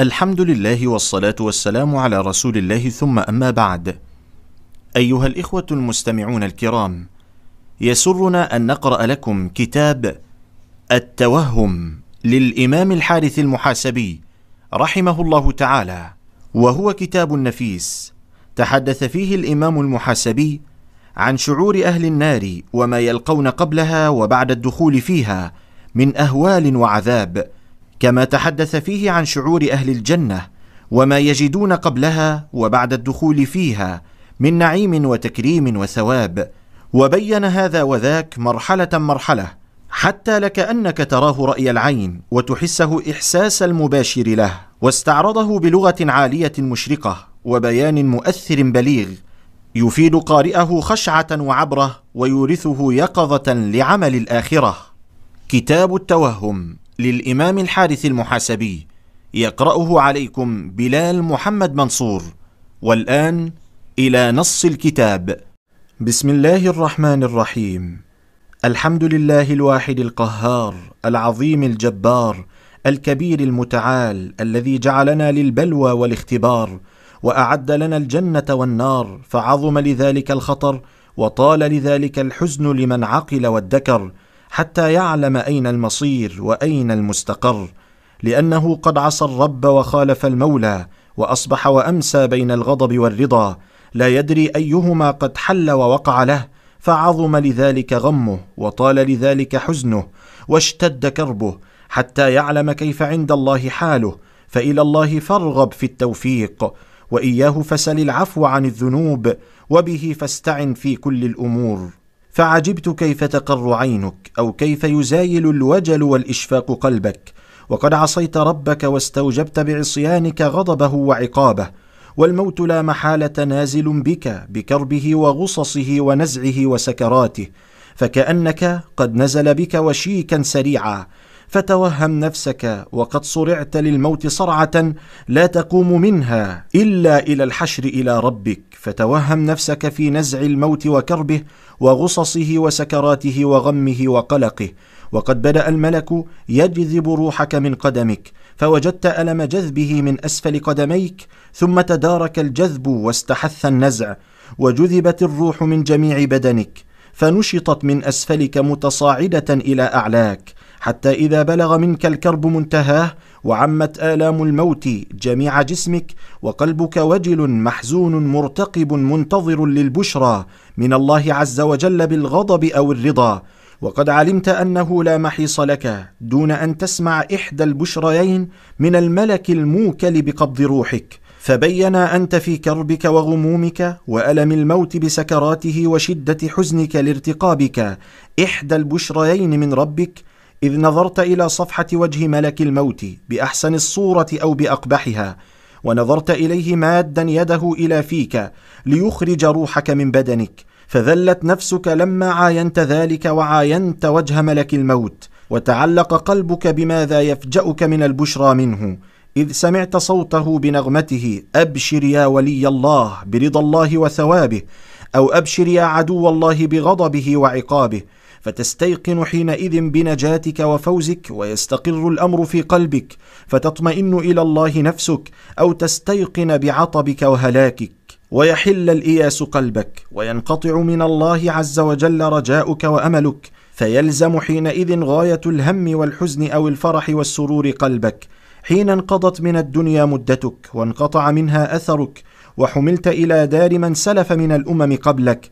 الحمد لله والصلاة والسلام على رسول الله ثم أما بعد. أيها الإخوة المستمعون الكرام يسرنا أن نقرأ لكم كتاب التوهم للإمام الحارث المحاسبي رحمه الله تعالى وهو كتاب نفيس. تحدث فيه الإمام المحاسبي عن شعور أهل النار وما يلقون قبلها وبعد الدخول فيها من أهوال وعذاب كما تحدث فيه عن شعور أهل الجنة وما يجدون قبلها وبعد الدخول فيها من نعيم وتكريم وثواب. وبين هذا وذاك مرحلة مرحلة حتى لكأنك تراه رأي العين وتحسه إحساس المباشر له. واستعرضه بلغة عالية مشرقة وبيان مؤثر بليغ يفيد قارئه خشعة وعبرة ويورثه يقظة لعمل الآخرة. كتاب التوهم للإمام الحارث المحاسبي. يقرأه عليكم بلال محمد منصور. والآن إلى نص الكتاب. بسم الله الرحمن الرحيم. الحمد لله الواحد القهار العظيم الجبار الكبير المتعال الذي جعلنا للبلوى والاختبار وأعد لنا الجنة والنار فعظم لذلك الخطر وطال لذلك الحزن لمن عقل وادكر حتى يعلم أين المصير وأين المستقر لأنه قد عصى الرب وخالف المولى وأصبح وأمسى بين الغضب والرضا لا يدري أيهما قد حل ووقع له فعظم لذلك غمه وطال لذلك حزنه واشتد كربه حتى يعلم كيف عند الله حاله فإلى الله فارغب في التوفيق وإياه فسل العفو عن الذنوب وبه فاستعن في كل الأمور. فعجبت كيف تقر عينك أو كيف يزايل الوجل والإشفاق قلبك. وقد عصيت ربك واستوجبت بعصيانك غضبه وعقابه. والموت لا محالة نازل بك بكربه وغصصه ونزعه وسكراته. فكأنك قد نزل بك وشيكا سريعا. فتوهم نفسك وقد صرعت للموت صرعة لا تقوم منها إلا إلى الحشر إلى ربك. فتوهم نفسك في نزع الموت وكربه وغصصه وسكراته وغمه وقلقه. وقد بدأ الملك يجذب روحك من قدمك فوجدت ألم جذبه من أسفل قدميك ثم تدارك الجذب واستحث النزع وجذبت الروح من جميع بدنك فنشطت من أسفلك متصاعدة إلى أعلاك حتى إذا بلغ منك الكرب منتهاه وعمت آلام الموت جميع جسمك وقلبك وجل محزون مرتقب منتظر للبشرى من الله عز وجل بالغضب أو الرضا. وقد علمت أنه لا محيص لك دون أن تسمع إحدى البشريين من الملك الموكل بقبض روحك. فبين أنت في كربك وغمومك وألم الموت بسكراته وشدة حزنك لارتقابك إحدى البشريين من ربك إذ نظرت إلى صفحة وجه ملك الموت بأحسن الصورة أو بأقبحها ونظرت إليه مادا يده إلى فيك ليخرج روحك من بدنك فذلت نفسك لما عاينت ذلك وعاينت وجه ملك الموت وتعلق قلبك بماذا يفجأك من البشرى منه إذ سمعت صوته بنغمته أبشر يا ولي الله برضا الله وثوابه أو أبشر يا عدو الله بغضبه وعقابه فتستيقن حينئذ بنجاتك وفوزك ويستقر الأمر في قلبك فتطمئن إلى الله نفسك أو تستيقن بعطبك وهلاكك. ويحل الإياس قلبك وينقطع من الله عز وجل رجاؤك وأملك فيلزم حينئذ غاية الهم والحزن أو الفرح والسرور قلبك. حين انقضت من الدنيا مدتك وانقطع منها أثرك وحملت إلى دار من سلف من الأمم قبلك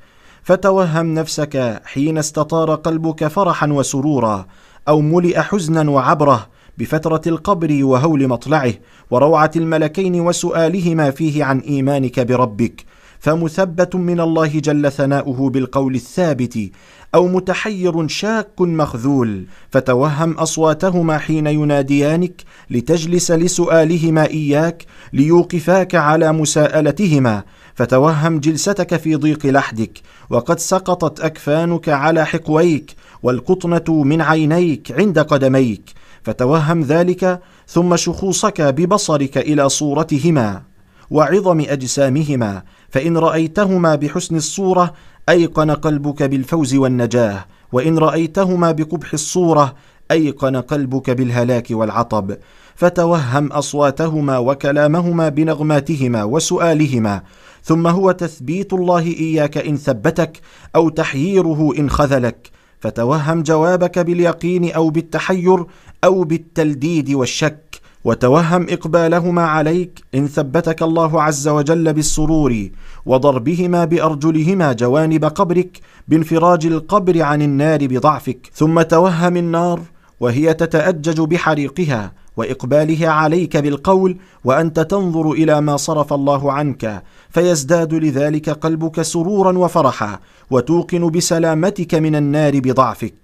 فتوهم نفسك حين استطار قلبك فرحا وسرورا أو ملئ حزنا وعبره بفترة القبر وهول مطلعه وروعة الملكين وسؤالهما فيه عن إيمانك بربك فمثبت من الله جل ثناؤه بالقول الثابت أو متحير شاك مخذول فتوهم أصواتهما حين يناديانك لتجلس لسؤالهما إياك ليوقفاك على مساءلتهما فتوهم جلستك في ضيق لحدك وقد سقطت أكفانك على حقويك والقطنة من عينيك عند قدميك. فتوهم ذلك ثم شخوصك ببصرك إلى صورتهما وعظم أجسامهما. فإن رأيتهما بحسن الصورة أيقن قلبك بالفوز والنجاة. وإن رأيتهما بقبح الصورة أيقن قلبك بالهلاك والعطب. فتوهم أصواتهما وكلامهما بنغماتهما وسؤالهما. ثم هو تثبيت الله إياك إن ثبتك أو تحييره إن خذلك. فتوهم جوابك باليقين أو بالتحير أو بالتلديد والشك. وتوهم إقبالهما عليك إن ثبتك الله عز وجل بالسرور. وضربهما بأرجلهما جوانب قبرك بانفراج القبر عن النار بضعفك. ثم توهم النار وهي تتأجج بحريقها وإقبالها عليك بالقول وأنت تنظر إلى ما صرف الله عنك. فيزداد لذلك قلبك سرورا وفرحا وتوقن بسلامتك من النار بضعفك.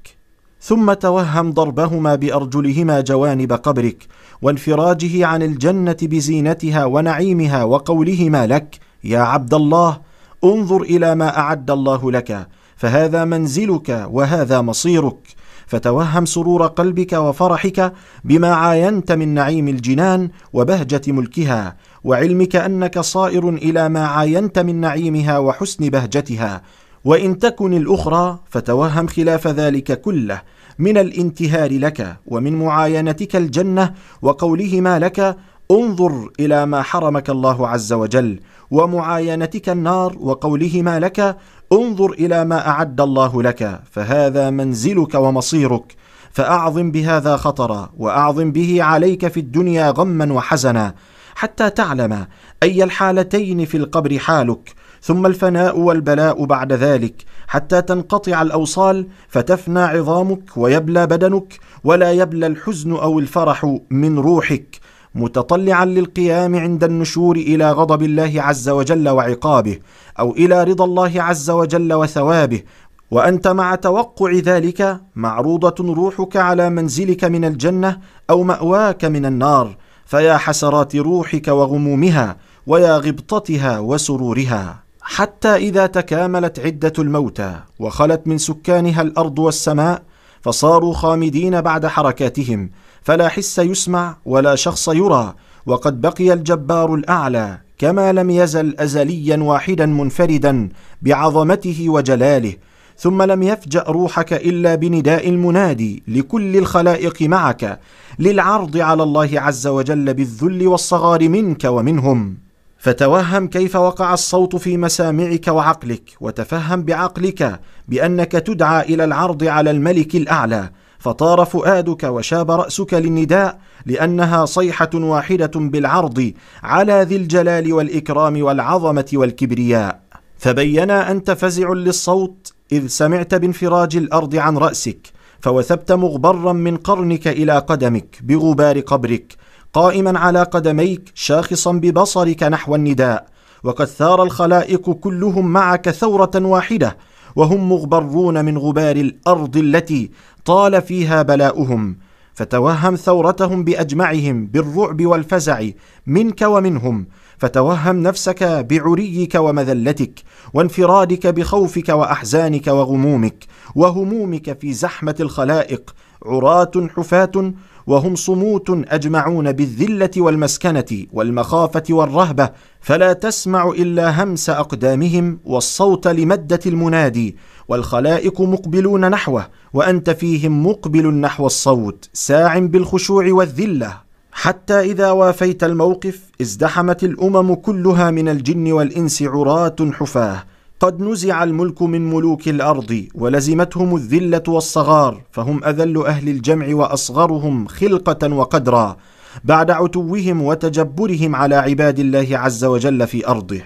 ثم توهم ضربهما بأرجلهما جوانب قبرك وانفراجه عن الجنة بزينتها ونعيمها وقولهما لك يا عبد الله انظر إلى ما أعد الله لك فهذا منزلك وهذا مصيرك. فتوهم سرور قلبك وفرحك بما عاينت من نعيم الجنان وبهجة ملكها وعلمك أنك صائر إلى ما عاينت من نعيمها وحسن بهجتها. وإن تكن الأخرى فتوهم خلاف ذلك كله من الانتهار لك ومن معاينتك الجنة وقولهما لك انظر إلى ما حرمك الله عز وجل. ومعاينتك النار وقولهما لك انظر إلى ما أعد الله لك فهذا منزلك ومصيرك فأعظم بهذا خطرا وأعظم به عليك في الدنيا غما وحزنا حتى تعلم أي الحالتين في القبر حالك ثم الفناء والبلاء بعد ذلك حتى تنقطع الأوصال فتفنى عظامك ويبلى بدنك ولا يبلى الحزن أو الفرح من روحك. متطلعا للقيام عند النشور إلى غضب الله عز وجل وعقابه أو إلى رضا الله عز وجل وثوابه. وأنت مع توقع ذلك معروضة روحك على منزلك من الجنة أو مأواك من النار فيا حسرات روحك وغمومها ويا غبطتها وسرورها. حتى إذا تكاملت عدة الموتى وخلت من سكانها الأرض والسماء فصاروا خامدين بعد حركاتهم فلا حس يسمع ولا شخص يرى وقد بقي الجبار الأعلى كما لم يزل ازليا واحدا منفردا بعظمته وجلاله ثم لم يفجأ روحك إلا بنداء المنادي لكل الخلائق معك للعرض على الله عز وجل بالذل والصغار منك ومنهم. فتوهم كيف وقع الصوت في مسامعك وعقلك وتفهم بعقلك بأنك تدعى إلى العرض على الملك الأعلى فطار فؤادك وشاب رأسك للنداء لأنها صيحة واحدة بالعرض على ذي الجلال والإكرام والعظمة والكبرياء. فبينا انت فزع للصوت إذ سمعت بانفراج الأرض عن رأسك فوثبت مغبرا من قرنك إلى قدمك بغبار قبرك قائما على قدميك شاخصا ببصرك نحو النداء. وقد ثار الخلائق كلهم معك ثورة واحدة وهم مغبرون من غبار الأرض التي طال فيها بلاؤهم. فتوهم ثورتهم بأجمعهم بالرعب والفزع منك ومنهم. فتوهم نفسك بعريك ومذلتك وانفرادك بخوفك وأحزانك وغمومك. وهمومك في زحمة الخلائق عراة حفاة وهم صموت أجمعون بالذلة والمسكنة والمخافة والرهبة فلا تسمع إلا همس أقدامهم والصوت لمدة المنادي والخلائق مقبلون نحوه وأنت فيهم مقبل نحو الصوت ساع بالخشوع والذلة. حتى إذا وافيت الموقف ازدحمت الأمم كلها من الجن والإنس عراة حفاه. قد نزع الملك من ملوك الأرض ولزمتهم الذلة والصغار فهم أذل أهل الجمع وأصغرهم خلقة وقدرا بعد عتوهم وتجبرهم على عباد الله عز وجل في أرضه.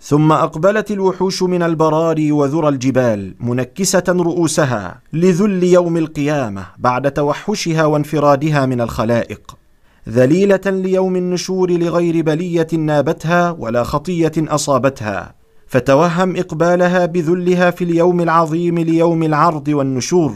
ثم أقبلت الوحوش من البراري وذرى الجبال منكسة رؤوسها لذل يوم القيامة بعد توحشها وانفرادها من الخلائق. ذليلة ليوم النشور لغير بلية نابتها ولا خطية أصابتها. فتوهم إقبالها بذلها في اليوم العظيم ليوم العرض والنشور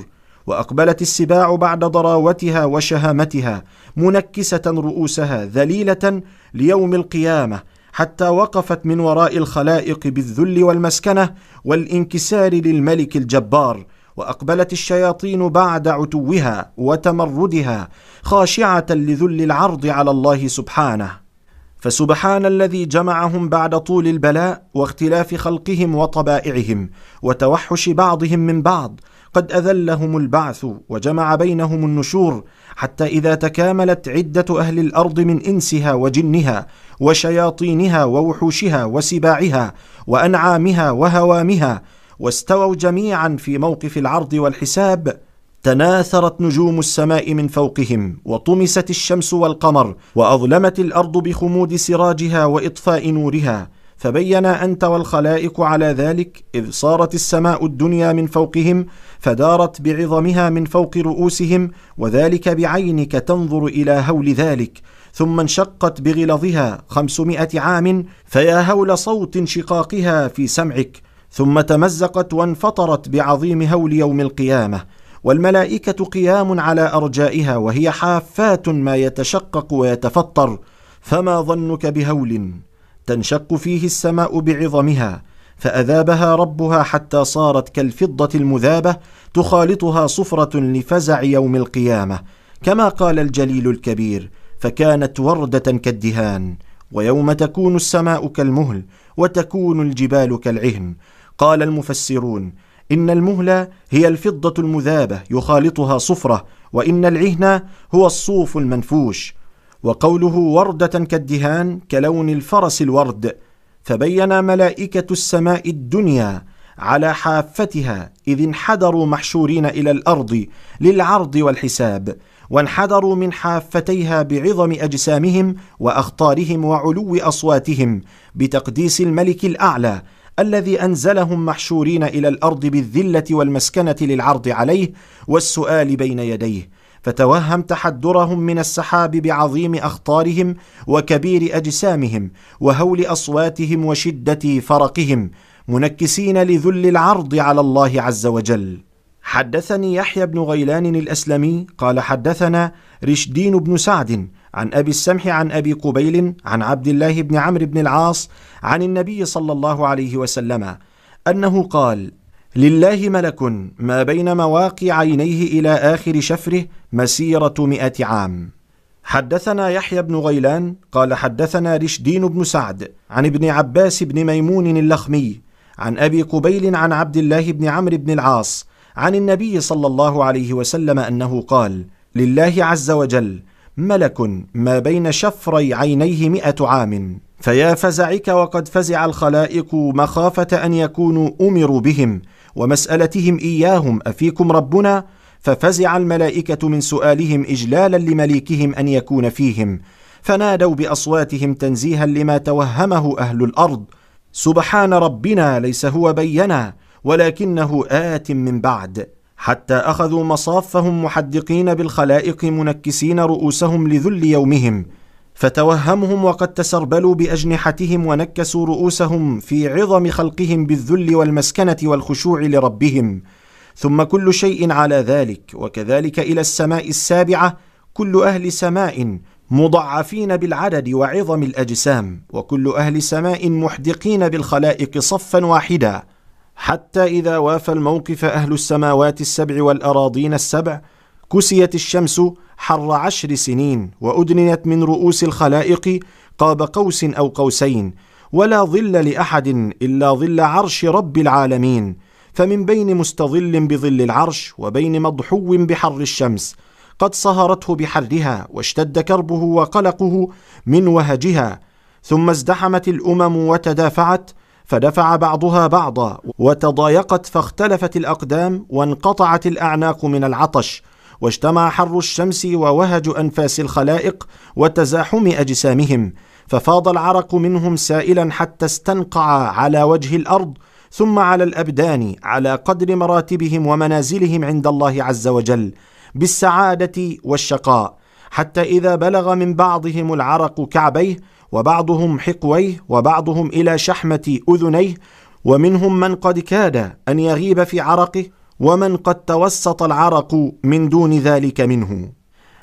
وأقبلت السباع بعد ضراوتها وشهامتها منكسة رؤوسها ذليلة ليوم القيامة حتى وقفت من وراء الخلائق بالذل والمسكنة والانكسار للملك الجبار وأقبلت الشياطين بعد عتوها وتمردها خاشعة لذل العرض على الله سبحانه. فسبحان الذي جمعهم بعد طول البلاء واختلاف خلقهم وطبائعهم وتوحش بعضهم من بعض قد أذلهم البعث وجمع بينهم النشور حتى إذا تكاملت عدة أهل الأرض من إنسها وجنها وشياطينها ووحوشها وسباعها وأنعامها وهوامها واستووا جميعا في موقف العرض والحساب تناثرت نجوم السماء من فوقهم وطمست الشمس والقمر وأظلمت الأرض بخمود سراجها وإطفاء نورها. فبين أنت والخلائق على ذلك إذ صارت السماء الدنيا من فوقهم فدارت بعظمها من فوق رؤوسهم وذلك بعينك تنظر إلى هول ذلك. ثم انشقت بغلظها خمسمائة عام فيا هول صوت شقاقها في سمعك. ثم تمزقت وانفطرت بعظيم هول يوم القيامة. والملائكة قيام على أرجائها وهي حافات ما يتشقق ويتفطر فما ظنك بهول تنشق فيه السماء بعظمها فأذابها ربها حتى صارت كالفضة المذابة تخالطها صفرة لفزع يوم القيامة كما قال الجليل الكبير فكانت وردة كالدهان ويوم تكون السماء كالمهل وتكون الجبال كالعهن قال المفسرون إن المهل هي الفضة المذابة يخالطها صفرة وإن العهن هو الصوف المنفوش. وقوله وردة كالدهان كلون الفرس الورد فبين ملائكة السماء الدنيا على حافتها إذ انحدروا محشورين إلى الأرض للعرض والحساب وانحدروا من حافتيها بعظم أجسامهم وأخطارهم وعلو أصواتهم بتقديس الملك الأعلى الذي أنزلهم محشورين إلى الأرض بالذلة والمسكنة للعرض عليه والسؤال بين يديه فتوهم تحدرهم من السحاب بعظيم أخطارهم وكبير أجسامهم وهول أصواتهم وشدة فرقهم منكسين لذل العرض على الله عز وجل. حدثني يحيى بن غيلان الأسلمي قال حدثنا رشدين بن سعد عن أبي السمح عن أبي قبيل عن عبد الله بن عمرو بن العاص عن النبي صلى الله عليه وسلم أنه قال لله ملك ما بين مواقع عينيه إلى آخر شفره مسيرة مئة عام. حدثنا يحيى بن غيلان قال حدثنا رشدين بن سعد عن ابن عباس بن ميمون اللخمي عن أبي قبيل عن عبد الله بن عمرو بن العاص عن النبي صلى الله عليه وسلم أنه قال لله عز وجل ملك ما بين شفري عينيه مئة عام. فيا فزعك وقد فزع الخلائق مخافة أن يكونوا أمروا بهم ومسألتهم إياهم أفيكم ربنا؟ ففزع الملائكة من سؤالهم إجلالا لمليكهم أن يكون فيهم. فنادوا بأصواتهم تنزيها لما توهمه أهل الأرض. سبحان ربنا ليس هو بينا ولكنه آت من بعد. حتى أخذوا مصافهم محدقين بالخلائق منكسين رؤوسهم لذل يومهم فتوهمهم وقد تسربلوا بأجنحتهم ونكسوا رؤوسهم في عظم خلقهم بالذل والمسكنة والخشوع لربهم. ثم كل شيء على ذلك وكذلك إلى السماء السابعة كل أهل سماء مضعفين بالعدد وعظم الأجسام وكل أهل سماء محدقين بالخلائق صفا واحدا. حتى إذا وافى الموقف أهل السماوات السبع والأراضين السبع كسيت الشمس حر عشر سنين وأدنيت من رؤوس الخلائق قاب قوس أو قوسين ولا ظل لأحد إلا ظل عرش رب العالمين. فمن بين مستظل بظل العرش وبين مضحو بحر الشمس قد صهرته بحرها واشتد كربه وقلقه من وهجها ثم ازدحمت الأمم وتدافعت فدفع بعضها بعضا وتضايقت فاختلفت الأقدام وانقطعت الأعناق من العطش واجتمع حر الشمس ووهج أنفاس الخلائق وتزاحم أجسامهم ففاض العرق منهم سائلا حتى استنقع على وجه الأرض ثم على الأبدان على قدر مراتبهم ومنازلهم عند الله عز وجل بالسعادة والشقاء حتى إذا بلغ من بعضهم العرق كعبيه وبعضهم حقويه وبعضهم إلى شحمة أذنيه ومنهم من قد كاد أن يغيب في عرقه ومن قد توسط العرق من دون ذلك منه.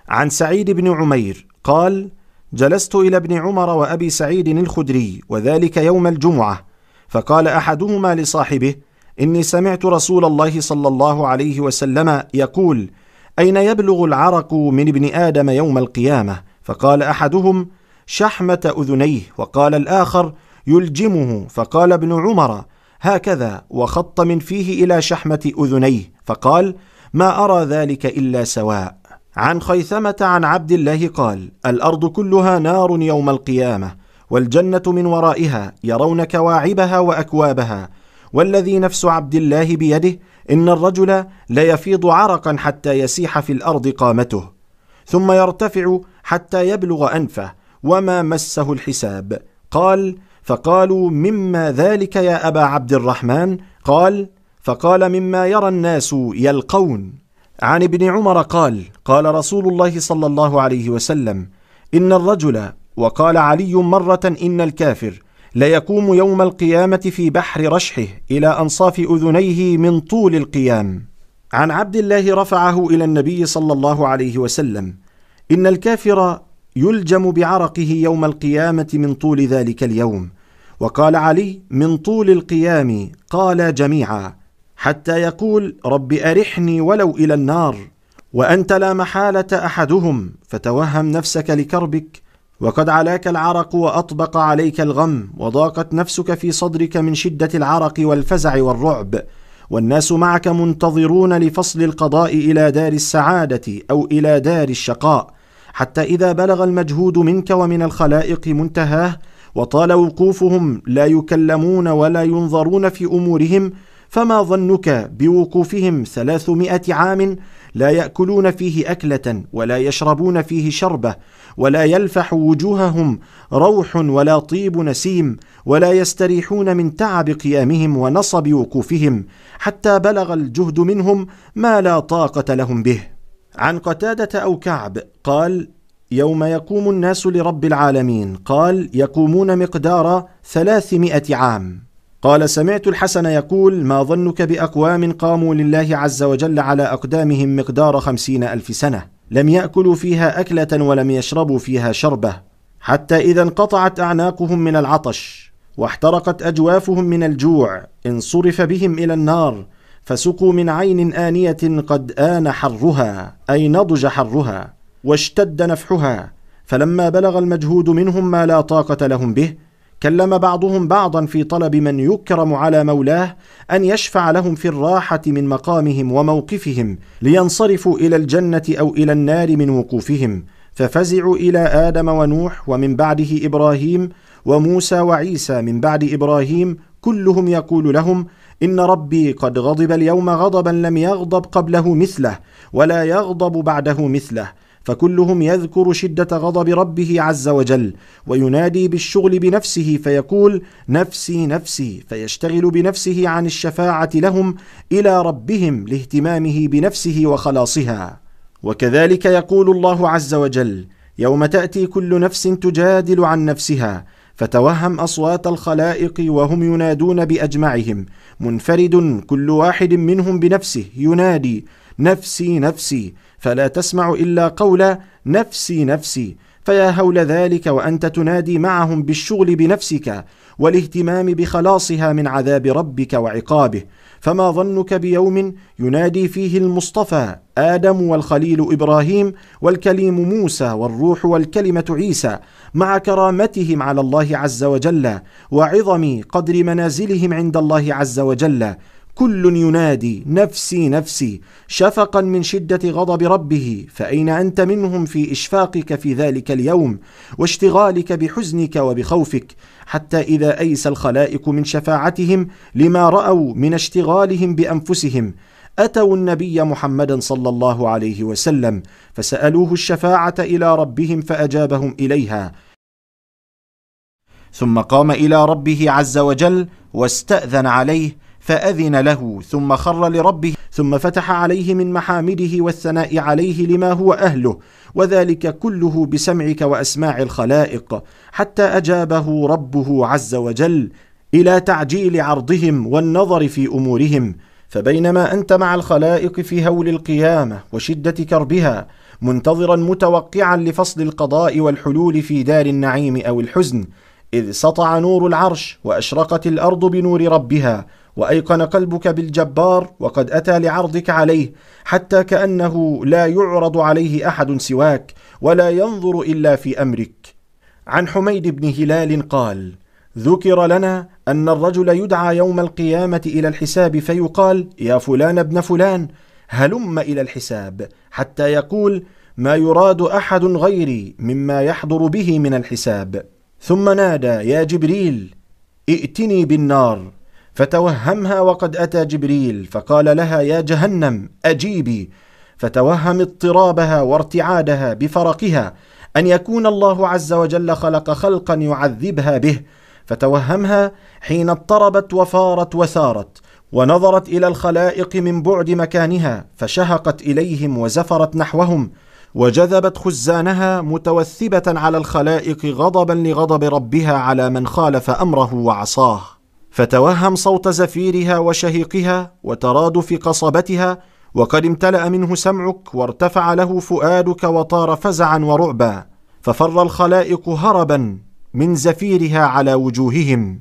عن سعيد بن عمير قال جلست إلى ابن عمر وأبي سعيد الخدري وذلك يوم الجمعة فقال أحدهما لصاحبه إني سمعت رسول الله صلى الله عليه وسلم يقول أين يبلغ العرق من ابن آدم يوم القيامة؟ فقال أحدهم شحمة أذنيه وقال الآخر يلجمه فقال ابن عمر هكذا وخط من فيه إلى شحمة أذنيه فقال ما أرى ذلك إلا سواء. عن خيثمة عن عبد الله قال الأرض كلها نار يوم القيامة والجنة من ورائها يرون كواعبها وأكوابها والذي نفس عبد الله بيده إن الرجل ليفيض عرقا حتى يسيح في الأرض قامته ثم يرتفع حتى يبلغ أنفه وما مسه الحساب قال فقالوا مما ذلك يا أبا عبد الرحمن قال فقال مما يرى الناس يلقون عن ابن عمر قال قال رسول الله صلى الله عليه وسلم إن الرجل وقال علي مرة إن الكافر ليقوم يوم القيامة في بحر رشحه إلى أنصاف أذنيه من طول القيام عن عبد الله رفعه إلى النبي صلى الله عليه وسلم إن الكافر يلجم بعرقه يوم القيامة من طول ذلك اليوم. وقال علي من طول القيام قال جميعا حتى يقول رب أرحني ولو إلى النار وأنت لا محالة أحدهم فتوهم نفسك لكربك وقد علاك العرق وأطبق عليك الغم وضاقت نفسك في صدرك من شدة العرق والفزع والرعب والناس معك منتظرون لفصل القضاء إلى دار السعادة أو إلى دار الشقاء. حتى إذا بلغ المجهود منك ومن الخلائق منتهاه وطال وقوفهم لا يكلمون ولا ينظرون في أمورهم فما ظنك بوقوفهم ثلاثمائة عام لا يأكلون فيه أكلة ولا يشربون فيه شربة ولا يلفح وجوههم روح ولا طيب نسيم ولا يستريحون من تعب قيامهم ونصب وقوفهم حتى بلغ الجهد منهم ما لا طاقة لهم به. عن قتادة أو كعب قال يوم يقوم الناس لرب العالمين. قال يقومون مقدار ثلاثمائة عام. قال سمعت الحسن يقول ما ظنك بأقوام قاموا لله عز وجل على أقدامهم مقدار خمسين ألف سنة لم يأكلوا فيها أكلة ولم يشربوا فيها شربة حتى إذا انقطعت أعناقهم من العطش واحترقت أجوافهم من الجوع انصرف بهم إلى النار فسقوا من عين آنية قد آن حرها أي نضج حرها واشتد نفحها. فلما بلغ المجهود منهم ما لا طاقة لهم به كلم بعضهم بعضا في طلب من يكرم على مولاه أن يشفع لهم في الراحة من مقامهم وموقفهم لينصرفوا إلى الجنة أو إلى النار من وقوفهم. ففزعوا إلى آدم ونوح ومن بعده إبراهيم وموسى وعيسى من بعد إبراهيم كلهم يقول لهم إن ربي قد غضب اليوم غضبا لم يغضب قبله مثله ولا يغضب بعده مثله. فكلهم يذكر شدة غضب ربه عز وجل وينادي بالشغل بنفسه فيقول نفسي نفسي. فيشتغل بنفسه عن الشفاعة لهم إلى ربهم لاهتمامه بنفسه وخلاصها. وكذلك يقول الله عز وجل يوم تأتي كل نفس تجادل عن نفسها فتوهم أصوات الخلائق وهم ينادون بأجمعهم. منفرد كل واحد منهم بنفسه ينادي نفسي نفسي. فلا تسمع إلا قول نفسي نفسي. فيا هول ذلك وأنت تنادي معهم بالشغل بنفسك. والاهتمام بخلاصها من عذاب ربك وعقابه. فما ظنك بيوم ينادي فيه المصطفى آدم والخليل إبراهيم والكليم موسى والروح والكلمة عيسى مع كرامتهم على الله عز وجل وعظم قدر منازلهم عند الله عز وجل. كل ينادي نفسي نفسي شفقا من شدة غضب ربه فأين أنت منهم في إشفاقك في ذلك اليوم واشتغالك بحزنك وبخوفك؟ حتى إذا أيس الخلائق من شفاعتهم لما رأوا من اشتغالهم بأنفسهم. أتوا النبي محمدا صلى الله عليه وسلم فسألوه الشفاعة إلى ربهم فأجابهم إليها. ثم قام إلى ربه عز وجل واستأذن عليه فأذن له ثم خر لربه ثم فتح عليه من محامده والثناء عليه لما هو أهله وذلك كله بسمعك وأسماع الخلائق حتى أجابه ربه عز وجل إلى تعجيل عرضهم والنظر في أمورهم فبينما أنت مع الخلائق في هول القيامة وشدة كربها منتظرا متوقعا لفصل القضاء والحلول في دار النعيم أو الحزن إذ سطع نور العرش وأشرقت الأرض بنور ربها وأيقن قلبك بالجبار وقد أتى لعرضك عليه حتى كأنه لا يعرض عليه أحد سواك ولا ينظر إلا في أمرك. عن حميد بن هلال قال ذكر لنا أن الرجل يدعى يوم القيامة إلى الحساب فيقال يا فلان ابن فلان هلم إلى الحساب حتى يقول ما يراد أحد غيري مما يحضر به من الحساب. ثم نادى يا جبريل ائتني بالنار. فتوهمها وقد أتى جبريل فقال لها يا جهنم أجيبي. فتوهم اضطرابها وارتعادها بفرقها أن يكون الله عز وجل خلق خلقا يعذبها به. فتوهمها حين اضطربت وفارت وثارت ونظرت إلى الخلائق من بعد مكانها فشهقت إليهم وزفرت نحوهم وجذبت خزانها متوثبة على الخلائق غضبا لغضب ربها على من خالف أمره وعصاه. فتوهم صوت زفيرها وشهيقها وترادف قصبتها وقد امتلأ منه سمعك وارتفع له فؤادك وطار فزعا ورعبا ففر الخلائق هربا من زفيرها على وجوههم.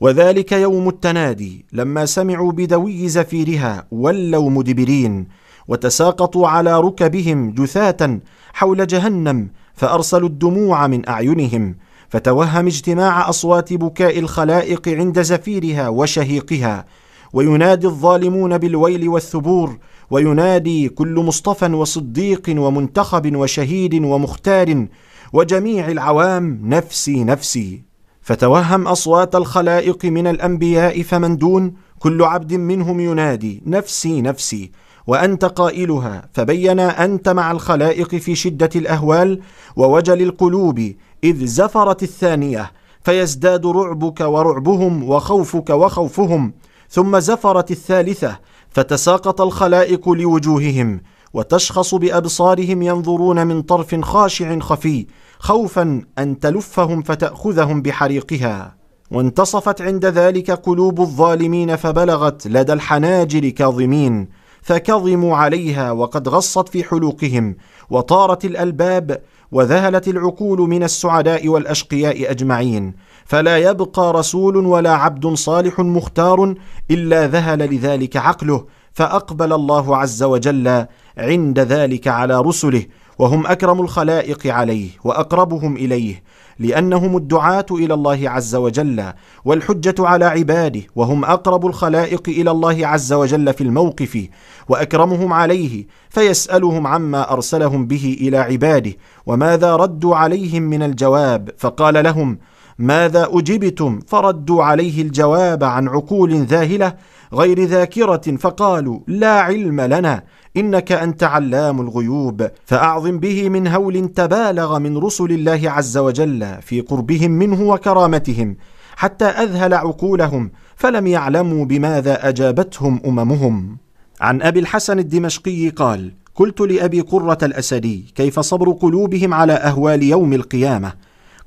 وذلك يوم التنادي لما سمعوا بدوي زفيرها ولوا مدبرين وتساقطوا على ركبهم جثاة حول جهنم فأرسلوا الدموع من أعينهم فتوهم اجتماع أصوات بكاء الخلائق عند زفيرها وشهيقها وينادي الظالمون بالويل والثبور وينادي كل مصطفى وصديق ومنتخب وشهيد ومختار وجميع العوام نفسي نفسي. فتوهم أصوات الخلائق من الأنبياء فمن دون كل عبد منهم ينادي نفسي نفسي. وأنت قائلها فبين أنت مع الخلائق في شدة الأهوال ووجل القلوب إذ زفرت الثانية فيزداد رعبك ورعبهم وخوفك وخوفهم ثم زفرت الثالثة فتساقط الخلائق لوجوههم وتشخص بأبصارهم ينظرون من طرف خاشع خفي خوفا أن تلفهم فتأخذهم بحريقها. وانتصفت عند ذلك قلوب الظالمين فبلغت لدى الحناجر كاظمين. فكظموا عليها وقد غصت في حلوقهم وطارت الألباب وذهلت العقول من السعداء والأشقياء أجمعين. فلا يبقى رسول ولا عبد صالح مختار إلا ذهل لذلك عقله فأقبل الله عز وجل عند ذلك على رسله وهم أكرم الخلائق عليه وأقربهم إليه. لأنهم الدعاة إلى الله عز وجل والحجة على عباده وهم أقرب الخلائق إلى الله عز وجل في الموقف وأكرمهم عليه فيسألهم عما أرسلهم به إلى عباده وماذا ردوا عليهم من الجواب؟ فقال لهم ماذا أجبتم فردوا عليه الجواب عن عقول ذاهلة غير ذاكرة؟ فقالوا لا علم لنا إنك أنت علام الغيوب فأعظم به من هول تبالغ من رسل الله عز وجل في قربهم منه وكرامتهم حتى أذهل عقولهم فلم يعلموا بماذا أجابتهم أممهم. عن أبي الحسن الدمشقي قال قلت لأبي قرة الأسدي كيف صبر قلوبهم على أهوال يوم القيامة؟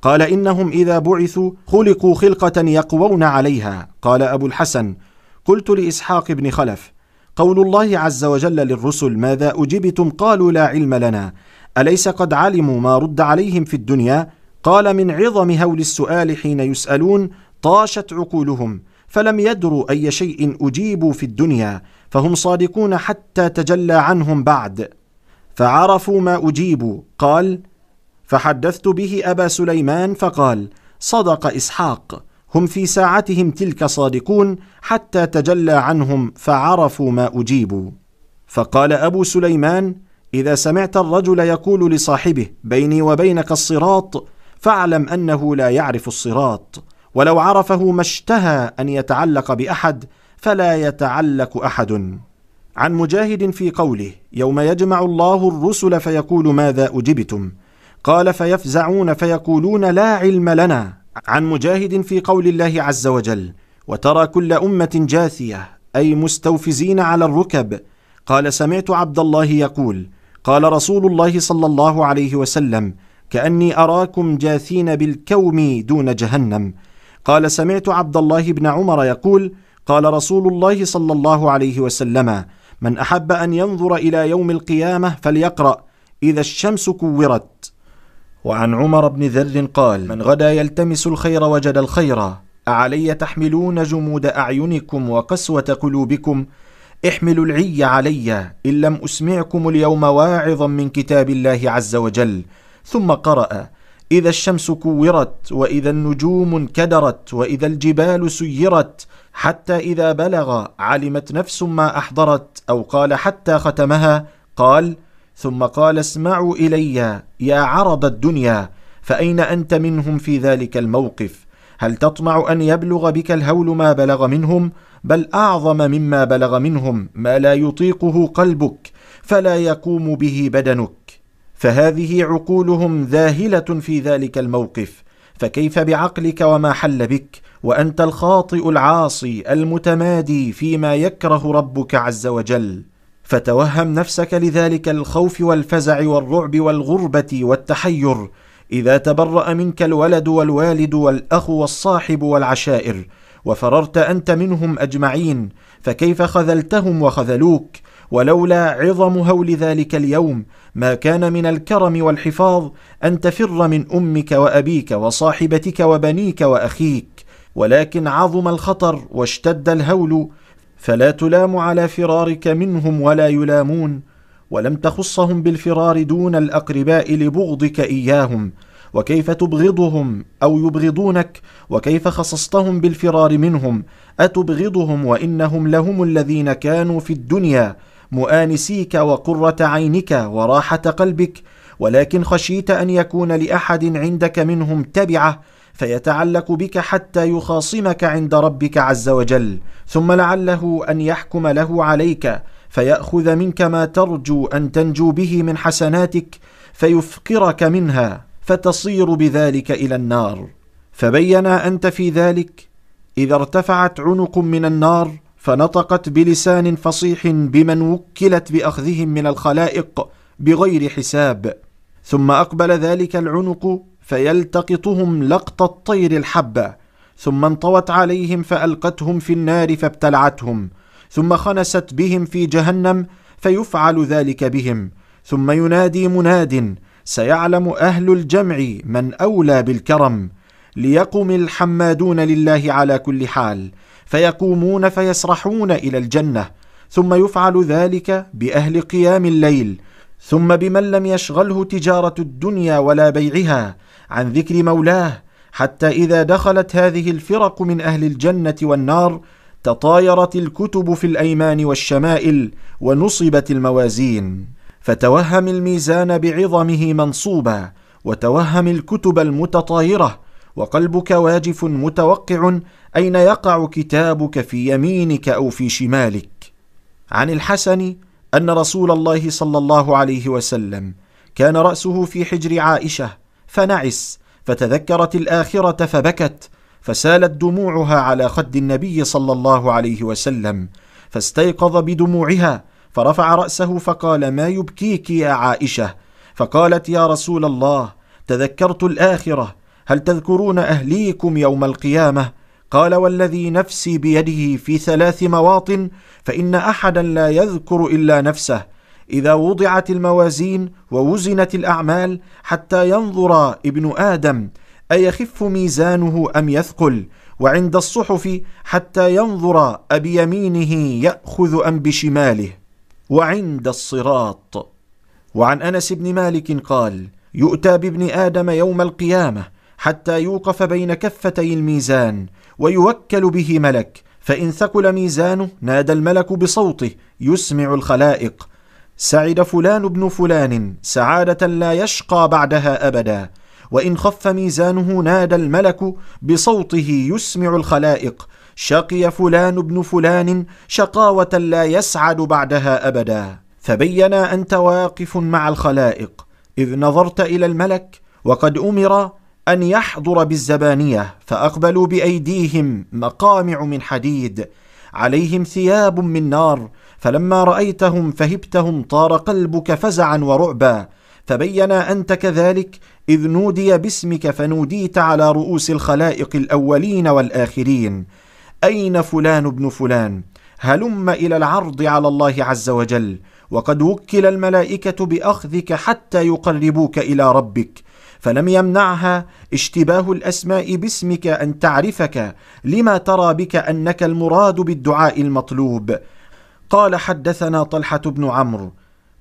قال إنهم إذا بعثوا خلقوا خلقة يقوون عليها. قال أبو الحسن قلت لإسحاق بن خلف قول الله عز وجل للرسل ماذا أجبتم؟ قالوا لا علم لنا. أليس قد علموا ما رد عليهم في الدنيا؟ قال من عظم هول السؤال حين يسألون طاشت عقولهم فلم يدروا أي شيء أجيبوا في الدنيا فهم صادقون حتى تجلى عنهم بعد. فعرفوا ما أجيبوا قال فحدثت به أبا سليمان فقال صدق إسحاق. هم في ساعتهم تلك صادقون حتى تجلى عنهم فعرفوا ما أجيبوا. فقال أبو سليمان إذا سمعت الرجل يقول لصاحبه بيني وبينك الصراط فاعلم أنه لا يعرف الصراط. ولو عرفه ما اشتهى أن يتعلق بأحد فلا يتعلق أحد. عن مجاهد في قوله يوم يجمع الله الرسل فيقول ماذا أجبتم؟ قال فيفزعون فيقولون لا علم لنا. عن مجاهد في قول الله عز وجل وترى كل أمة جاثية أي مستوفزين على الركب. قال سمعت عبد الله يقول قال رسول الله صلى الله عليه وسلم كأني أراكم جاثين بالكوم دون جهنم. قال سمعت عبد الله بن عمر يقول قال رسول الله صلى الله عليه وسلم من أحب أن ينظر إلى يوم القيامة فليقرأ إذا الشمس كورت. وعن عمر بن ذر قال من غدا يلتمس الخير وجد الخير. أعلي تحملون جمود أعينكم وقسوة قلوبكم. احملوا العي علي إن لم أسمعكم اليوم واعظا من كتاب الله عز وجل. ثم قرأ إذا الشمس كورت وإذا النجوم انكدرت وإذا الجبال سيرت حتى إذا بلغ علمت نفس ما أحضرت أو قال حتى ختمها. قال ثم قال اسمعوا إلي يا عرض الدنيا فأين أنت منهم في ذلك الموقف؟ هل تطمع أن يبلغ بك الهول ما بلغ منهم؟ بل أعظم مما بلغ منهم ما لا يطيقه قلبك فلا يقوم به بدنك. فهذه عقولهم ذاهلة في ذلك الموقف فكيف بعقلك وما حل بك؟ وأنت الخاطئ العاصي المتمادي فيما يكره ربك عز وجل. فتوهم نفسك لذلك الخوف والفزع والرعب والغربة والتحير إذا تبرأ منك الولد والوالد والأخ والصاحب والعشائر وفررت أنت منهم أجمعين فكيف خذلتهم وخذلوك؟ ولولا عظم هول ذلك اليوم ما كان من الكرم والحفاظ أن تفر من أمك وأبيك وصاحبتك وبنيك وأخيك ولكن عظم الخطر واشتد الهول فلا تلام على فرارك منهم ولا يلامون ولم تخصهم بالفرار دون الأقرباء لبغضك إياهم وكيف تبغضهم أو يبغضونك وكيف خصصتهم بالفرار منهم أتبغضهم وإنهم لهم الذين كانوا في الدنيا مؤانسيك وقرة عينك وراحة قلبك ولكن خشيت أن يكون لأحد عندك منهم تبعة فيتعلق بك حتى يخاصمك عند ربك عز وجل ثم لعله أن يحكم له عليك فيأخذ منك ما ترجو أن تنجو به من حسناتك فيفقرك منها فتصير بذلك إلى النار. فبينا أنت في ذلك اذا ارتفعت عنق من النار فنطقت بلسان فصيح بمن وكلت بأخذهم من الخلائق بغير حساب ثم أقبل ذلك العنق فيلتقطهم لقط الطير الحبه ثم انطوت عليهم فألقتهم في النار فابتلعتهم ثم خنست بهم في جهنم فيفعل ذلك بهم ثم ينادي مناد سيعلم أهل الجمع من أولى بالكرم ليقم الحمادون لله على كل حال فيقومون فيسرحون إلى الجنة ثم يفعل ذلك بأهل قيام الليل ثم بمن لم يشغله تجارة الدنيا ولا بيعها عن ذكر مولاه حتى إذا دخلت هذه الفرق من أهل الجنة والنار تطايرت الكتب في الأيمان والشمائل ونصبت الموازين. فتوهم الميزان بعظمه منصوبا وتوهم الكتب المتطايرة وقلبك واجف متوقع أين يقع كتابك في يمينك أو في شمالك. عن الحسن أن رسول الله صلى الله عليه وسلم كان رأسه في حجر عائشة فنعس فتذكرت الآخرة فبكت فسالت دموعها على خد النبي صلى الله عليه وسلم فاستيقظ بدموعها فرفع رأسه فقال ما يبكيك يا عائشة؟ فقالت يا رسول الله تذكرت الآخرة هل تذكرون أهليكم يوم القيامة؟ قال والذي نفسي بيده في ثلاث مواطن فإن أحدا لا يذكر إلا نفسه إذا وضعت الموازين ووزنت الأعمال حتى ينظر ابن آدم أيخف ميزانه أم يثقل وعند الصحف حتى ينظر أبيمينه يأخذ أم بشماله. وعند الصراط. وعن أنس بن مالك قال يؤتى بابن آدم يوم القيامة حتى يوقف بين كفتي الميزان ويوكل به ملك فإن ثقل ميزانه نادى الملك بصوته يسمع الخلائق. سعد فلان بن فلان سعادة لا يشقى بعدها أبدا. وإن خف ميزانه نادى الملك بصوته يسمع الخلائق. شقي فلان بن فلان شقاوة لا يسعد بعدها أبدا. فبينا أنت واقف مع الخلائق. إذ نظرت إلى الملك وقد أمر أن يحضر بالزبانية فأقبلوا بأيديهم مقامع من حديد. عليهم ثياب من نار فلما رأيتهم فهبتهم طار قلبك فزعا ورعبا فبينا أنت كذلك إذ نودي باسمك فنوديت على رؤوس الخلائق الأولين والآخرين. أين فلان ابن فلان؟ هلم إلى العرض على الله عز وجل وقد وكل الملائكة بأخذك حتى يقربوك إلى ربك. فلم يمنعها اشتباه الأسماء باسمك أن تعرفك لما ترى بك أنك المراد بالدعاء المطلوب. قال حدثنا طلحة بن عمرو.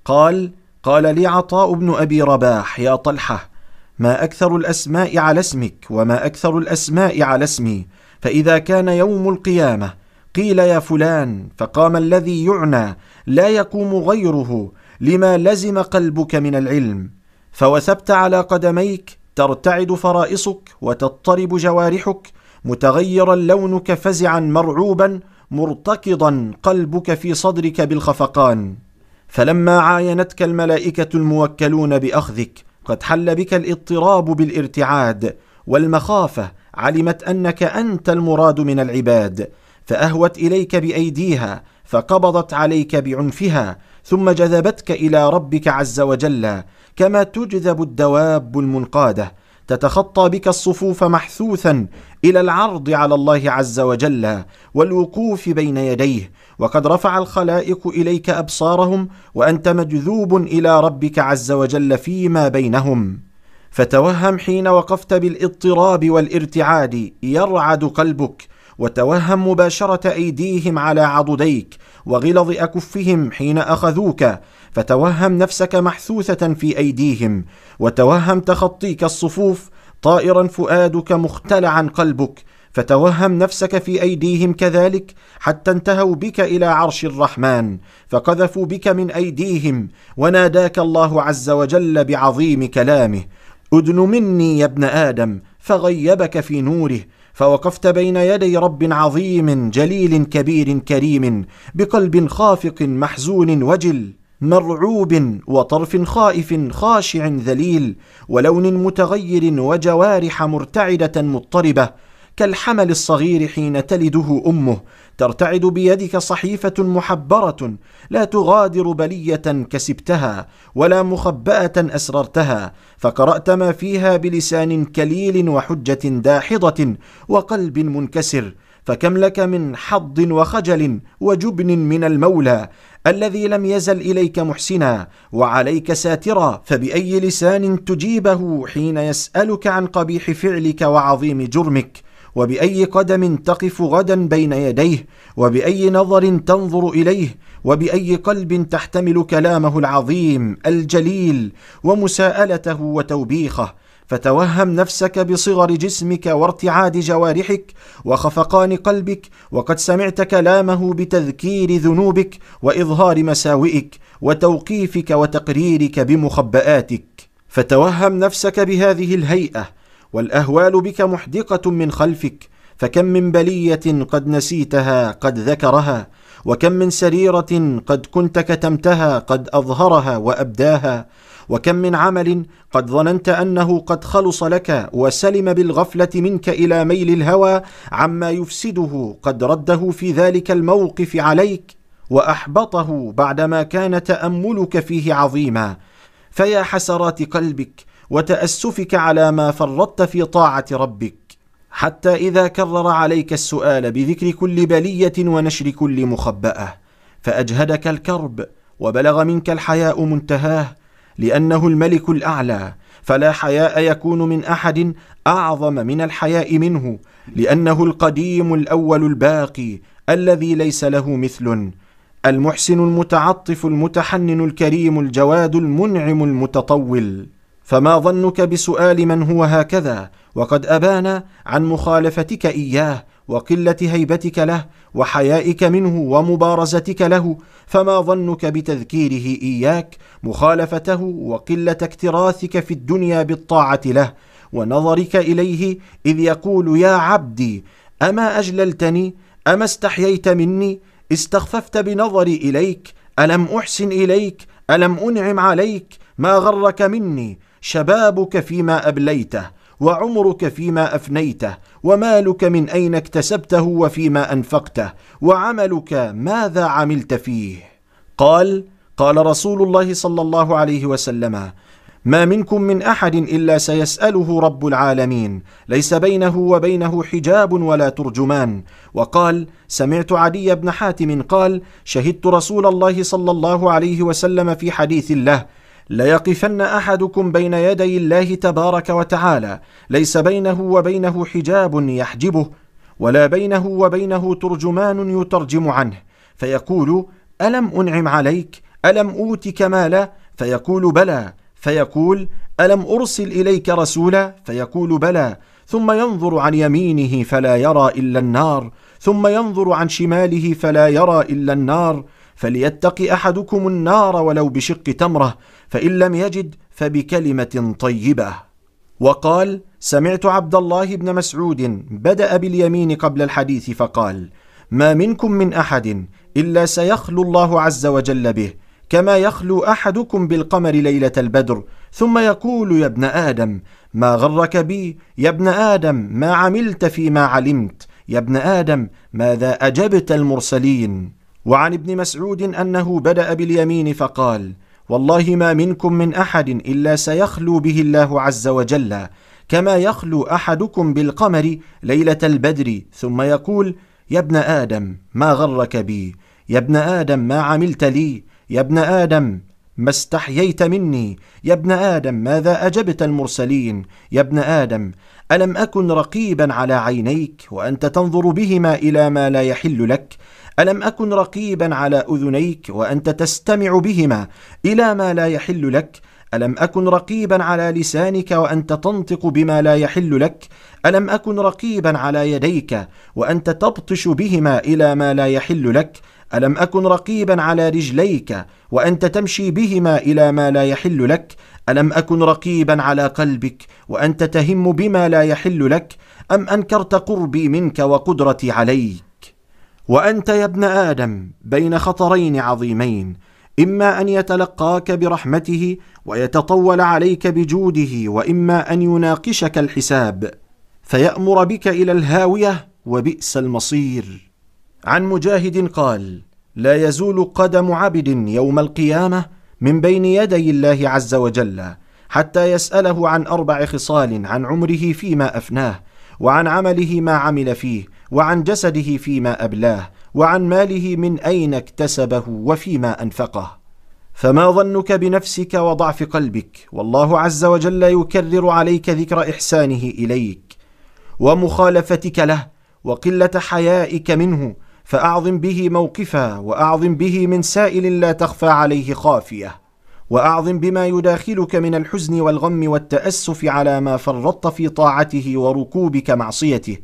قال قال لي عطاء بن أبي رباح يا طلحة ما أكثر الأسماء على اسمك وما أكثر الأسماء على اسمي فإذا كان يوم القيامة قيل يا فلان فقام الذي يعنى لا يقوم غيره لما لزم قلبك من العلم. فوثبت على قدميك ترتعد فرائصك وتضطرب جوارحك متغيرا لونك فزعا مرعوبا مرتكضا قلبك في صدرك بالخفقان. فلما عاينتك الملائكة الموكلون بأخذك قد حل بك الاضطراب بالارتعاد والمخافة علمت أنك أنت المراد من العباد. فأهوت إليك بأيديها فقبضت عليك بعنفها ثم جذبتك إلى ربك عز وجل كما تجذب الدواب المنقادة. تتخطى بك الصفوف محثوثا إلى العرض على الله عز وجل والوقوف بين يديه. وقد رفع الخلائق إليك أبصارهم وأنت مجذوب إلى ربك عز وجل فيما بينهم. فتوهم حين وقفت بالاضطراب والارتعاد يرعد قلبك. وتوهم مباشرة أيديهم على عضديك وغلظ أكفهم حين أخذوك. فتوهم نفسك محثوثة في أيديهم وتوهم تخطيك الصفوف طائرا فؤادك مختلعا قلبك فتوهم نفسك في أيديهم كذلك حتى انتهوا بك إلى عرش الرحمن فقذفوا بك من أيديهم وناداك الله عز وجل بعظيم كلامه أدن مني يا ابن آدم فغيبك في نوره فوقفت بين يدي رب عظيم جليل كبير كريم بقلب خافق محزون وجل. مرعوب وطرف خائف خاشع ذليل ولون متغير وجوارح مرتعدة مضطربة كالحمل الصغير حين تلده أمه ترتعد بيدك صحيفة محبرة لا تغادر بلية كسبتها ولا مخبأة أسررتها فقرأت ما فيها بلسان كليل وحجة داحضة وقلب منكسر فكم لك من حظ وخجل وجبن من المولى الذي لم يزل إليك محسنا وعليك ساترا فبأي لسان تجيبه حين يسألك عن قبيح فعلك وعظيم جرمك؟ وبأي قدم تقف غدا بين يديه؟ وبأي نظر تنظر إليه؟ وبأي قلب تحتمل كلامه العظيم الجليل ومساءلته وتوبيخه؟ فتوهم نفسك بصغر جسمك وارتعاد جوارحك وخفقان قلبك وقد سمعت كلامه بتذكير ذنوبك وإظهار مساوئك وتوقيفك وتقريرك بمخبآتك. فتوهم نفسك بهذه الهيئة والأهوال بك محدقة من خلفك فكم من بلية قد نسيتها قد ذكرها وكم من سريرة قد كنت كتمتها قد أظهرها وأبداها وكم من عمل قد ظننت أنه قد خلص لك وسلم بالغفلة منك إلى ميل الهوى عما يفسده قد رده في ذلك الموقف عليك وأحبطه بعدما كان تأملك فيه عظيما. فيا حسرات قلبك وتأسفك على ما فرطت في طاعة ربك. حتى إذا كرر عليك السؤال بذكر كل بلية ونشر كل مخبأة فأجهدك الكرب وبلغ منك الحياء منتهاه لأنه الملك الأعلى فلا حياء يكون من أحد أعظم من الحياء منه لأنه القديم الأول الباقي الذي ليس له مثل المحسن المتعطف المتحنن الكريم الجواد المنعم المتطول. فما ظنك بسؤال من هو هكذا؟ وقد ابان عن مخالفتك إياه وقلة هيبتك له وحيائك منه ومبارزتك له فما ظنك بتذكيره إياك؟ مخالفته وقلة اكتراثك في الدنيا بالطاعة له ونظرك إليه إذ يقول يا عبدي أما أجللتني؟ أما استحييت مني؟ استخففت بنظري إليك؟ ألم أحسن إليك؟ ألم أنعم عليك؟ ما غرك مني؟ شبابك فيما أبليته وعمرك فيما أفنيته ومالك من أين اكتسبته وفيما أنفقته وعملك ماذا عملت فيه؟ قال قال رسول الله صلى الله عليه وسلم ما منكم من أحد إلا سيسأله رب العالمين ليس بينه وبينه حجاب ولا ترجمان. وقال سمعت عدي بن حاتم قال شهدت رسول الله صلى الله عليه وسلم في حديث الله ليقفن أحدكم بين يدي الله تبارك وتعالى ليس بينه وبينه حجاب يحجبه ولا بينه وبينه ترجمان يترجم عنه. فيقول ألم أنعم عليك؟ ألم أوتك مالا؟ فيقول بلى. فيقول ألم أرسل إليك رسولا؟ فيقول بلى. ثم ينظر عن يمينه فلا يرى إلا النار ثم ينظر عن شماله فلا يرى إلا النار. فليتق أحدكم النار ولو بشق تمرة. فإن لم يجد فبكلمة طيبة. وقال سمعت عبد الله بن مسعود بدأ باليمين قبل الحديث فقال ما منكم من أحد إلا سيخلو الله عز وجل به كما يخلو أحدكم بالقمر ليلة البدر ثم يقول يا ابن آدم ما غرك بي؟ يا ابن آدم ما عملت فيما علمت؟ يا ابن آدم ماذا أجبت المرسلين؟ وعن ابن مسعود أنه بدأ باليمين فقال والله ما منكم من أحد إلا سيخلو به الله عز وجل كما يخلو أحدكم بالقمر ليلة البدر ثم يقول يا ابن آدم ما غرك بي؟ يا ابن آدم ما عملت لي؟ يا ابن آدم ما استحييت مني؟ يا ابن آدم ماذا أجبت المرسلين؟ يا ابن آدم ألم أكن رقيبا على عينيك وأنت تنظر بهما إلى ما لا يحل لك؟ ألم أكن رقيبا على أذنيك وأنت تستمع بهما إلى ما لا يحل لك؟ ألم أكن رقيبا على لسانك وأنت تنطق بما لا يحل لك؟ ألم أكن رقيبا على يديك وأنت تبطش بهما إلى ما لا يحل لك؟ ألم أكن رقيبا على رجليك وأنت تمشي بهما إلى ما لا يحل لك؟ ألم أكن رقيبا على قلبك وأنت تهم بما لا يحل لك؟ أم أنكرت قربي منك وقدرتي عليك؟ وأنت يا ابن آدم بين خطرين عظيمين إما أن يتلقاك برحمته ويتطول عليك بجوده وإما أن يناقشك الحساب فيأمر بك إلى الهاوية وبئس المصير. عن مجاهد قال لا يزول قدم عبد يوم القيامة من بين يدي الله عز وجل حتى يسأله عن أربع خصال عن عمره فيما أفناه وعن عمله ما عمل فيه وعن جسده فيما أبلاه وعن ماله من أين اكتسبه وفيما أنفقه. فما ظنك بنفسك وضعف قلبك والله عز وجل يكرر عليك ذكر إحسانه إليك. ومخالفتك له وقلة حيائك منه فأعظم به موقفا وأعظم به من سائل لا تخفى عليه خافية. وأعظم بما يداخلك من الحزن والغم والتأسف على ما فرطت في طاعته وركوبك معصيته.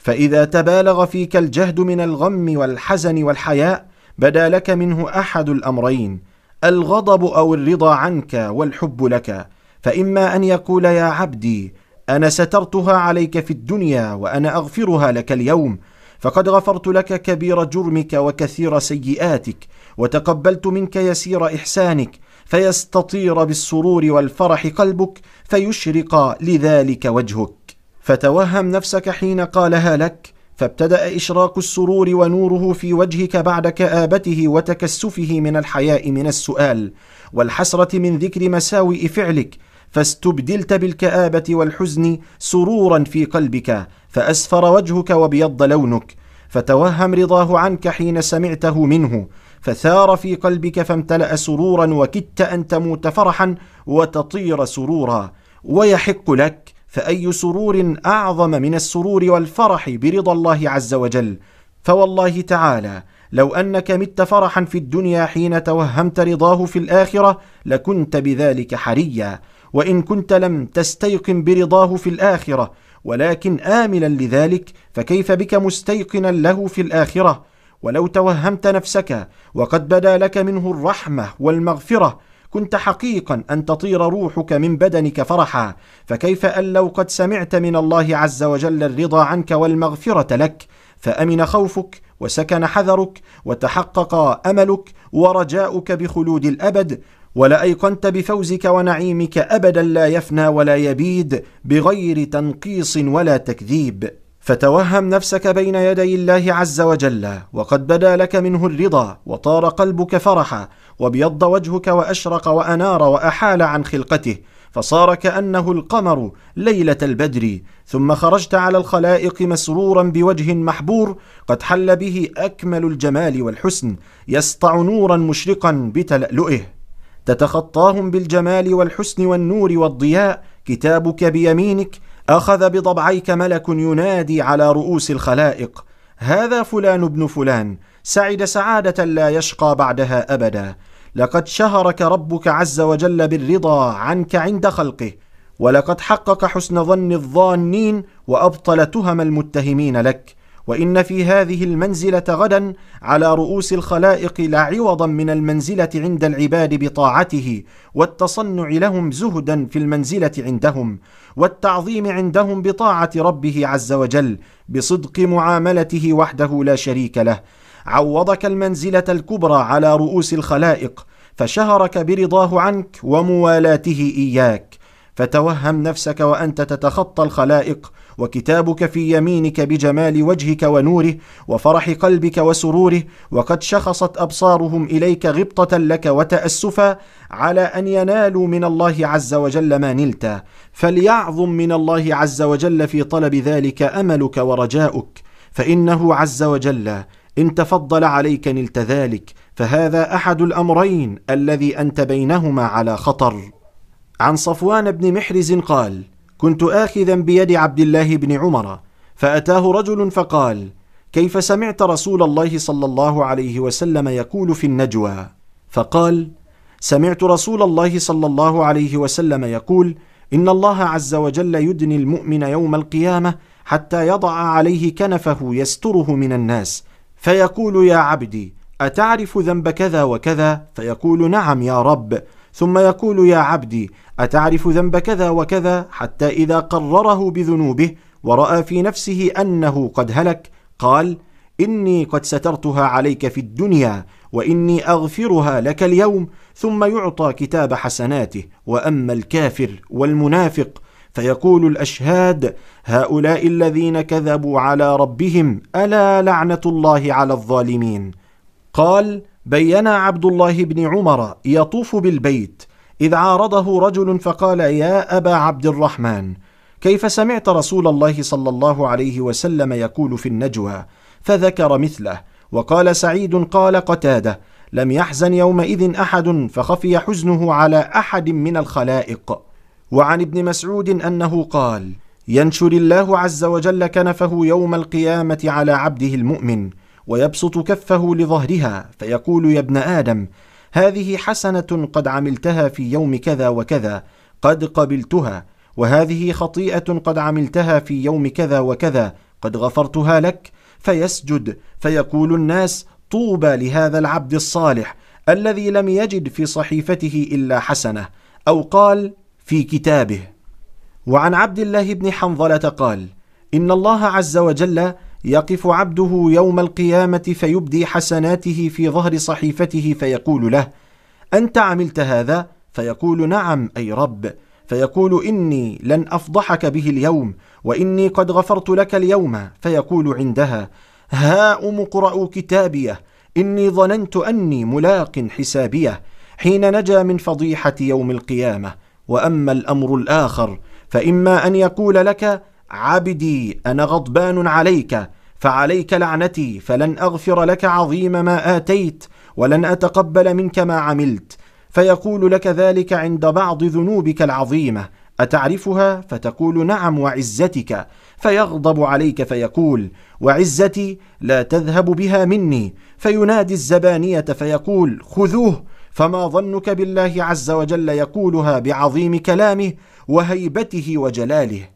فإذا تبالغ فيك الجهد من الغم والحزن والحياء بدا لك منه أحد الأمرين الغضب أو الرضا عنك والحب لك. فإما أن يقول يا عبدي أنا سترتها عليك في الدنيا وأنا أغفرها لك اليوم فقد غفرت لك كبير جرمك وكثير سيئاتك وتقبلت منك يسير إحسانك فيستطير بالسرور والفرح قلبك فيشرق لذلك وجهك. فتوهم نفسك حين قالها لك فابتدأ إشراق السرور ونوره في وجهك بعد كآبته وتكسفه من الحياء من السؤال والحسرة من ذكر مساوئ فعلك فاستبدلت بالكآبة والحزن سرورا في قلبك فأسفر وجهك وابيض لونك فتوهم رضاه عنك حين سمعته منه فثار في قلبك فامتلأ سرورا وكدت ان تموت فرحا وتطير سرورا ويحق لك فأي سرور أعظم من السرور والفرح برضا الله عز وجل؟ فوالله تعالى لو أنك مت فرحا في الدنيا حين توهمت رضاه في الآخرة لكنت بذلك حريا. وإن كنت لم تستيقن برضاه في الآخرة ولكن املا لذلك فكيف بك مستيقنا له في الآخرة؟ ولو توهمت نفسك وقد بدا لك منه الرحمة والمغفرة كنت حقيقا أن تطير روحك من بدنك فرحا فكيف أن لو قد سمعت من الله عز وجل الرضا عنك والمغفرة لك؟ فأمن خوفك وسكن حذرك وتحقق أملك ورجاؤك بخلود الأبد ولأيقنت بفوزك ونعيمك ابدا لا يفنى ولا يبيد بغير تنقيص ولا تكذيب. فتوهم نفسك بين يدي الله عز وجل وقد بدا لك منه الرضا وطار قلبك فرحا وابيض وجهك وأشرق وأنار وأحال عن خلقته فصار كأنه القمر ليلة البدر ثم خرجت على الخلائق مسرورا بوجه محبور قد حل به أكمل الجمال والحسن يسطع نورا مشرقا بتلألؤه. تتخطاهم بالجمال والحسن والنور والضياء كتابك بيمينك أخذ بضبعيك ملك ينادي على رؤوس الخلائق. هذا فلان ابن فلان سعد سعادة لا يشقى بعدها أبدا. لقد شهرك ربك عز وجل بالرضا عنك عند خلقه ولقد حقق حسن ظن الظانين وأبطل تهم المتهمين لك. وإن في هذه المنزلة غدا على رؤوس الخلائق لعوضا من المنزلة عند العباد بطاعته والتصنع لهم زهدا في المنزلة عندهم والتعظيم عندهم بطاعة ربه عز وجل بصدق معاملته وحده لا شريك له. عوضك المنزلة الكبرى على رؤوس الخلائق فشهرك برضاه عنك وموالاته إياك. فتوهم نفسك وأنت تتخطى الخلائق وكتابك في يمينك بجمال وجهك ونوره وفرح قلبك وسروره وقد شخصت أبصارهم إليك غبطة لك وتأسفا على أن ينالوا من الله عز وجل ما نلت. فليعظم من الله عز وجل في طلب ذلك أملك ورجاؤك. فإنه عز وجل إن تفضل عليك نلت ذلك فهذا أحد الأمرين الذي أنت بينهما على خطر. عن صفوان بن محرز قال كنت آخذا بيد عبد الله بن عمر فأتاه رجل فقال كيف سمعت رسول الله صلى الله عليه وسلم يقول في النجوى؟ فقال سمعت رسول الله صلى الله عليه وسلم يقول إن الله عز وجل يدني المؤمن يوم القيامة حتى يضع عليه كنفه يستره من الناس فيقول يا عبدي أتعرف ذنب كذا وكذا؟ فيقول نعم يا رب. ثم يقول يا عبدي أتعرف ذنب كذا وكذا؟ حتى إذا قرره بذنوبه ورأى في نفسه أنه قد هلك قال إني قد سترتها عليك في الدنيا وإني أغفرها لك اليوم ثم يعطى كتاب حسناته وأما الكافر والمنافق فيقول الأشهاد هؤلاء الذين كذبوا على ربهم ألا لعنة الله على الظالمين؟ قال بين عبد الله بن عمر يطوف بالبيت إذ عارضه رجل فقال يا أبا عبد الرحمن كيف سمعت رسول الله صلى الله عليه وسلم يقول في النجوى فذكر مثله وقال سعيد قال قتادة لم يحزن يومئذ أحد فخفي حزنه على أحد من الخلائق. وعن ابن مسعود أنه قال ينشر الله عز وجل كنفه يوم القيامة على عبده المؤمن ويبسط كفه لظهرها فيقول يا ابن آدم هذه حسنة قد عملتها في يوم كذا وكذا قد قبلتها وهذه خطيئة قد عملتها في يوم كذا وكذا قد غفرتها لك؟ فيسجد فيقول الناس طوبى لهذا العبد الصالح الذي لم يجد في صحيفته إلا حسنة أو قال في كتابه. وعن عبد الله بن حنظلة قال إن الله عز وجل يقف عبده يوم القيامة فيبدي حسناته في ظهر صحيفته فيقول له أنت عملت هذا؟ فيقول نعم أي رب. فيقول إني لن أفضحك به اليوم وإني قد غفرت لك اليوم. فيقول عندها هاؤم اقرأوا كتابيه إني ظننت أني ملاق حسابيه حين نجا من فضيحة يوم القيامة. وأما الأمر الآخر فإما أن يقول لك عبدي أنا غضبان عليك فعليك لعنتي فلن أغفر لك عظيم ما آتيت ولن أتقبل منك ما عملت. فيقول لك ذلك عند بعض ذنوبك العظيمة. أتعرفها؟ فتقول نعم وعزتك. فيغضب عليك فيقول وعزتي لا تذهب بها مني. فينادي الزبانية فيقول خذوه. فما ظنك بالله عز وجل يقولها بعظيم كلامه وهيبته وجلاله.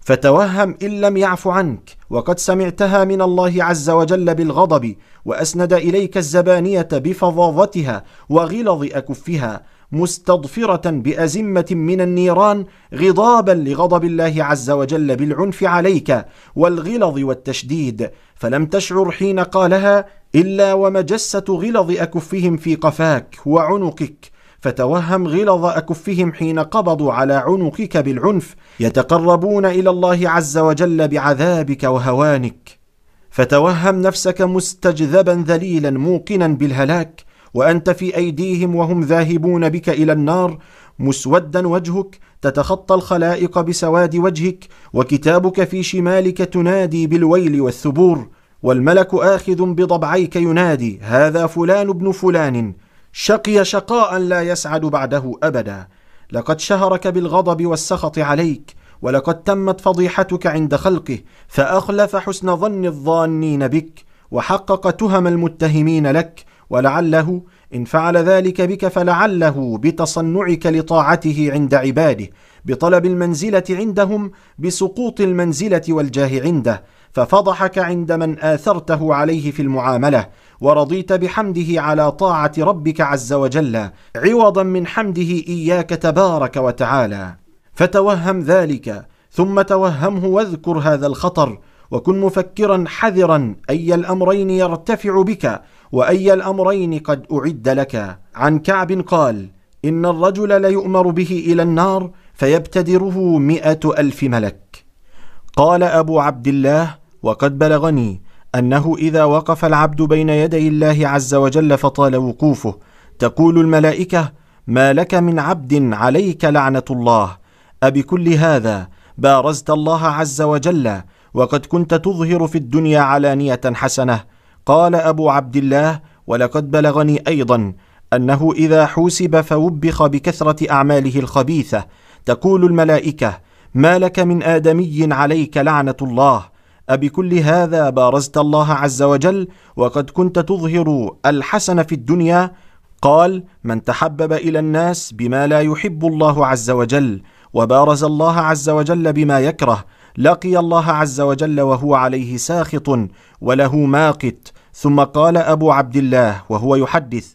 فتوهم إن لم يعف عنك وقد سمعتها من الله عز وجل بالغضب وأسند إليك الزبانية بفظاظتها وغلظ أكفها مستضفرة بأزمة من النيران غضابا لغضب الله عز وجل بالعنف عليك والغلظ والتشديد. فلم تشعر حين قالها إلا ومجسة غلظ أكفهم في قفاك وعنقك. فتوهم غلظ أكفهم حين قبضوا على عنقك بالعنف. يتقربون إلى الله عز وجل بعذابك وهوانك. فتوهم نفسك مستجذبا ذليلا موقنا بالهلاك. وأنت في أيديهم وهم ذاهبون بك إلى النار. مسودا وجهك تتخطى الخلائق بسواد وجهك. وكتابك في شمالك تنادي بالويل والثبور. والملك آخذ بضبعيك ينادي هذا فلان ابن فلان شقي شقاء لا يسعد بعده أبدا لقد شهرك بالغضب والسخط عليك ولقد تمت فضيحتك عند خلقه فأخلف حسن ظن الظانين بك وحقق تهم المتهمين لك ولعله إن فعل ذلك بك فلعله بتصنعك لطاعته عند عباده بطلب المنزلة عندهم بسقوط المنزلة والجاه عنده ففضحك عند من آثرته عليه في المعاملة ورضيت بحمده على طاعة ربك عز وجل عوضا من حمده إياك تبارك وتعالى. فتوهم ذلك ثم توهمه واذكر هذا الخطر وكن مفكرا حذرا أي الأمرين يرتفع بك وأي الأمرين قد أعد لك. عن كعب قال إن الرجل ليؤمر به إلى النار فيبتدره مائه ألف ملك. قال أبو عبد الله وقد بلغني أنه إذا وقف العبد بين يدي الله عز وجل فطال وقوفه تقول الملائكة ما لك من عبد عليك لعنة الله؟ أبكل هذا؟ بارزت الله عز وجل وقد كنت تظهر في الدنيا علانية حسنة. قال أبو عبد الله ولقد بلغني أيضا أنه إذا حوسب فوبخ بكثرة أعماله الخبيثة. تقول الملائكة ما لك من آدمي عليك لعنة الله؟ أبكل هذا بارزت الله عز وجل وقد كنت تظهر الحسن في الدنيا؟ قال من تحبب إلى الناس بما لا يحب الله عز وجل وبارز الله عز وجل بما يكره لقي الله عز وجل وهو عليه ساخط وله ماقت ثم قال أبو عبد الله وهو يحدث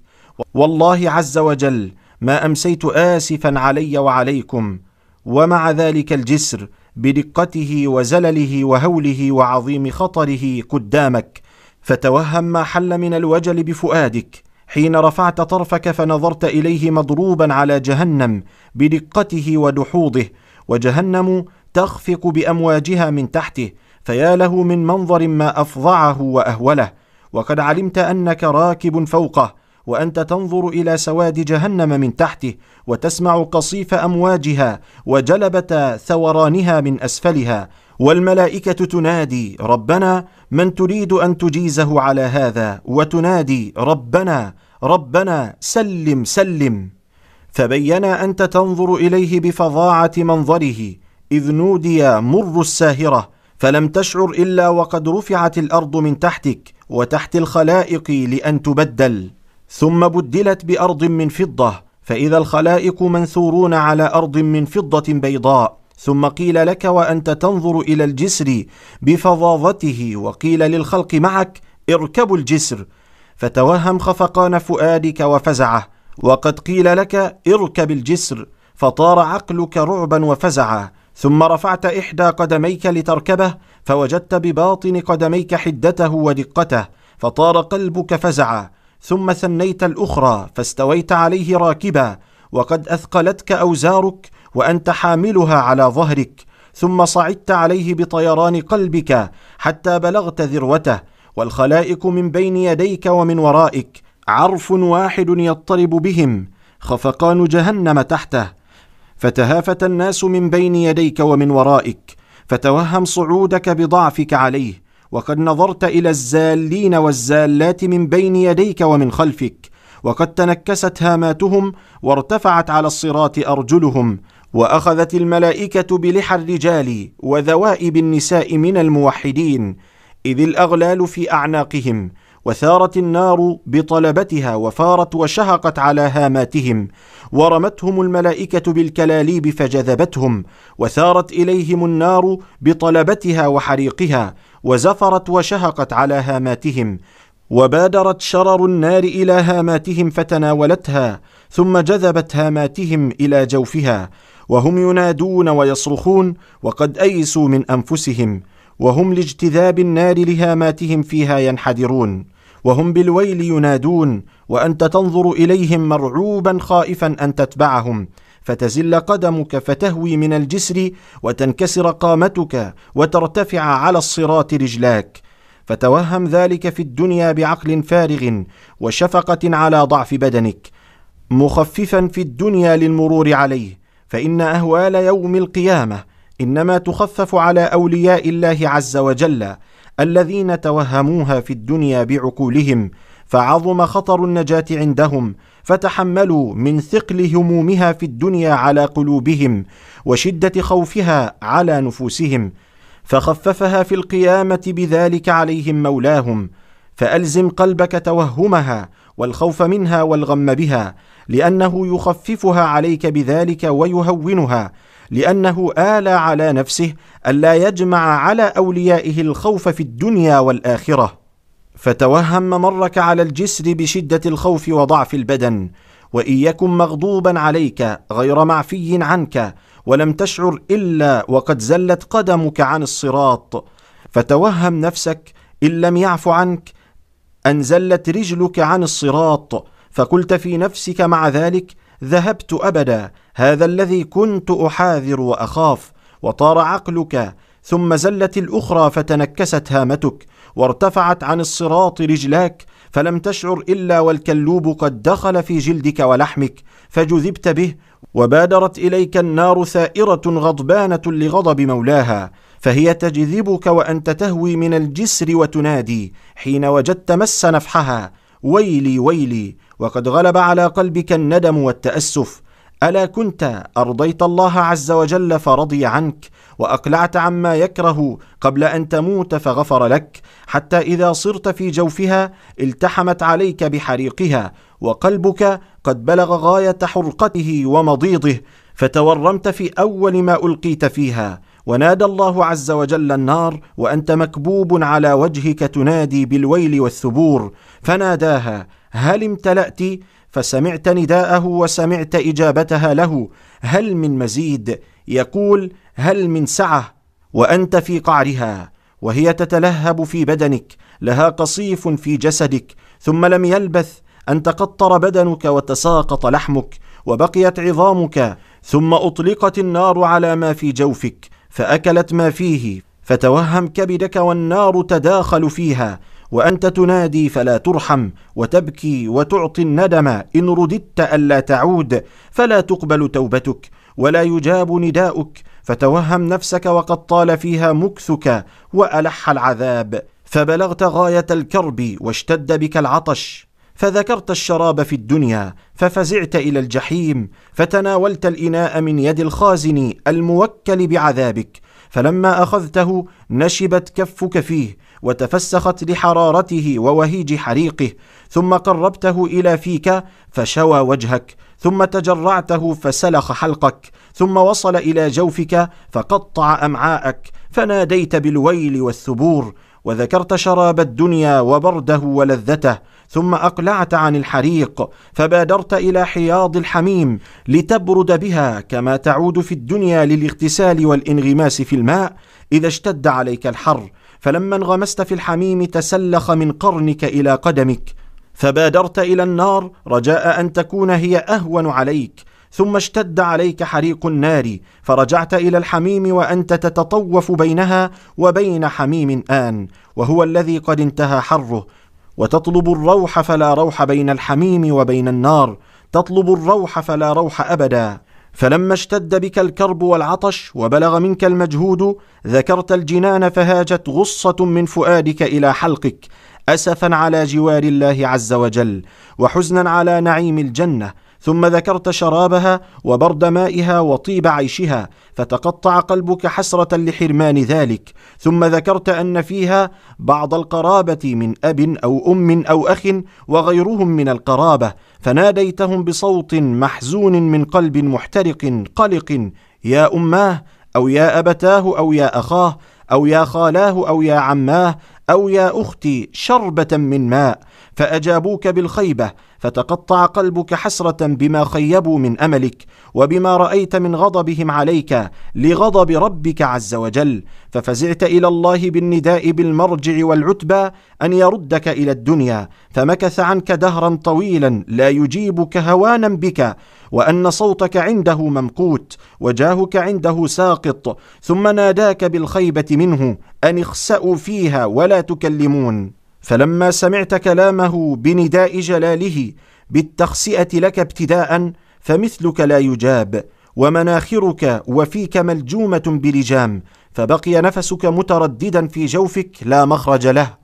والله عز وجل ما أمسيت اسفا علي وعليكم ومع ذلك الجسر بدقته وزلله وهوله وعظيم خطره قدامك فتوهم ما حل من الوجل بفؤادك. حين رفعت طرفك فنظرت إليه مضروبا على جهنم بدقته ودحوضه وجهنم تخفق بأمواجها من تحته فيا له من منظر ما افظعه وأهوله. وقد علمت أنك راكب فوقه وأنت تنظر إلى سواد جهنم من تحته وتسمع قصيف أمواجها وجلبة ثورانها من أسفلها والملائكة تنادي ربنا من تريد أن تجيزه على هذا؟ وتنادي ربنا ربنا سلم سلم. فبين أنت تنظر إليه بفظاعة منظره إذ نودي مر الساهرة فلم تشعر إلا وقد رفعت الأرض من تحتك وتحت الخلائق لأن تبدل. ثم بدلت بأرض من فضة فإذا الخلائق منثورون على أرض من فضة بيضاء. ثم قيل لك وأنت تنظر إلى الجسر بفظاظته وقيل للخلق معك اركبوا الجسر. فتوهم خفقان فؤادك وفزعه وقد قيل لك اركب الجسر. فطار عقلك رعبا وفزعا ثم رفعت إحدى قدميك لتركبه فوجدت بباطن قدميك حدته ودقته. فطار قلبك فزعا ثم ثنيت الأخرى فاستويت عليه راكبا وقد أثقلتك أوزارك وأنت حاملها على ظهرك ثم صعدت عليه بطيران قلبك حتى بلغت ذروته والخلائق من بين يديك ومن ورائك عرف واحد يضطرب بهم خفقان جهنم تحته. فتهافت الناس من بين يديك ومن ورائك فتوهم صعودك بضعفك عليه وقد نظرت إلى الزالين والزالات من بين يديك ومن خلفك وقد تنكست هاماتهم وارتفعت على الصراط أرجلهم وأخذت الملائكة بلحى الرجال وذوائب النساء من الموحدين إذ الأغلال في أعناقهم وثارت النار بطلبتها وفارت وشهقت على هاماتهم ورمتهم الملائكة بالكلاليب فجذبتهم وثارت إليهم النار بطلبتها وحريقها وزفرت وشهقت على هاماتهم وبادرت شرر النار إلى هاماتهم فتناولتها ثم جذبت هاماتهم إلى جوفها وهم ينادون ويصرخون وقد أيسوا من أنفسهم وهم لاجتذاب النار لهاماتهم فيها ينحدرون وهم بالويل ينادون وأنت تنظر إليهم مرعوبا خائفا أن تتبعهم فتزل قدمك فتهوي من الجسر وتنكسر قامتك وترتفع على الصراط رجلاك. فتوهم ذلك في الدنيا بعقل فارغ وشفقة على ضعف بدنك. مخففا في الدنيا للمرور عليه. فإن أهوال يوم القيامة إنما تخفف على أولياء الله عز وجل الذين توهموها في الدنيا بعقولهم فعظم خطر النجاة عندهم فتحملوا من ثقل همومها في الدنيا على قلوبهم وشدة خوفها على نفوسهم فخففها في القيامة بذلك عليهم مولاهم فألزم قلبك توهمها والخوف منها والغم بها لأنه يخففها عليك بذلك ويهونها لأنه آلى على نفسه ألا يجمع على أوليائه الخوف في الدنيا والآخرة. فتوهم ممرك على الجسر بشدة الخوف وضعف البدن وان يكن مغضوبا عليك غير معفي عنك ولم تشعر إلا وقد زلت قدمك عن الصراط. فتوهم نفسك إن لم يعف عنك أن زلت رجلك عن الصراط. فقلت في نفسك مع ذلك ذهبت أبدا هذا الذي كنت أحاذر وأخاف وطار عقلك ثم زلت الأخرى فتنكست هامتك وارتفعت عن الصراط رجلاك فلم تشعر إلا والكلوب قد دخل في جلدك ولحمك فجذبت به وبادرت إليك النار ثائرة غضبانة لغضب مولاها فهي تجذبك وأنت تهوي من الجسر وتنادي حين وجدت مس نفحها ويلي ويلي وقد غلب على قلبك الندم والتأسف ألا كنت أرضيت الله عز وجل فرضي عنك وأقلعت عما يكره قبل أن تموت فغفر لك حتى إذا صرت في جوفها التحمت عليك بحريقها وقلبك قد بلغ غاية حرقته ومضيضه فتورمت في أول ما ألقيت فيها. ونادى الله عز وجل النار وأنت مكبوب على وجهك تنادي بالويل والثبور. فناداها هل امتلأت فسمعت نداءه وسمعت إجابتها له هل من مزيد؟ يقول هل من سعة؟ وأنت في قعرها وهي تتلهب في بدنك لها قصيف في جسدك ثم لم يلبث أن تقطر بدنك وتساقط لحمك وبقيت عظامك ثم أطلقت النار على ما في جوفك فأكلت ما فيه فتوهم كبدك والنار تداخل فيها وأنت تنادي فلا ترحم وتبكي وتعطي الندم إن رددت ألا تعود فلا تقبل توبتك ولا يجاب نداؤك فتوهم نفسك وقد طال فيها مكثك وألح العذاب فبلغت غاية الكرب واشتد بك العطش فذكرت الشراب في الدنيا ففزعت إلى الجحيم فتناولت الإناء من يد الخازن الموكل بعذابك فلما أخذته نشبت كفك فيه وتفسخت لحرارته ووهيج حريقه ثم قربته إلى فيك فشوى وجهك ثم تجرعته فسلخ حلقك ثم وصل إلى جوفك فقطع أمعاءك فناديت بالويل والثبور وذكرت شراب الدنيا وبرده ولذته ثم أقلعت عن الحريق فبادرت إلى حياض الحميم لتبرد بها كما تعود في الدنيا للاغتسال والإنغماس في الماء إذا اشتد عليك الحر. فلما انغمست في الحميم تسلخ من قرنك إلى قدمك فبادرت إلى النار رجاء أن تكون هي أهون عليك ثم اشتد عليك حريق النار فرجعت إلى الحميم وأنت تتطوف بينها وبين حميم آن وهو الذي قد انتهى حره. وتطلب الروح فلا روح بين الحميم وبين النار تطلب الروح فلا روح أبدا. فلما اشتد بك الكرب والعطش وبلغ منك المجهود ذكرت الجنان فهاجت غصة من فؤادك إلى حلقك اسفا على جوار الله عز وجل وحزنا على نعيم الجنة. ثم ذكرت شرابها وبرد مائها وطيب عيشها فتقطع قلبك حسرة لحرمان ذلك. ثم ذكرت أن فيها بعض القرابة من أب أو أم أو أخ وغيرهم من القرابة فناديتهم بصوت محزون من قلب محترق قلق يا أماه أو يا أبتاه أو يا أخاه أو يا خالاه أو يا عماه أو يا أختي شربة من ماء فأجابوك بالخيبة فتقطع قلبك حسرة بما خيبوا من أملك وبما رأيت من غضبهم عليك لغضب ربك عز وجل ففزعت إلى الله بالنداء بالمرجع والعتبى أن يردك إلى الدنيا فمكث عنك دهرا طويلا لا يجيبك هوانا بك وأن صوتك عنده ممقوت وجاهك عنده ساقط ثم ناداك بالخيبة منه أن اخسأوا فيها ولا تكلمون. فلما سمعت كلامه بنداء جلاله بالتخسئة لك ابتداء فمثلك لا يجاب ومناخرك وفيك ملجومة بلجام فبقي نفسك مترددا في جوفك لا مخرج له.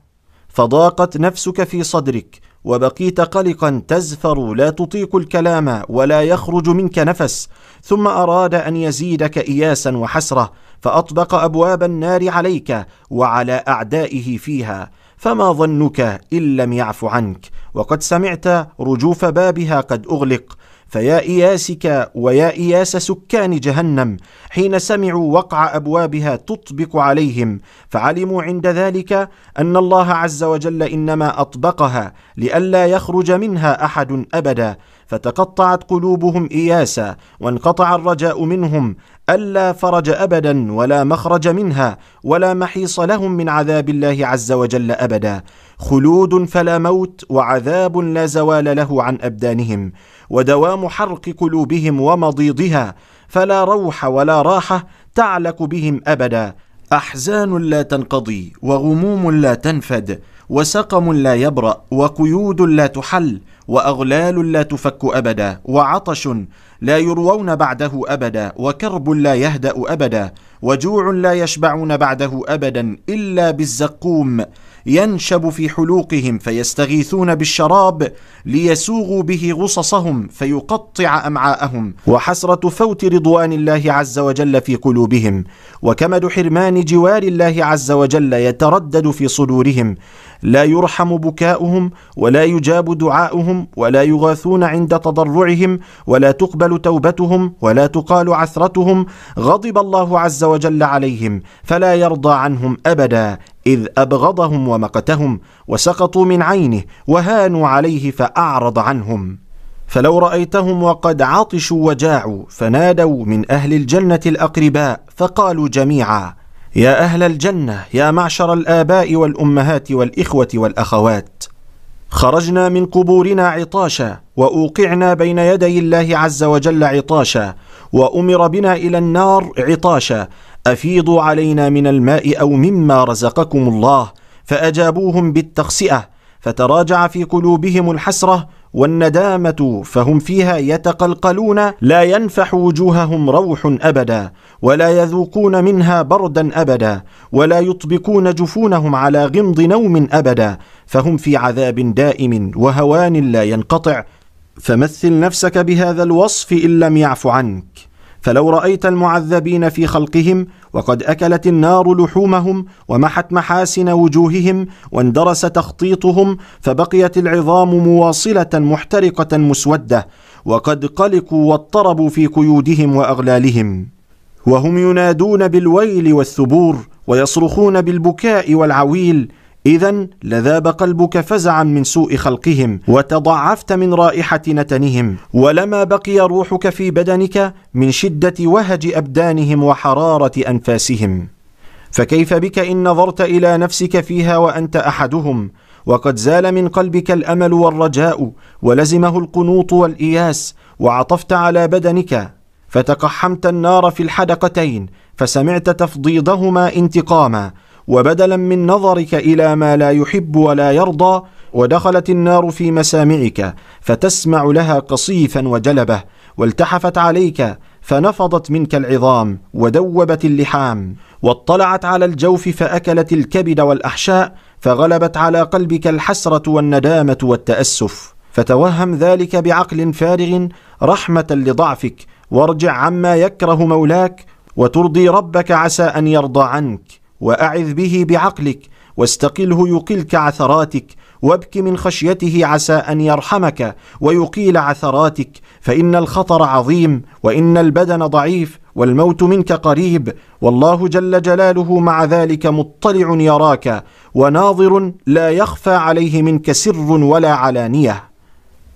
فضاقت نفسك في صدرك وبقيت قلقا تزفر لا تطيق الكلام ولا يخرج منك نفس ثم أراد أن يزيدك اياسا وحسرة فأطبق أبواب النار عليك وعلى أعدائه فيها فما ظنك إن لم يعف عنك. وقد سمعت رجوف بابها قد أغلق فيا إياسك ويا إياس سكان جهنم حين سمعوا وقع أبوابها تطبق عليهم. فعلموا عند ذلك أن الله عز وجل إنما أطبقها لئلا يخرج منها أحد أبدا. فتقطعت قلوبهم إياسا وانقطع الرجاء منهم. ألا فرج أبدا ولا مخرج منها ولا محيص لهم من عذاب الله عز وجل أبدا. خلود فلا موت وعذاب لا زوال له عن أبدانهم ودوام حرق قلوبهم ومضيضها فلا روح ولا راحة تعلق بهم أبدا. أحزان لا تنقضي وغموم لا تنفد وسقم لا يبرأ وقيود لا تحل وأغلال لا تفك أبدا وعطش لا يروون بعده أبدا وكرب لا يهدأ أبدا وجوع لا يشبعون بعده أبدا إلا بالزقوم ينشب في حلوقهم فيستغيثون بالشراب ليسوغوا به غصصهم فيقطع أمعاءهم وحسرة فوت رضوان الله عز وجل في قلوبهم وكمد حرمان جوار الله عز وجل يتردد في صدورهم لا يرحم بكاؤهم ولا يجاب دعاؤهم ولا يغاثون عند تضرعهم ولا تقبل توبتهم ولا تقال عثرتهم غضب الله عز وجل عليهم فلا يرضى عنهم أبدا إذ أبغضهم ومقتهم وسقطوا من عينه وهانوا عليه فأعرض عنهم فلو رأيتهم وقد عطشوا وجاعوا فنادوا من أهل الجنة الأقرباء فقالوا جميعا يا أهل الجنة يا معشر الآباء والأمهات والإخوة والأخوات خرجنا من قبورنا عطاشا وأوقعنا بين يدي الله عز وجل عطاشا وأمر بنا إلى النار عطاشا أفيضوا علينا من الماء أو مما رزقكم الله فأجابوهم بالتخسئة فتراجع في قلوبهم الحسرة والندامة فهم فيها يتقلقلون لا ينفح وجوههم روح أبدا ولا يذوقون منها بردا أبدا ولا يطبقون جفونهم على غمض نوم أبدا فهم في عذاب دائم وهوان لا ينقطع. فمثل نفسك بهذا الوصف إن لم يعف عنك. فلو رأيت المعذبين في خلقهم وقد أكلت النار لحومهم ومحت محاسن وجوههم واندرس تخطيطهم فبقيت العظام مواصلة محترقة مسودة وقد قلقوا واضطربوا في قيودهم وأغلالهم. وهم ينادون بالويل والثبور ويصرخون بالبكاء والعويل اذا لذاب قلبك فزعا من سوء خلقهم وتضعفت من رائحة نتنهم. ولما بقي روحك في بدنك من شدة وهج أبدانهم وحرارة أنفاسهم. فكيف بك إن نظرت إلى نفسك فيها وأنت أحدهم؟ وقد زال من قلبك الأمل والرجاء ولزمه القنوط والإياس وعطفت على بدنك. فتقحمت النار في الحدقتين فسمعت تفضيضهما انتقاما. وبدلا من نظرك إلى ما لا يحب ولا يرضى ودخلت النار في مسامعك فتسمع لها قصيفا وجلبة والتحفت عليك فنفضت منك العظام ودوبت اللحام واطلعت على الجوف فأكلت الكبد والأحشاء فغلبت على قلبك الحسرة والندامة والتأسف. فتوهم ذلك بعقل فارغ رحمة لضعفك وارجع عما يكره مولاك وترضي ربك عسى أن يرضى عنك. وأعذ به بعقلك واستقله يقلك عثراتك وابك من خشيته عسى أن يرحمك ويقيل عثراتك فإن الخطر عظيم وإن البدن ضعيف والموت منك قريب والله جل جلاله مع ذلك مطلع يراك وناظر لا يخفى عليه منك سر ولا علانية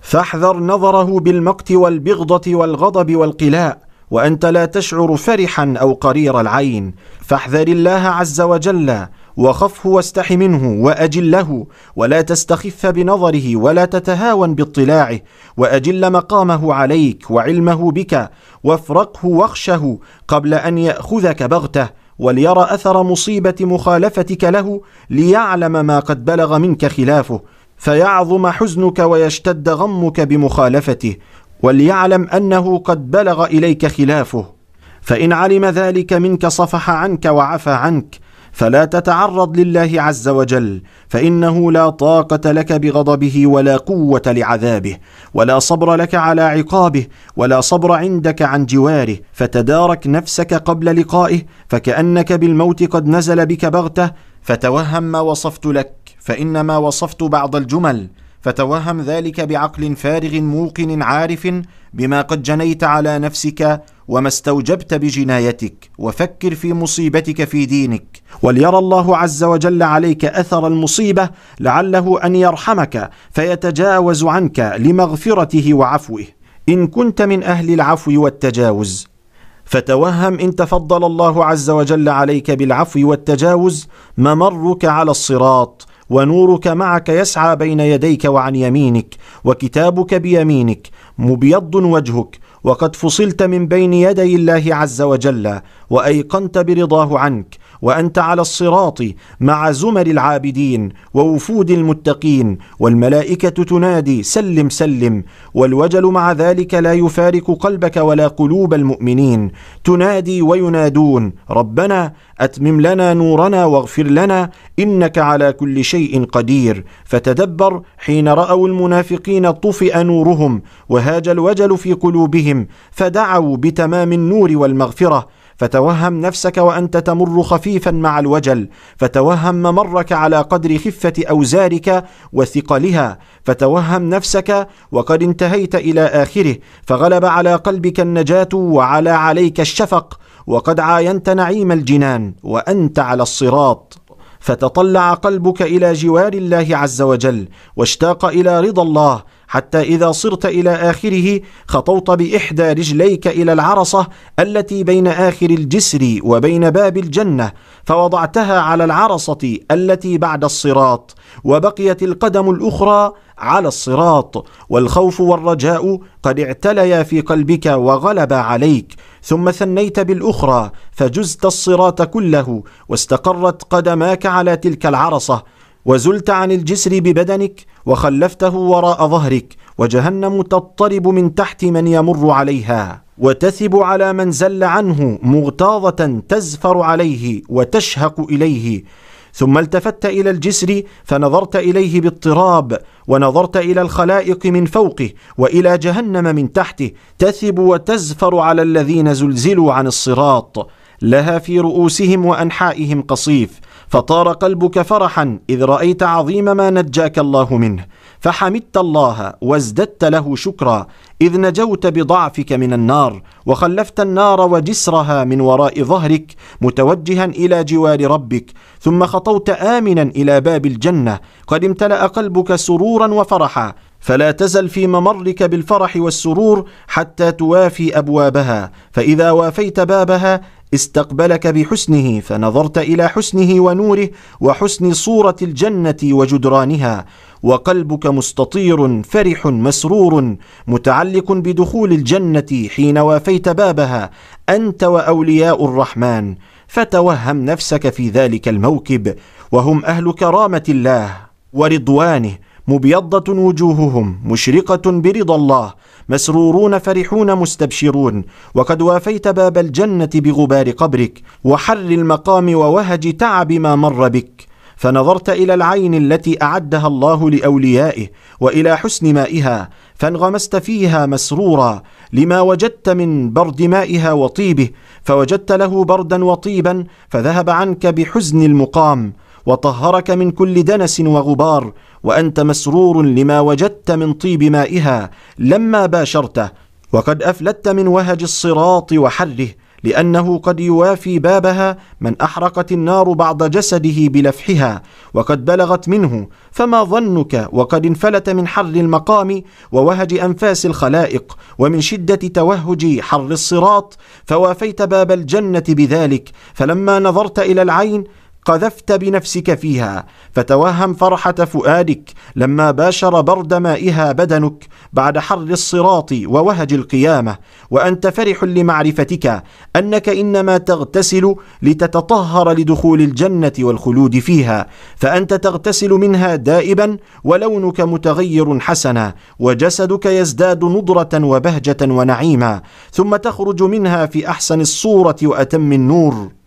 فاحذر نظره بالمقت والبغضة والغضب والقلاء وأنت لا تشعر فرحا أو قرير العين فاحذر الله عز وجل وخفه واستح منه وأجله ولا تستخف بنظره ولا تتهاون باطلاعه وأجل مقامه عليك وعلمه بك وافرقه واخشه قبل أن يأخذك بغتة وليرى أثر مصيبة مخالفتك له ليعلم ما قد بلغ منك خلافه فيعظم حزنك ويشتد غمك بمخالفته وليعلم أنه قد بلغ إليك خلافه. فإن علم ذلك منك صفح عنك وعفى عنك فلا تتعرض لله عز وجل فإنه لا طاقة لك بغضبه ولا قوة لعذابه ولا صبر لك على عقابه ولا صبر عندك عن جواره فتدارك نفسك قبل لقائه فكأنك بالموت قد نزل بك بغتة فتوهم ما وصفت لك فإنما وصفت بعض الجمل فتوهم ذلك بعقل فارغ موقن عارف بما قد جنيت على نفسك وما استوجبت بجنايتك وفكر في مصيبتك في دينك وليرى الله عز وجل عليك أثر المصيبة لعله أن يرحمك فيتجاوز عنك لمغفرته وعفوه إن كنت من أهل العفو والتجاوز فتوهم إن تفضل الله عز وجل عليك بالعفو والتجاوز ممرك على الصراط ونورك معك يسعى بين يديك وعن يمينك وكتابك بيمينك مبيض وجهك وقد فصلت من بين يدي الله عز وجل وأيقنت برضاه عنك. وأنت على الصراط مع زمر العابدين ووفود المتقين والملائكة تنادي سلم سلم والوجل مع ذلك لا يفارق قلبك ولا قلوب المؤمنين تنادي وينادون ربنا أتمم لنا نورنا واغفر لنا إنك على كل شيء قدير فتدبر حين رأوا المنافقين طفئ نورهم وهاج الوجل في قلوبهم فدعوا بتمام النور والمغفرة فتوهم نفسك وأنت تمر خفيفا مع الوجل فتوهم ممرك على قدر خفة أوزارك وثقلها فتوهم نفسك وقد انتهيت إلى آخره فغلب على قلبك النجاة وعلى عليك الشفق وقد عاينت نعيم الجنان وأنت على الصراط. فتطلع قلبك إلى جوار الله عز وجل واشتاق إلى رضا الله حتى إذا صرت إلى آخره خطوت بإحدى رجليك إلى العرصة التي بين آخر الجسر وبين باب الجنة فوضعتها على العرصة التي بعد الصراط وبقيت القدم الأخرى على الصراط والخوف والرجاء قد اعتليا في قلبك وغلبا عليك ثم ثنيت بالأخرى فجزت الصراط كله واستقرت قدماك على تلك العرصة. وزلت عن الجسر ببدنك وخلفته وراء ظهرك وجهنم تضطرب من تحت من يمر عليها وتثب على من زل عنه مغتاظة تزفر عليه وتشهق إليه. ثم التفت إلى الجسر فنظرت إليه باضطراب ونظرت إلى الخلائق من فوقه وإلى جهنم من تحته تثب وتزفر على الذين زلزلوا عن الصراط. لها في رؤوسهم وأنحائهم قصيف. فطار قلبك فرحا إذ رأيت عظيم ما نجاك الله منه فحمدت الله وازددت له شكرا إذ نجوت بضعفك من النار وخلفت النار وجسرها من وراء ظهرك متوجها إلى جوار ربك ثم خطوت امنا إلى باب الجنة قد امتلأ قلبك سرورا وفرحا فلا تزل في ممرك بالفرح والسرور حتى توافي أبوابها فإذا وافيت بابها استقبلك بحسنه فنظرت إلى حسنه ونوره وحسن صورة الجنة وجدرانها وقلبك مستطير فرح مسرور متعلق بدخول الجنة حين وافيت بابها أنت وأولياء الرحمن فتوهم نفسك في ذلك الموكب وهم أهل كرامة الله ورضوانه. مبيضة وجوههم مشرقة برضا الله مسرورون فرحون مستبشرون. وقد وافيت باب الجنة بغبار قبرك وحر المقام ووهج تعب ما مر بك. فنظرت إلى العين التي أعدها الله لأوليائه وإلى حسن مائها فانغمست فيها مسرورا لما وجدت من برد مائها وطيبه. فوجدت له بردا وطيبا فذهب عنك بحزن المقام وطهرك من كل دنس وغبار. وأنت مسرور لما وجدت من طيب مائها لما باشرته وقد أفلت من وهج الصراط وحره لأنه قد يوافي بابها من أحرقت النار بعض جسده بلفحها وقد بلغت منه فما ظنك وقد انفلت من حر المقام ووهج أنفاس الخلائق ومن شدة توهج حر الصراط فوافيت باب الجنة بذلك فلما نظرت إلى العين قذفت بنفسك فيها فتوهم فرحة فؤادك لما باشر برد مائها بدنك بعد حر الصراط ووهج القيامة. وأنت فرح لمعرفتك أنك إنما تغتسل لتتطهر لدخول الجنة والخلود فيها. فأنت تغتسل منها دائبا ولونك متغير حسنا وجسدك يزداد نضرة وبهجة ونعيما. ثم تخرج منها في أحسن الصورة وأتم النور.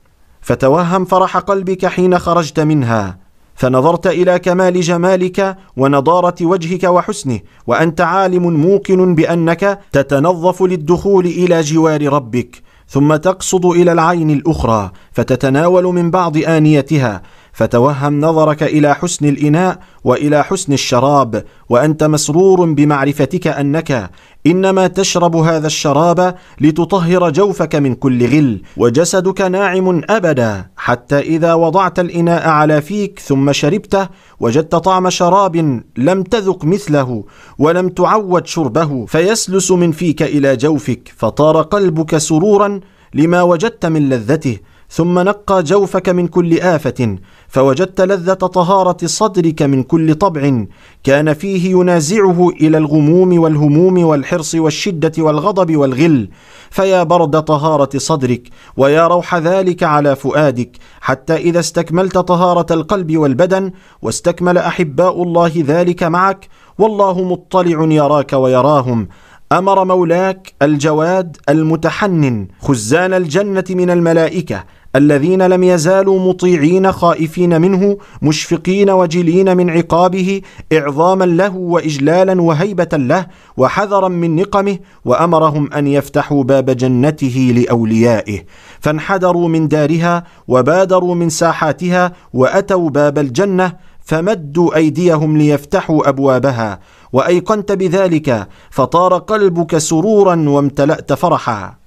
فتوهم فرح قلبك حين خرجت منها فنظرت إلى كمال جمالك ونضارة وجهك وحسنه وأنت عالم موقن بأنك تتنظف للدخول إلى جوار ربك ثم تقصد إلى العين الأخرى فتتناول من بعض آنيتها فتوهم نظرك إلى حسن الإناء وإلى حسن الشراب وأنت مسرور بمعرفتك أنك إنما تشرب هذا الشراب لتطهر جوفك من كل غل وجسدك ناعم أبدا حتى إذا وضعت الإناء على فيك ثم شربته وجدت طعم شراب لم تذق مثله ولم تعود شربه فيسلس من فيك إلى جوفك فطار قلبك سرورا لما وجدت من لذته. ثم نقى جوفك من كل آفة فوجدت لذة طهارة صدرك من كل طبع كان فيه ينازعه إلى الغموم والهموم والحرص والشدة والغضب والغل. فيا برد طهارة صدرك ويا روح ذلك على فؤادك حتى إذا استكملت طهارة القلب والبدن واستكمل أحباء الله ذلك معك والله مطلع يراك ويراهم. أمر مولاك الجواد المتحنن خزان الجنة من الملائكة. الذين لم يزالوا مطيعين خائفين منه مشفقين وجلين من عقابه إعظاما له وإجلالا وهيبة له وحذرا من نقمه وأمرهم أن يفتحوا باب جنته لأوليائه. فانحدروا من دارها وبادروا من ساحاتها وأتوا باب الجنة فمدوا أيديهم ليفتحوا أبوابها. وأيقنت بذلك فطار قلبك سرورا وامتلأت فرحا.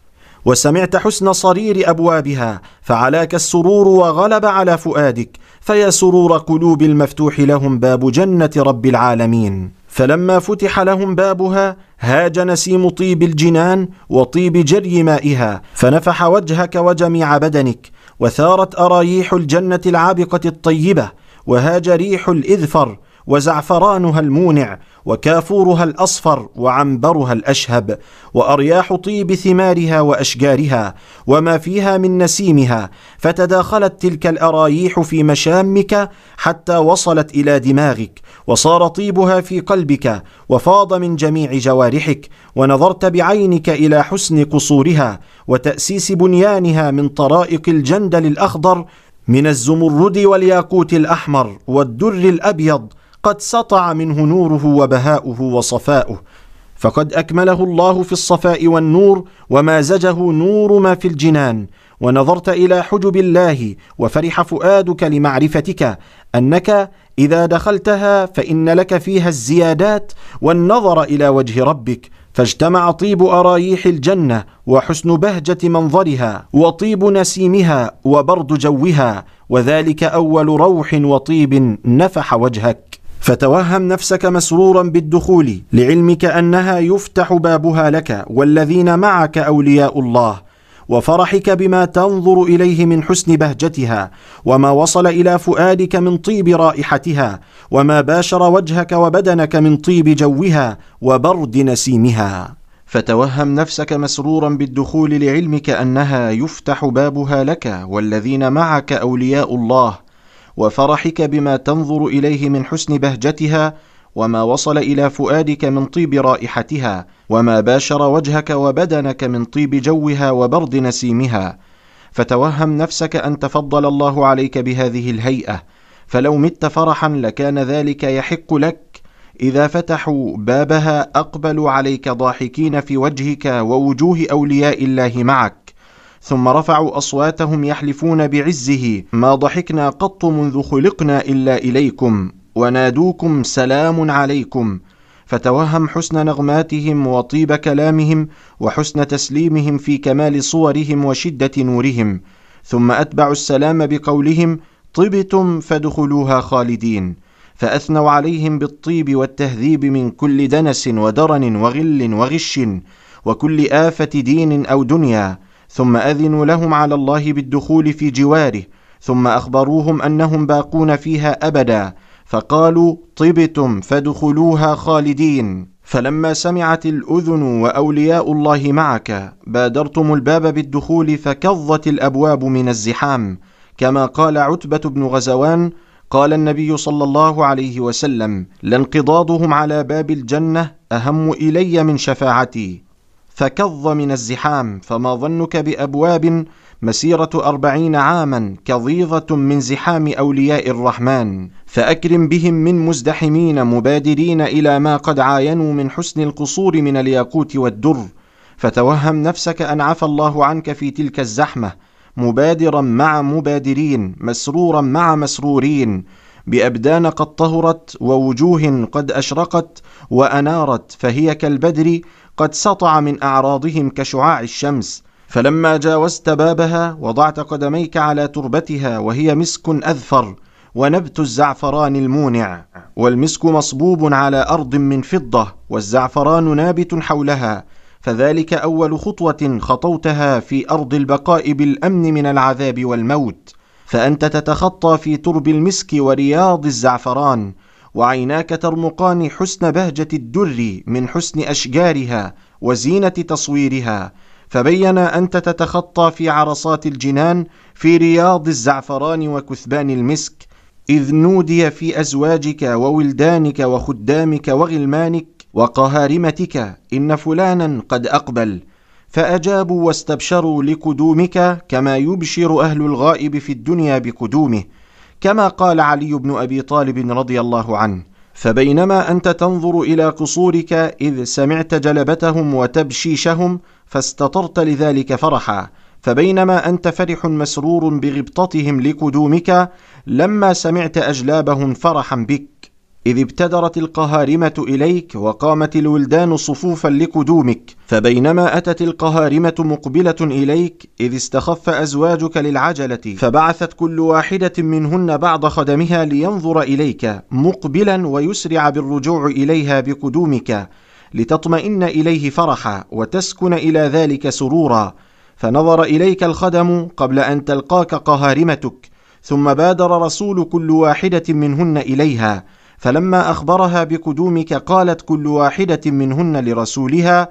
وسمعت حسن صرير أبوابها فعلاك السرور وغلب على فؤادك فيا سرور قلوب المفتوح لهم باب جنة رب العالمين. فلما فتح لهم بابها هاج نسيم طيب الجنان وطيب جري مائها فنفح وجهك وجميع بدنك وثارت ارايح الجنة العابقة الطيبة وهاج ريح الإذفر وزعفرانها المونع وكافورها الأصفر وعنبرها الأشهب وأرياح طيب ثمارها وأشجارها وما فيها من نسيمها فتداخلت تلك الارايح في مشامك حتى وصلت إلى دماغك وصار طيبها في قلبك وفاض من جميع جوارحك ونظرت بعينك إلى حسن قصورها وتأسيس بنيانها من طرائق الجندل الأخضر من الزمرد والياقوت الأحمر والدر الأبيض قد سطع منه نوره وبهاؤه وصفاؤه. فقد أكمله الله في الصفاء والنور ومازجه نور ما في الجنان. ونظرت إلى حجب الله وفرح فؤادك لمعرفتك أنك إذا دخلتها فإن لك فيها الزيادات والنظر إلى وجه ربك. فاجتمع طيب أرايح الجنة وحسن بهجة منظرها وطيب نسيمها وبرد جوها. وذلك أول روح وطيب نفح وجهك. فتوهم نفسك مسرورا بالدخول لعلمك أنها يفتح بابها لك والذين معك أولياء الله وفرحك بما تنظر إليه من حسن بهجتها وما وصل إلى فؤادك من طيب رائحتها وما باشر وجهك وبدنك من طيب جوها وبرد نسيمها. فتوهم نفسك مسرورا بالدخول لعلمك أنها يفتح بابها لك والذين معك أولياء الله وفرحك بما تنظر إليه من حسن بهجتها وما وصل إلى فؤادك من طيب رائحتها وما باشر وجهك وبدنك من طيب جوها وبرد نسيمها. فتوهم نفسك أن تفضل الله عليك بهذه الهيئة. فلو مت فرحا لكان ذلك يحق لك. إذا فتحوا بابها أقبلوا عليك ضاحكين في وجهك ووجوه أولياء الله معك. ثم رفعوا أصواتهم يحلفون بعزه ما ضحكنا قط منذ خلقنا إلا إليكم ونادوكم سلام عليكم فتوهم حسن نغماتهم وطيب كلامهم وحسن تسليمهم في كمال صورهم وشدة نورهم ثم أتبعوا السلام بقولهم طبتم فادخلوها خالدين فأثنوا عليهم بالطيب والتهذيب من كل دنس ودرن وغل وغش وكل آفة دين أو دنيا ثم أذنوا لهم على الله بالدخول في جواره ثم أخبروهم أنهم باقون فيها أبدا فقالوا طبتم فادخلوها خالدين. فلما سمعت الأذن وأولياء الله معك بادرتم الباب بالدخول فكظت الأبواب من الزحام. كما قال عتبة بن غزوان قال النبي صلى الله عليه وسلم لانقضاضهم على باب الجنة أهم إلي من شفاعتي. فكظ من الزحام فما ظنك بأبواب مسيرة أربعين عاما كظيظة من زحام أولياء الرحمن. فأكرم بهم من مزدحمين مبادرين إلى ما قد عاينوا من حسن القصور من الياقوت والدر. فتوهم نفسك أن عفى الله عنك في تلك الزحمة مبادرا مع مبادرين مسرورا مع مسرورين. بأبدان قد طهرت ووجوه قد أشرقت وأنارت فهي كالبدر قد سطع من أعراضهم كشعاع الشمس. فلما جاوزت بابها وضعت قدميك على تربتها وهي مسك أذفر ونبت الزعفران المونع. والمسك مصبوب على أرض من فضة والزعفران نابت حولها فذلك أول خطوة خطوتها في أرض البقاء بالأمن من العذاب والموت. فأنت تتخطى في ترب المسك ورياض الزعفران وعيناك ترمقان حسن بهجة الدر من حسن أشجارها وزينة تصويرها فبين أنت تتخطى في عرصات الجنان في رياض الزعفران وكثبان المسك إذ نودي في أزواجك وولدانك وخدامك وغلمانك وقهارمتك إن فلانا قد أقبل. فأجابوا واستبشروا لقدومك كما يبشر أهل الغائب في الدنيا بقدومه كما قال علي بن أبي طالب رضي الله عنه فبينما أنت تنظر إلى قصورك إذ سمعت جلبتهم وتبشيشهم فاستطرت لذلك فرحا فبينما أنت فرح مسرور بغبطتهم لقدومك لما سمعت أجلابهم فرحا بك. إذ ابتدرت القهارمة إليك وقامت الولدان صفوفا لقدومك فبينما أتت القهارمة مقبلة إليك إذ استخف أزواجك للعجلة فبعثت كل واحدة منهن بعض خدمها لينظر إليك مقبلا ويسرع بالرجوع إليها بقدومك لتطمئن إليه فرحا وتسكن إلى ذلك سرورا. فنظر إليك الخدم قبل أن تلقاك قهارمتك ثم بادر رسول كل واحدة منهن إليها فلما أخبرها بقدومك قالت كل واحدة منهن لرسولها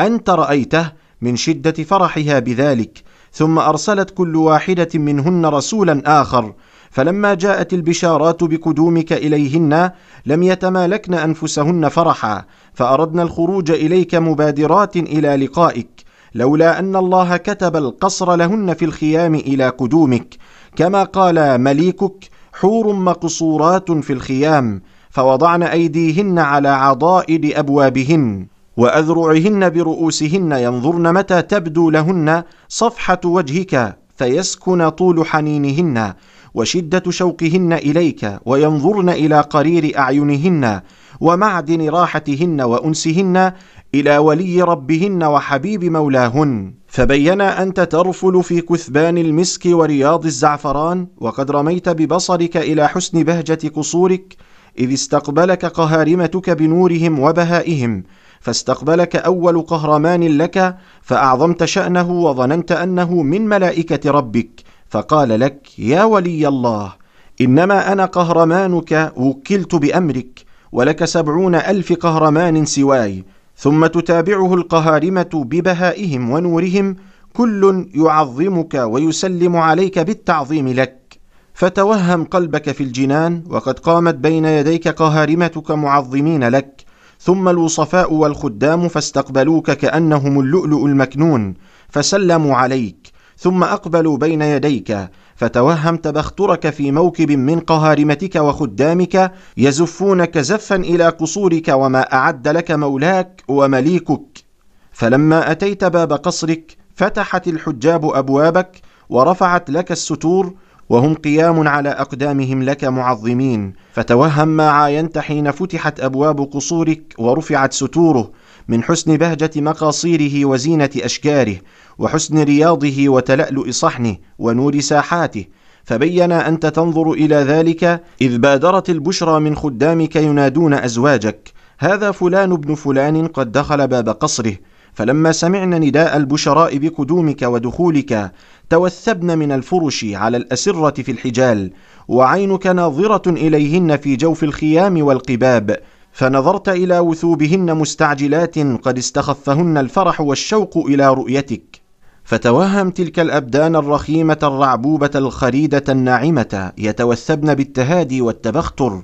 أنت رأيته من شدة فرحها بذلك ثم أرسلت كل واحدة منهن رسولا آخر فلما جاءت البشارات بقدومك إليهن لم يتمالكن أنفسهن فرحا فأردنا الخروج إليك مبادرات إلى لقائك لولا أن الله كتب القصر لهن في الخيام إلى قدومك كما قال مليكك حور مقصورات في الخيام فوضعن أيديهن على عضائد أبوابهن وأذرعهن برؤوسهن ينظرن متى تبدو لهن صفحة وجهك فيسكن طول حنينهن وشدة شوقهن إليك وينظرن إلى قرير أعينهن ومعدن راحتهن وأنسهن إلى ولي ربهن وحبيب مولاهن. فبين انت ترفل في كثبان المسك ورياض الزعفران وقد رميت ببصرك إلى حسن بهجة قصورك إذ استقبلك قهارمتك بنورهم وبهائهم. فاستقبلك أول قهرمان لك فأعظمت شأنه وظننت أنه من ملائكة ربك. فقال لك يا ولي الله إنما أنا قهرمانك وكلت بأمرك ولك سبعون ألف قهرمان سواي ثم تتابعه القهارمة ببهائهم ونورهم كل يعظمك ويسلم عليك بالتعظيم لك. فتوهم قلبك في الجنان وقد قامت بين يديك قهارمتك معظمين لك. ثم الوصفاء والخدام فاستقبلوك كأنهم اللؤلؤ المكنون فسلموا عليك. ثم أقبلوا بين يديك فتوهم تبخترك في موكب من قهارمتك وخدامك يزفونك زفا إلى قصورك وما أعد لك مولاك ومليكك. فلما أتيت باب قصرك فتحت الحجاب أبوابك ورفعت لك الستور وهم قيام على أقدامهم لك معظمين. فتوهم ما عاينت حين فتحت أبواب قصورك ورفعت ستوره من حسن بهجة مقاصيره وزينة أشكاره وحسن رياضه وتلألؤ صحنه ونور ساحاته فبين أنت تنظر إلى ذلك إذ بادرت البشرى من خدامك ينادون أزواجك هذا فلان ابن فلان قد دخل باب قصره فلما سمعن نداء البشراء بقدومك ودخولك توثبن من الفرش على الأسرة في الحجال وعينك ناظرة إليهن في جوف الخيام والقباب فنظرت إلى وثوبهن مستعجلات قد استخفهن الفرح والشوق إلى رؤيتك. فتوهم تلك الأبدان الرخيمة الرعبوبة الخريدة الناعمة يتوثبن بالتهادي والتبختر.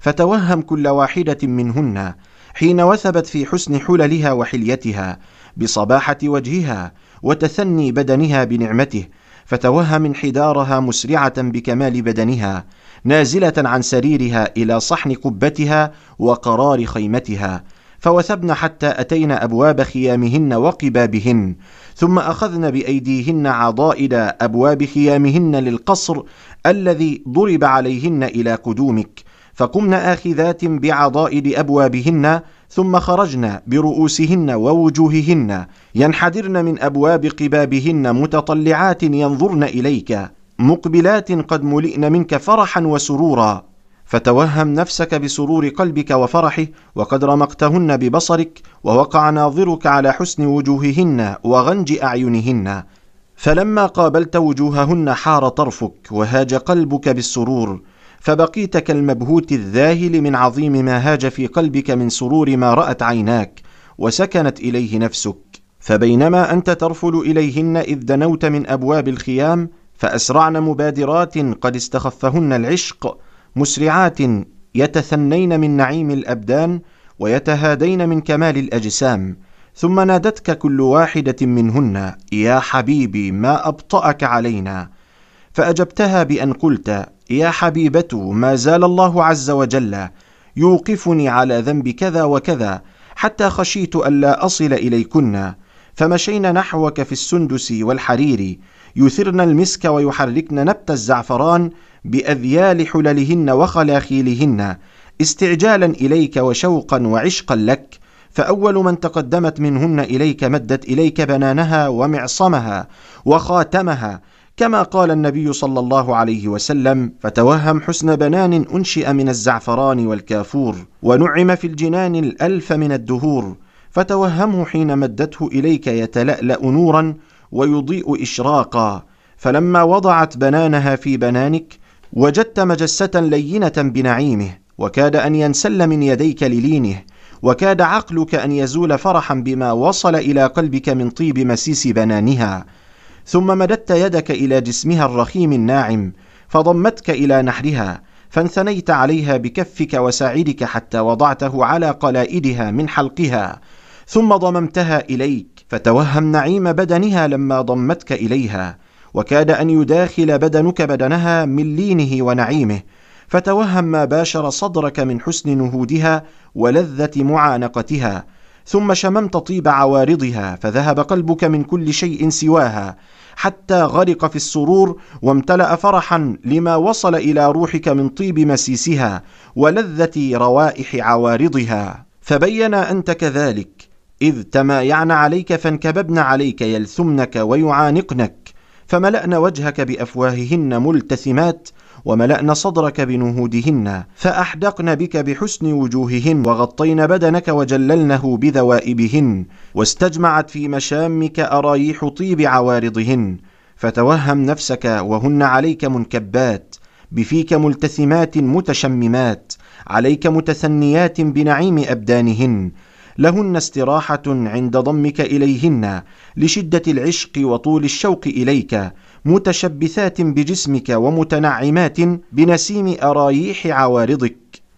فتوهم كل واحدة منهن حين وثبت في حسن حللها وحليتها بصباحة وجهها وتثني بدنها بنعمته. فتوهم انحدارها مسرعة بكمال بدنها نازلة عن سريرها إلى صحن قبتها وقرار خيمتها فوثبن حتى أتينا أبواب خيامهن وقبابهن ثم أخذن بأيديهن عضائد أبواب خيامهن للقصر الذي ضرب عليهن إلى قدومك فقمن آخذات بعضائد أبوابهن ثم خرجن برؤوسهن ووجوههن ينحدرن من أبواب قبابهن متطلعات ينظرن إليك. مقبلات قد ملئن منك فرحا وسرورا فتوهم نفسك بسرور قلبك وفرحه وقد رمقتهن ببصرك ووقع ناظرك على حسن وجوههن وغنج أعينهن فلما قابلت وجوههن حار طرفك وهاج قلبك بالسرور فبقيت كالمبهوت الذاهل من عظيم ما هاج في قلبك من سرور ما رأت عيناك وسكنت إليه نفسك فبينما أنت ترفل إليهن إذ دنوت من أبواب الخيام فأسرعن مبادرات قد استخفهن العشق مسرعات يتثنين من نعيم الأبدان ويتهادين من كمال الأجسام. ثم نادتك كل واحدة منهن يا حبيبي ما أبطأك علينا. فأجبتها بأن قلت يا حبيبة ما زال الله عز وجل يوقفني على ذنب كذا وكذا حتى خشيت الا أصل إليكن. فمشينا نحوك في السندس والحرير يثرن المسك ويحركن نبت الزعفران بأذيال حللهن وخلاخيلهن استعجالا إليك وشوقا وعشقا لك فأول من تقدمت منهن إليك مدت إليك بنانها ومعصمها وخاتمها كما قال النبي صلى الله عليه وسلم فتوهم حسن بنان أنشئ من الزعفران والكافور ونعم في الجنان الألف من الدهور فتوهمه حين مدته إليك يتلألأ نورا ويضيء إشراقا. فلما وضعت بنانها في بنانك وجدت مجسة لينة بنعيمه وكاد أن ينسل من يديك للينه وكاد عقلك أن يزول فرحا بما وصل إلى قلبك من طيب مسيس بنانها. ثم مددت يدك إلى جسمها الرخيم الناعم فضمتك إلى نحرها فانثنيت عليها بكفك وساعدك حتى وضعته على قلائدها من حلقها ثم ضممتها إليك. فتوهم نعيم بدنها لما ضمتك إليها وكاد أن يداخل بدنك بدنها من لينه ونعيمه فتوهم ما باشر صدرك من حسن نهودها ولذة معانقتها ثم شممت طيب عوارضها فذهب قلبك من كل شيء سواها حتى غرق في السرور وامتلأ فرحا لما وصل إلى روحك من طيب مسيسها ولذة روائح عوارضها. فبين أنت كذلك إذ تمايعن عليك فانكببن عليك يلثمنك ويعانقنك فملأن وجهك بأفواههن ملتثمات وملأن صدرك بنهودهن فأحدقن بك بحسن وجوههن وغطين بدنك وجللنه بذوائبهن واستجمعت في مشامك أرايح طيب عوارضهن فتوهم نفسك وهن عليك منكبات بفيك ملتثمات متشممات عليك متثنيات بنعيم أبدانهن لهن استراحة عند ضمك إليهن لشدة العشق وطول الشوق إليك متشبثات بجسمك ومتنعمات بنسيم ارايح عوارضك.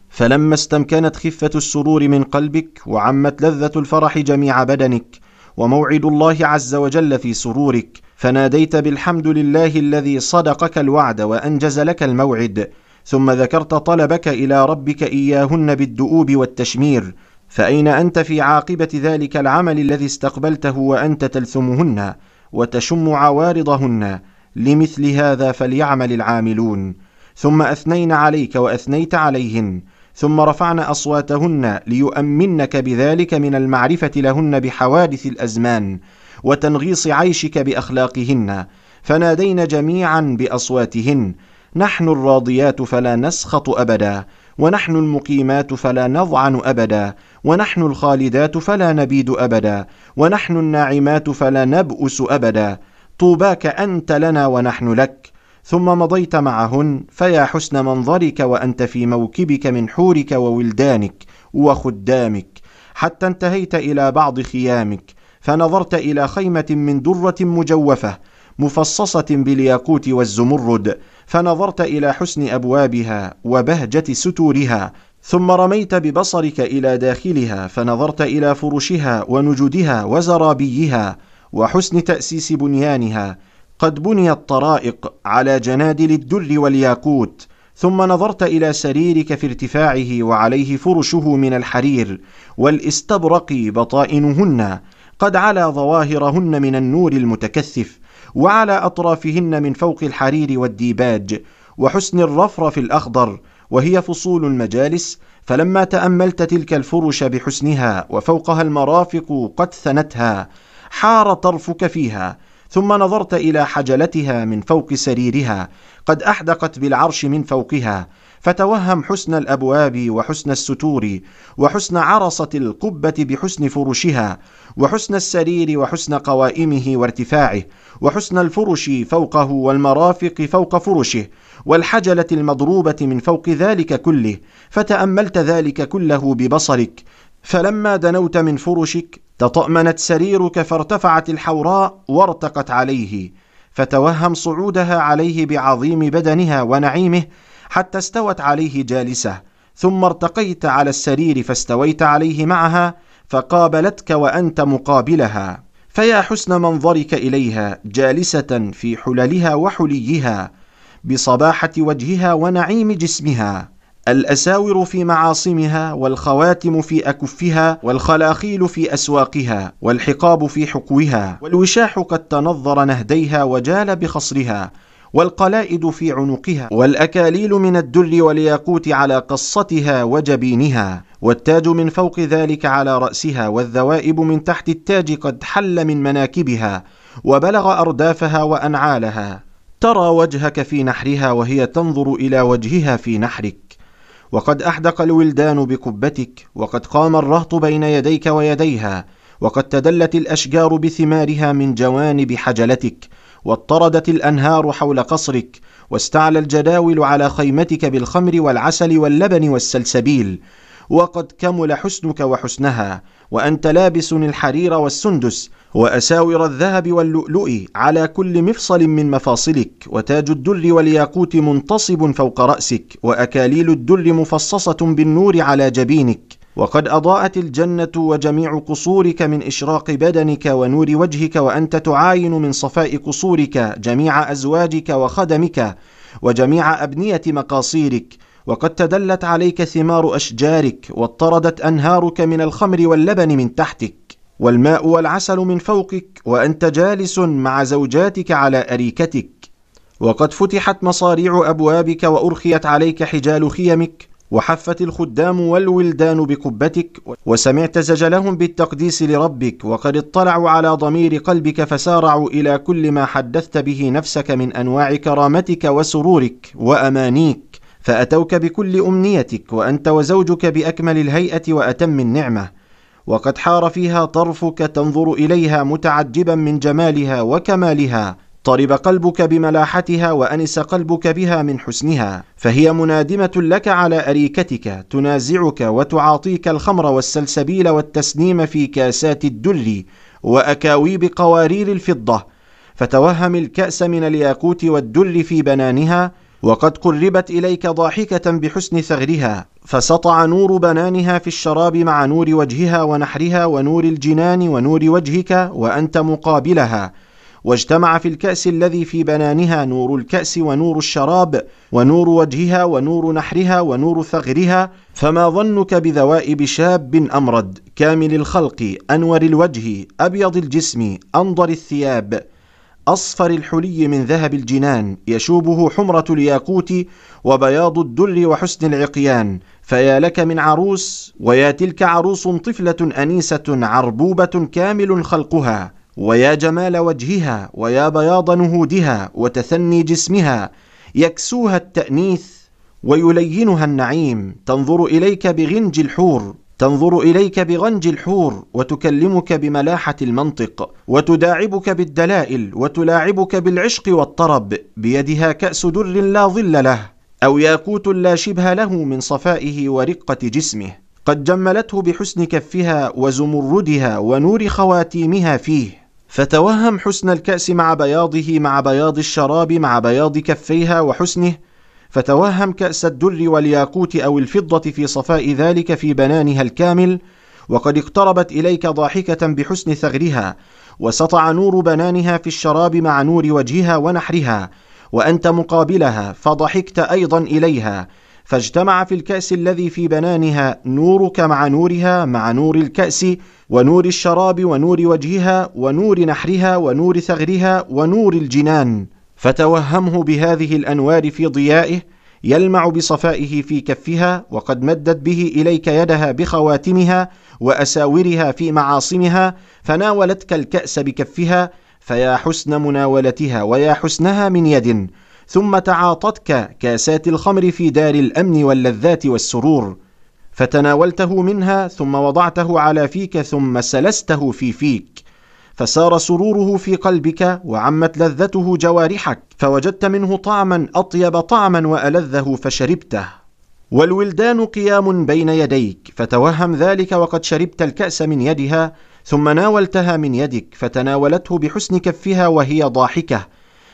فلما استمكنت خفة السرور من قلبك وعمت لذة الفرح جميع بدنك وموعد الله عز وجل في سرورك فناديت بالحمد لله الذي صدقك الوعد وأنجز لك الموعد ثم ذكرت طلبك إلى ربك إياهن بالدؤوب والتشمير فأين أنت في عاقبة ذلك العمل الذي استقبلته وأنت تلثمهن وتشم عوارضهن لمثل هذا فليعمل العاملون؟ ثم أثنين عليك وأثنيت عليهن ثم رفعن أصواتهن ليؤمنك بذلك من المعرفة لهن بحوادث الأزمان وتنغيص عيشك بأخلاقهن. فنادين جميعا بأصواتهن نحن الراضيات فلا نسخط ابدا. ونحن المقيمات فلا نضعن أبدا ونحن الخالدات فلا نبيد أبدا ونحن الناعمات فلا نبؤس أبدا. طوباك أنت لنا ونحن لك. ثم مضيت معهن فيا حسن منظرك وأنت في موكبك من حورك وولدانك وخدامك. حتى انتهيت إلى بعض خيامك فنظرت إلى خيمة من درة مجوفة مفصصة بالياقوت والزمرد. فنظرت إلى حسن أبوابها وبهجة ستورها ثم رميت ببصرك إلى داخلها فنظرت إلى فرشها ونجودها وزرابيها وحسن تأسيس بنيانها. قد بنيت طرائق على جنادل الدر والياقوت ثم نظرت إلى سريرك في ارتفاعه وعليه فرشه من الحرير والاستبرق بطائنهن قد علا ظواهرهن من النور المتكثف وعلى أطرافهن من فوق الحرير والديباج وحسن الرفرف الأخضر وهي فصول المجالس فلما تأملت تلك الفرش بحسنها وفوقها المرافق قد ثنتها حار طرفك فيها ثم نظرت إلى حجلتها من فوق سريرها قد أحدقت بالعرش من فوقها فتوهم حسن الأبواب وحسن الستور وحسن عرصة القبة بحسن فرشها وحسن السرير وحسن قوائمه وارتفاعه وحسن الفرش فوقه والمرافق فوق فرشه والحجلة المضروبة من فوق ذلك كله فتأملت ذلك كله ببصرك فلما دنوت من فرشك تطأمنت سريرك فارتفعت الحوراء وارتقت عليه فتوهم صعودها عليه بعظيم بدنها ونعيمه حتى استوت عليه جالسة ثم ارتقيت على السرير فاستويت عليه معها فقابلتك وأنت مقابلها. فيا حسن منظرك إليها جالسة في حللها وحليها بصباحة وجهها ونعيم جسمها. الأساور في معاصمها والخواتم في أكفها والخلاخيل في أسواقها والحقاب في حقوها والوشاح قد تنظر نهديها وجال بخصرها. والقلائد في عنقها والأكاليل من الدر والياقوت على قصتها وجبينها والتاج من فوق ذلك على رأسها والذوائب من تحت التاج قد حل من مناكبها وبلغ أردافها وأنعالها. ترى وجهك في نحرها وهي تنظر إلى وجهها في نحرك. وقد أحدق الولدان بكبتك وقد قام الرهط بين يديك ويديها وقد تدلت الأشجار بثمارها من جوانب حجلتك واضطردت الأنهار حول قصرك واستعلى الجداول على خيمتك بالخمر والعسل واللبن والسلسبيل وقد كمل حسنك وحسنها وأنت لابس الحرير والسندس وأساور الذهب واللؤلؤ على كل مفصل من مفاصلك وتاج الدر والياقوت منتصب فوق رأسك وأكاليل الدر مفصصة بالنور على جبينك. وقد أضاءت الجنة وجميع قصورك من إشراق بدنك ونور وجهك وأنت تعاين من صفاء قصورك جميع أزواجك وخدمك وجميع أبنية مقاصيرك. وقد تدلت عليك ثمار أشجارك واضطردت أنهارك من الخمر واللبن من تحتك. والماء والعسل من فوقك وأنت جالس مع زوجاتك على أريكتك. وقد فتحت مصاريع أبوابك وأرخيت عليك حجال خيمك. وحفت الخدام والولدان بقبتك وسمعت زجلهم بالتقديس لربك وقد اطلعوا على ضمير قلبك فسارعوا إلى كل ما حدثت به نفسك من أنواع كرامتك وسرورك وأمانيك فأتوك بكل أمنيتك وأنت وزوجك بأكمل الهيئة وأتم النعمة وقد حار فيها طرفك تنظر إليها متعجبا من جمالها وكمالها. طرب قلبك بملاحتها وأنس قلبك بها من حسنها فهي منادمة لك على أريكتك تنازعك وتعاطيك الخمر والسلسبيل والتسنيم في كاسات الدر وأكاويب قوارير الفضة فتوهم الكأس من الياقوت والدر في بنانها وقد قربت إليك ضاحكة بحسن ثغرها فسطع نور بنانها في الشراب مع نور وجهها ونحرها ونور الجنان ونور وجهك وأنت مقابلها واجتمع في الكأس الذي في بنانها نور الكأس ونور الشراب ونور وجهها ونور نحرها ونور ثغرها فما ظنك بذوائب شاب أمرد كامل الخلق أنور الوجه أبيض الجسم أنضر الثياب. أصفر الحلي من ذهب الجنان يشوبه حمرة الياقوت وبياض الدر وحسن العقيان. فيا لك من عروس ويا تلك عروس طفلة أنيسة عربوبة كامل خلقها. ويا جمال وجهها ويا بياض نهودها وتثني جسمها يكسوها التأنيث ويلينها النعيم تنظر إليك بغنج الحور تنظر إليك بغنج الحور وتكلمك بملاحة المنطق وتداعبك بالدلائل وتلاعبك بالعشق والطرب بيدها كأس در لا ظل له أو ياقوت لا شبه له من صفائه ورقة جسمه. قد جملته بحسن كفها وزمردها ونور خواتيمها فيه. فتوهم حسن الكأس مع بياضه مع بياض الشراب مع بياض كفيها وحسنه. فتوهم كأس الدر والياقوت أو الفضة في صفاء ذلك في بنانها الكامل. وقد اقتربت إليك ضاحكة بحسن ثغرها. وسطع نور بنانها في الشراب مع نور وجهها ونحرها. وأنت مقابلها فضحكت أيضا إليها. فاجتمع في الكأس الذي في بنانها نورك مع نورها مع نور الكأس ونور الشراب ونور وجهها ونور نحرها ونور ثغرها ونور الجنان. فتوهمه بهذه الأنوار في ضيائه يلمع بصفائه في كفها وقد مدت به إليك يدها بخواتمها وأساورها في معاصمها فناولتك الكأس بكفها فيا حسن مناولتها ويا حسنها من يد. ثم تعاطتك كأسات الخمر في دار الأمن واللذات والسرور فتناولته منها ثم وضعته على فيك ثم سلسته في فيك فسار سروره في قلبك وعمت لذته جوارحك فوجدت منه طعما أطيب طعما وألذه فشربته. والولدان قيام بين يديك فتوهم ذلك وقد شربت الكأس من يدها ثم ناولتها من يدك فتناولته بحسن كفها وهي ضاحكة.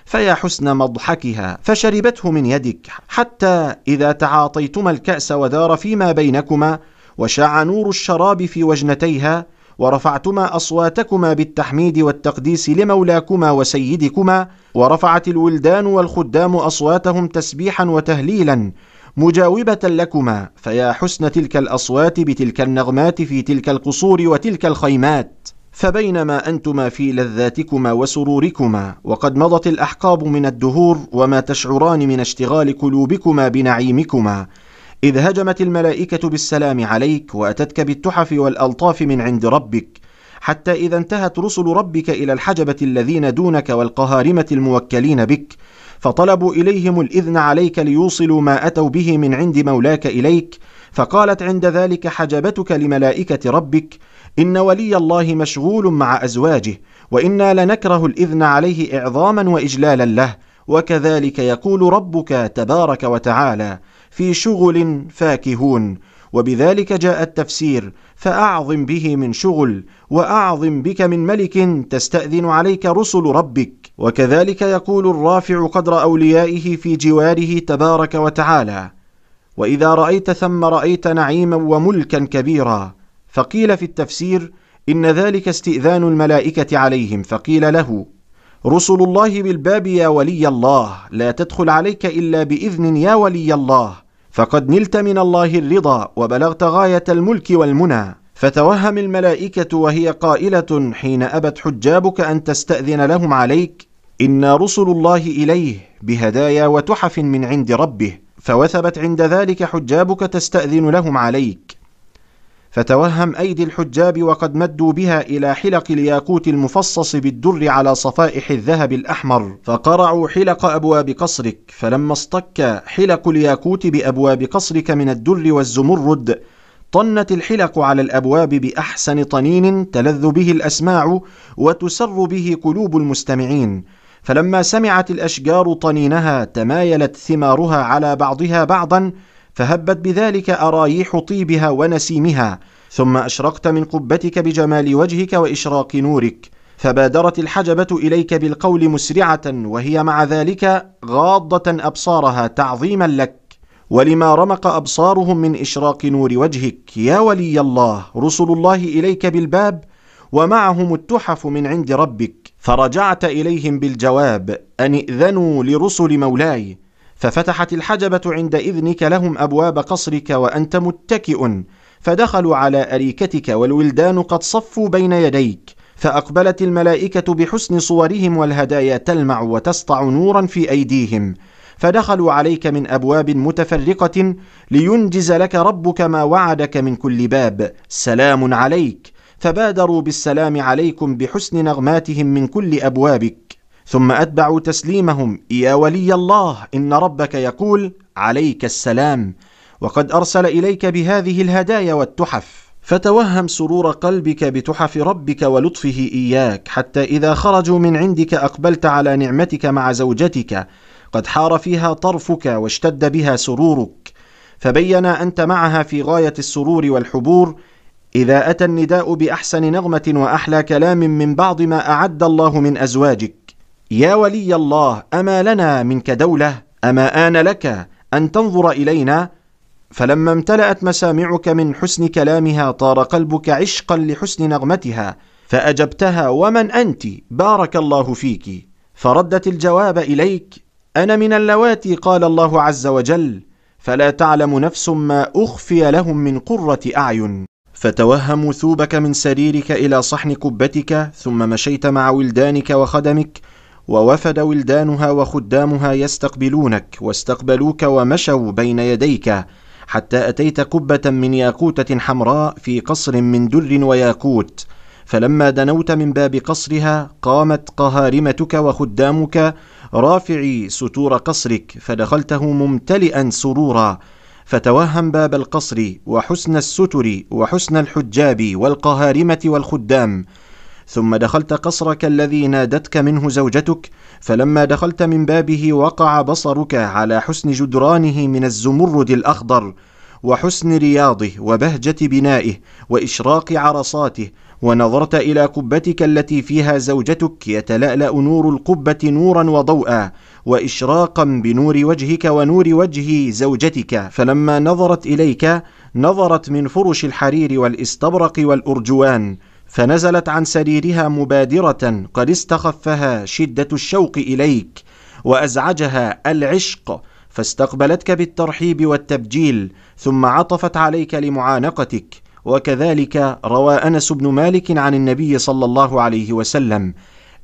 فيا حسن مضحكها فشربته من يدك حتى إذا تعاطيتما الكأس ودار فيما بينكما وشاع نور الشراب في وجنتيها ورفعتما أصواتكما بالتحميد والتقديس لمولاكما وسيدكما ورفعت الولدان والخدام أصواتهم تسبيحا وتهليلا مجاوبة لكما. فيا حسن تلك الأصوات بتلك النغمات في تلك القصور وتلك الخيمات. فبينما أنتما في لذاتكما وسروركما وقد مضت الأحقاب من الدهور وما تشعران من اشتغال قلوبكما بنعيمكما. إذ هجمت الملائكة بالسلام عليك وأتتك بالتحف والألطاف من عند ربك حتى إذا انتهت رسل ربك إلى الحجبة الذين دونك والقهارمة الموكلين بك فطلبوا إليهم الإذن عليك ليوصلوا ما أتوا به من عند مولاك إليك فقالت عند ذلك حجبتك لملائكة ربك إن ولي الله مشغول مع أزواجه وإنا لنكره الإذن عليه إعظاما وإجلالا له وكذلك يقول ربك تبارك وتعالى في شغل فاكهون وبذلك جاء التفسير فأعظم به من شغل وأعظم بك من ملك تستأذن عليك رسل ربك. وكذلك يقول الرافع قدر أوليائه في جواره تبارك وتعالى وإذا رأيت ثم رأيت نعيما وملكا كبيرا فقيل في التفسير إن ذلك استئذان الملائكة عليهم فقيل له رسل الله بالباب يا ولي الله لا تدخل عليك إلا بإذن يا ولي الله فقد نلت من الله الرضا وبلغت غاية الملك والمنى فتوهم الملائكة وهي قائلة حين أبت حجابك أن تستأذن لهم عليك أنا رسل الله إليه بهدايا وتحف من عند ربه فوثبت عند ذلك حجابك تستأذن لهم عليك. فتوهم أيدي الحجاب وقد مدوا بها إلى حلق الياقوت المفصص بالدر على صفائح الذهب الأحمر. فقرعوا حلق أبواب قصرك فلما اصطك حلق الياقوت بأبواب قصرك من الدر والزمرد طنت الحلق على الأبواب بأحسن طنين تلذ به الأسماع وتسر به قلوب المستمعين. فلما سمعت الأشجار طنينها تمايلت ثمارها على بعضها بعضا فهبت بذلك أرايح طيبها ونسيمها ثم أشرقت من قبتك بجمال وجهك وإشراق نورك فبادرت الحجبة إليك بالقول مسرعة وهي مع ذلك غاضة أبصارها تعظيما لك ولما رمق أبصارهم من إشراق نور وجهك يا ولي الله رسل الله إليك بالباب ومعهم التحف من عند ربك فرجعت إليهم بالجواب أن ائذنوا لرسل مولاي. ففتحت الحجبة عند إذنك لهم أبواب قصرك وأنت متكئ فدخلوا على أريكتك والولدان قد صفوا بين يديك فأقبلت الملائكة بحسن صورهم والهدايا تلمع وتسطع نورا في أيديهم فدخلوا عليك من أبواب متفرقة لينجز لك ربك ما وعدك من كل باب سلام عليك فبادروا بالسلام عليكم بحسن نغماتهم من كل أبوابك. ثم أتبعوا تسليمهم. يا ولي الله إن ربك يقول عليك السلام وقد أرسل إليك بهذه الهدايا والتحف. فتوهم سرور قلبك بتحف ربك ولطفه إياك حتى إذا خرجوا من عندك أقبلت على نعمتك مع زوجتك قد حار فيها طرفك واشتد بها سرورك. فبين أنت معها في غاية السرور والحبور. إذا أتى النداء بأحسن نغمة وأحلى كلام من بعض ما أعد الله من أزواجك. يا ولي الله أما لنا منك دولة أما آن لك أن تنظر إلينا؟ فلما امتلأت مسامعك من حسن كلامها طار قلبك عشقا لحسن نغمتها فأجبتها ومن أنت؟ بارك الله فيك. فردت الجواب إليك أنا من اللواتي قال الله عز وجل فلا تعلم نفس ما أخفي لهم من قرة أعين. فتوهم ثوبك من سريرك إلى صحن كبتك ثم مشيت مع ولدانك وخدمك ووفد ولدانها وخدامها يستقبلونك واستقبلوك ومشوا بين يديك حتى أتيت قبة من ياقوتة حمراء في قصر من در وياقوت. فلما دنوت من باب قصرها قامت قهارمتك وخدامك رافعي ستور قصرك فدخلته ممتلئا سرورا. فتوهم باب القصر وحسن الستر وحسن الحجاب والقهارمة والخدام. ثم دخلت قصرك الذي نادتك منه زوجتك فلما دخلت من بابه وقع بصرك على حسن جدرانه من الزمرد الأخضر وحسن رياضه وبهجة بنائه وإشراق عرصاته ونظرت إلى قبتك التي فيها زوجتك يتلألأ نور القبة نورا وضوءا وإشراقا بنور وجهك ونور وجه زوجتك. فلما نظرت إليك نظرت من فرش الحرير والإستبرق والأرجوان فنزلت عن سريرها مبادرة قد استخفها شدة الشوق إليك وأزعجها العشق فاستقبلتك بالترحيب والتبجيل ثم عطفت عليك لمعانقتك. وكذلك روى أنس بن مالك عن النبي صلى الله عليه وسلم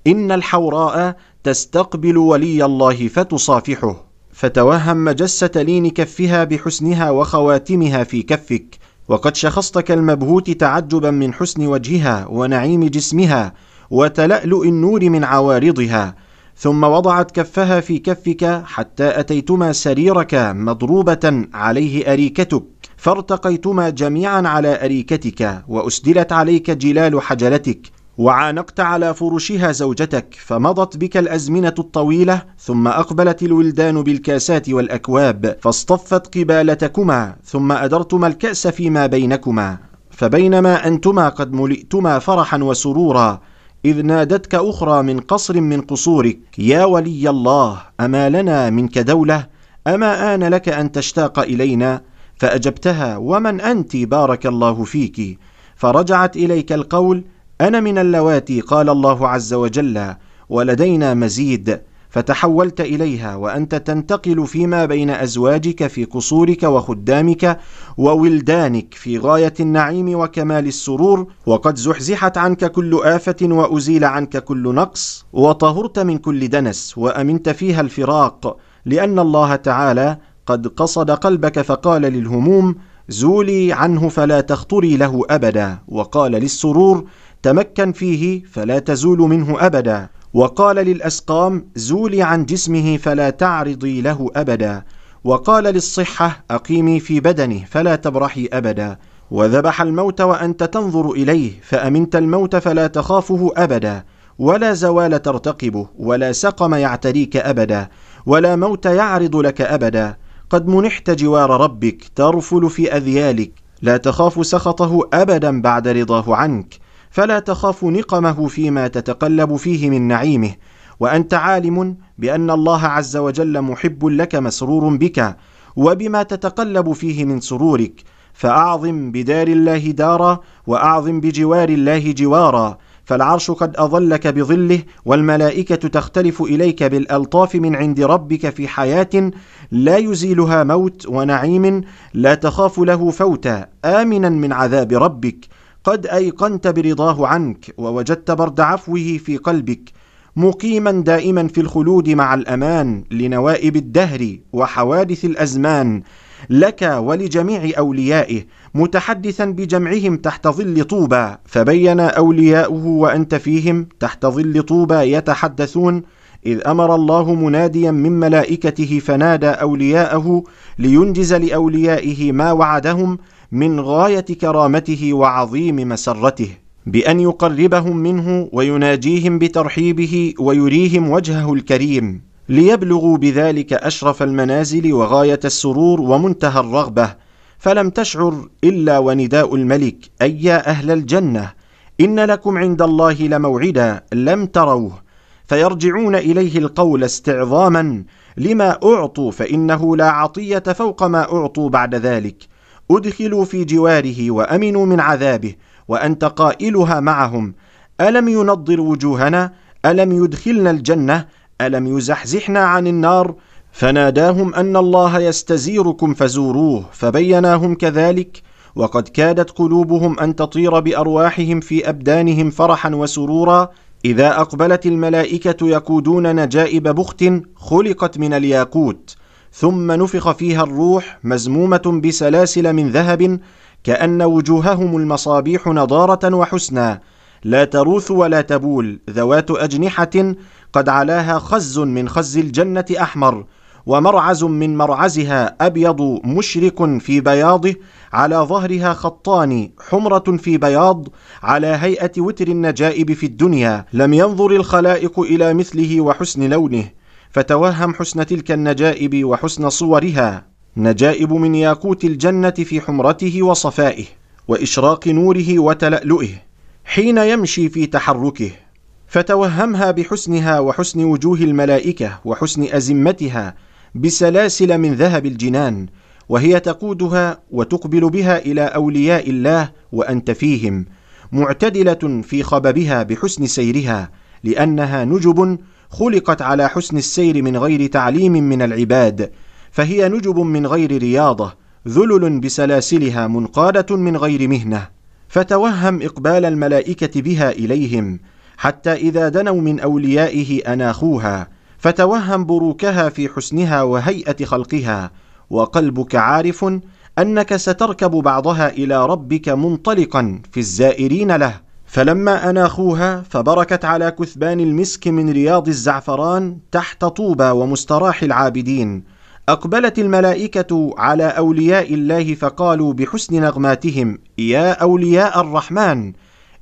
إن الحوراء تستقبل ولي الله فتصافحه فتوهم مجسة لين كفها بحسنها وخواتمها في كفك. وقد شخصت كالمبهوت تعجبا من حسن وجهها ونعيم جسمها وتلألؤ النور من عوارضها ثم وضعت كفها في كفك حتى أتيتما سريرك مضروبة عليه أريكتك فارتقيتما جميعا على أريكتك وأسدلت عليك جلال حجلتك وعانقت على فرشها زوجتك فمضت بك الأزمنة الطويلة ثم أقبلت الولدان بالكاسات والأكواب فاصطفت قبالتكما ثم أدرتما الكأس فيما بينكما. فبينما أنتما قد ملئتما فرحا وسرورا إذ نادتك أخرى من قصر من قصورك يا ولي الله أما لنا منك دولة أما آن لك أن تشتاق إلينا؟ فأجبتها ومن أنت؟ بارك الله فيك. فرجعت إليك القول أنا من اللواتي قال الله عز وجل ولدينا مزيد فتحولت إليها وأنت تنتقل فيما بين أزواجك في قصورك وخدامك وولدانك في غاية النعيم وكمال السرور وقد زحزحت عنك كل آفة وأزيل عنك كل نقص وطهرت من كل دنس وأمنت فيها الفراق لأن الله تعالى قد قصد قلبك فقال للهموم زولي عنه فلا تخطري له أبدا وقال للسرور تمكن فيه فلا تزول منه أبدا. وقال للأسقام زولي عن جسمه فلا تعرضي له أبدا. وقال للصحة أقيمي في بدنه فلا تبرحي أبدا. وذبح الموت وأنت تنظر إليه فأمنت الموت فلا تخافه أبدا. ولا زوال ترتقبه ولا سقم يعتريك أبدا. ولا موت يعرض لك أبدا. قد منحت جوار ربك ترفل في أذيالك. لا تخاف سخطه أبدا بعد رضاه عنك. فلا تخاف نقمه فيما تتقلب فيه من نعيمه وأنت عالم بأن الله عز وجل محب لك مسرور بك وبما تتقلب فيه من سرورك فأعظم بدار الله دارا وأعظم بجوار الله جوارا فالعرش قد أظلك بظله والملائكة تختلف إليك بالألطاف من عند ربك في حياة لا يزيلها موت ونعيم لا تخاف له فوتا آمنا من عذاب ربك. قد أيقنت برضاه عنك ووجدت برد عفوه في قلبك مقيما دائما في الخلود مع الأمان لنوائب الدهر وحوادث الأزمان لك ولجميع أوليائه متحدثا بجمعهم تحت ظل طوبى فبين أولياؤه وأنت فيهم تحت ظل طوبى يتحدثون إذ أمر الله مناديا من ملائكته فنادى أولياءه لينجز لأوليائه ما وعدهم من غاية كرامته وعظيم مسرته بأن يقربهم منه ويناجيهم بترحيبه ويريهم وجهه الكريم ليبلغوا بذلك أشرف المنازل وغاية السرور ومنتهى الرغبة فلم تشعر إلا ونداء الملك أي يا أهل الجنة إن لكم عند الله لموعدا لم تروه فيرجعون إليه القول استعظاما لما أعطوا فإنه لا عطية فوق ما أعطوا بعد ذلك. أدخلوا في جواره وأمنوا من عذابه وأنت قائلها معهم ألم ينضر وجوهنا؟ ألم يدخلنا الجنة؟ ألم يزحزحنا عن النار؟ فناداهم أن الله يستزيركم فزوروه فبيناهم كذلك وقد كادت قلوبهم أن تطير بأرواحهم في أبدانهم فرحا وسرورا إذا أقبلت الملائكة يقودون نجائب بخت خلقت من الياقوت. ثم نفخ فيها الروح مزمومه بسلاسل من ذهب كأن وجوههم المصابيح نضارة وحسنا لا تروث ولا تبول ذوات أجنحة قد علاها خز من خز الجنة أحمر ومرعز من مرعزها أبيض مشرك في بياضه على ظهرها خطان حمرة في بياض على هيئة وتر النجائب في الدنيا. لم ينظر الخلائق إلى مثله وحسن لونه. فتوهم حسن تلك النجائب وحسن صورها. نجائب من ياقوت الجنة في حمرته وصفائه وإشراق نوره وتلألؤه حين يمشي في تحركه. فتوهمها بحسنها وحسن وجوه الملائكة وحسن أزمتها بسلاسل من ذهب الجنان وهي تقودها وتقبل بها إلى أولياء الله وأنت فيهم معتدلة في خببها بحسن سيرها لأنها نجب خلقت على حسن السير من غير تعليم من العباد فهي نجب من غير رياضة ذلل بسلاسلها منقادة من غير مهنة فتوهم إقبال الملائكة بها إليهم حتى إذا دنوا من أوليائه أناخوها فتوهم بروكها في حسنها وهيئة خلقها وقلبك عارف أنك ستركب بعضها إلى ربك منطلقا في الزائرين له. فلما أناخوها فبركت على كثبان المسك من رياض الزعفران تحت طوبى ومستراح العابدين. أقبلت الملائكة على أولياء الله فقالوا بحسن نغماتهم يا أولياء الرحمن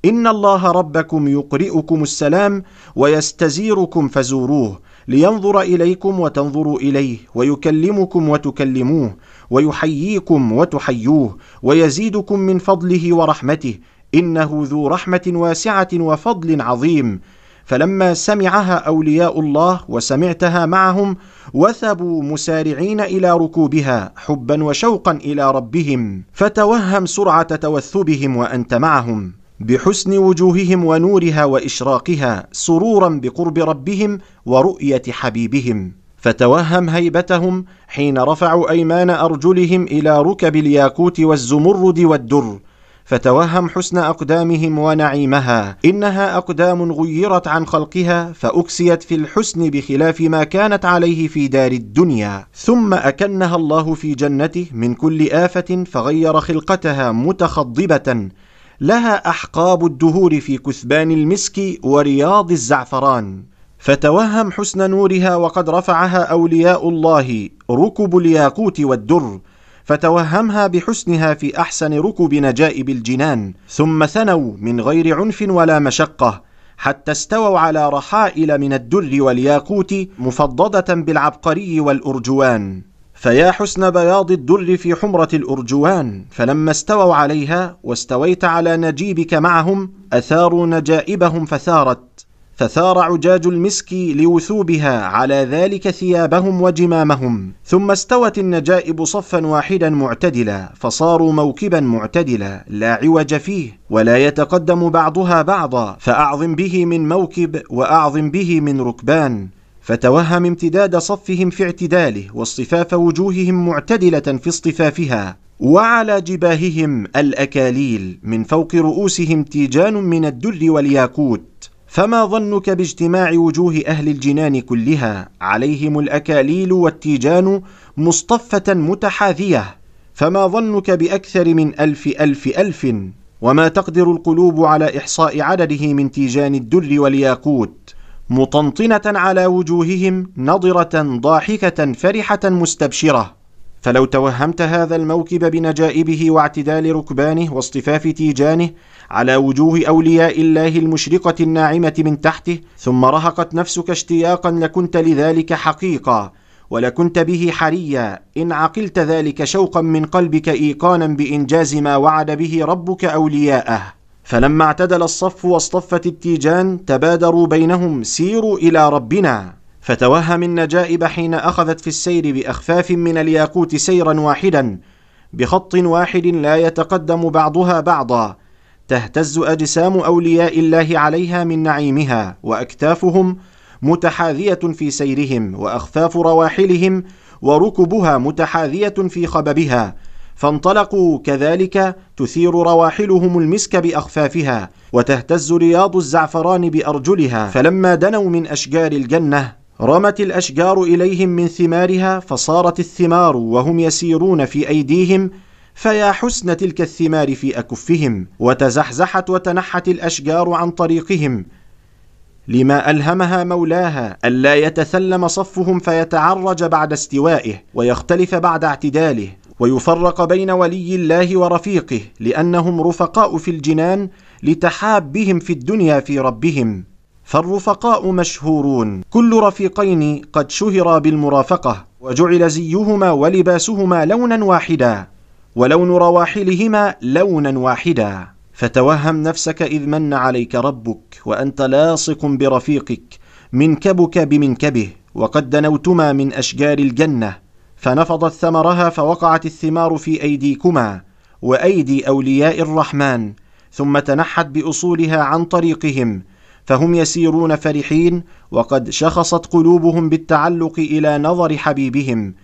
إن الله ربكم يقرئكم السلام ويستزيركم فزوروه لينظر إليكم وتنظروا إليه ويكلمكم وتكلموه ويحييكم وتحيوه ويزيدكم من فضله ورحمته إنه ذو رحمة واسعة وفضل عظيم. فلما سمعها أولياء الله وسمعتها معهم وثبوا مسارعين إلى ركوبها حبا وشوقا إلى ربهم. فتوهم سرعة توثبهم وأنت معهم. بحسن وجوههم ونورها وإشراقها سرورا بقرب ربهم ورؤية حبيبهم. فتوهم هيبتهم حين رفعوا أيمان أرجلهم إلى ركب الياقوت والزمرد والدر. فتوهم حسن أقدامهم ونعيمها. إنها أقدام غيرت عن خلقها فأكسيت في الحسن بخلاف ما كانت عليه في دار الدنيا. ثم أكنها الله في جنته من كل آفة فغير خلقتها متخضبة. لها أحقاب الدهور في كثبان المسك ورياض الزعفران. فتوهم حسن نورها وقد رفعها أولياء الله ركب الياقوت والدر. فتوهمها بحسنها في أحسن ركب نجائب الجنان ثم ثنوا من غير عنف ولا مشقة حتى استووا على رحائل من الدر والياقوت مفضدة بالعبقري والأرجوان. فيا حسن بياض الدر في حمرة الأرجوان فلما استووا عليها واستويت على نجيبك معهم أثاروا نجائبهم فثارت. فثار عجاج المسك لوثوبها على ذلك ثيابهم وجمامهم. ثم استوت النجائب صفا واحدا معتدلا فصاروا موكبا معتدلا لا عوج فيه ولا يتقدم بعضها بعضا فأعظم به من موكب وأعظم به من ركبان. فتوهم امتداد صفهم في اعتداله واصطفاف وجوههم معتدلة في اصطفافها. وعلى جباههم الأكاليل من فوق رؤوسهم تيجان من الدر والياقوت. فما ظنك باجتماع وجوه أهل الجنان كلها؟ عليهم الأكاليل والتيجان مصطفة متحاذية. فما ظنك بأكثر من ألف ألف ألف؟ وما تقدر القلوب على إحصاء عدده من تيجان الدر والياقوت؟ مطنطنة على وجوههم نضره ضاحكة فرحة مستبشرة. فلو توهمت هذا الموكب بنجائبه واعتدال ركبانه واصطفاف تيجانه على وجوه أولياء الله المشرقة الناعمة من تحته ثم رهقت نفسك اشتياقا لكنت لذلك حقيقا ولكنت به حريا. إن عقلت ذلك شوقا من قلبك ايقانا بإنجاز ما وعد به ربك أولياءه. فلما اعتدل الصف واصطفت التيجان تبادروا بينهم سيروا إلى ربنا. فتوهم النجائب حين أخذت في السير بأخفاف من الياقوت سيرا واحدا بخط واحد لا يتقدم بعضها بعضا تهتز أجسام أولياء الله عليها من نعيمها وأكتافهم متحاذية في سيرهم وأخفاف رواحلهم وركبها متحاذية في خببها فانطلقوا كذلك تثير رواحلهم المسك بأخفافها وتهتز رياض الزعفران بأرجلها فلما دنوا من أشجار الجنة رمت الأشجار إليهم من ثمارها فصارت الثمار وهم يسيرون في أيديهم فيا حسن تلك الثمار في أكفهم وتزحزحت وتنحت الأشجار عن طريقهم. لما ألهمها مولاها الا يتثلم صفهم فيتعرج بعد استوائه ويختلف بعد اعتداله ويفرق بين ولي الله ورفيقه لأنهم رفقاء في الجنان لتحابهم في الدنيا في ربهم. فالرفقاء مشهورون. كل رفيقين قد شهرا بالمرافقة وجعل زيهما ولباسهما لونا واحدا ولون رواحلهما لونا واحدا. فتوهم نفسك إذ من عليك ربك وأنت لاصق برفيقك منكبك بمنكبه وقد دنوتما من أشجار الجنة فنفضت ثمرها فوقعت الثمار في أيديكما وأيدي أولياء الرحمن ثم تنحت بأصولها عن طريقهم فهم يسيرون فرحين وقد شخصت قلوبهم بالتعلق إلى نظر حبيبهم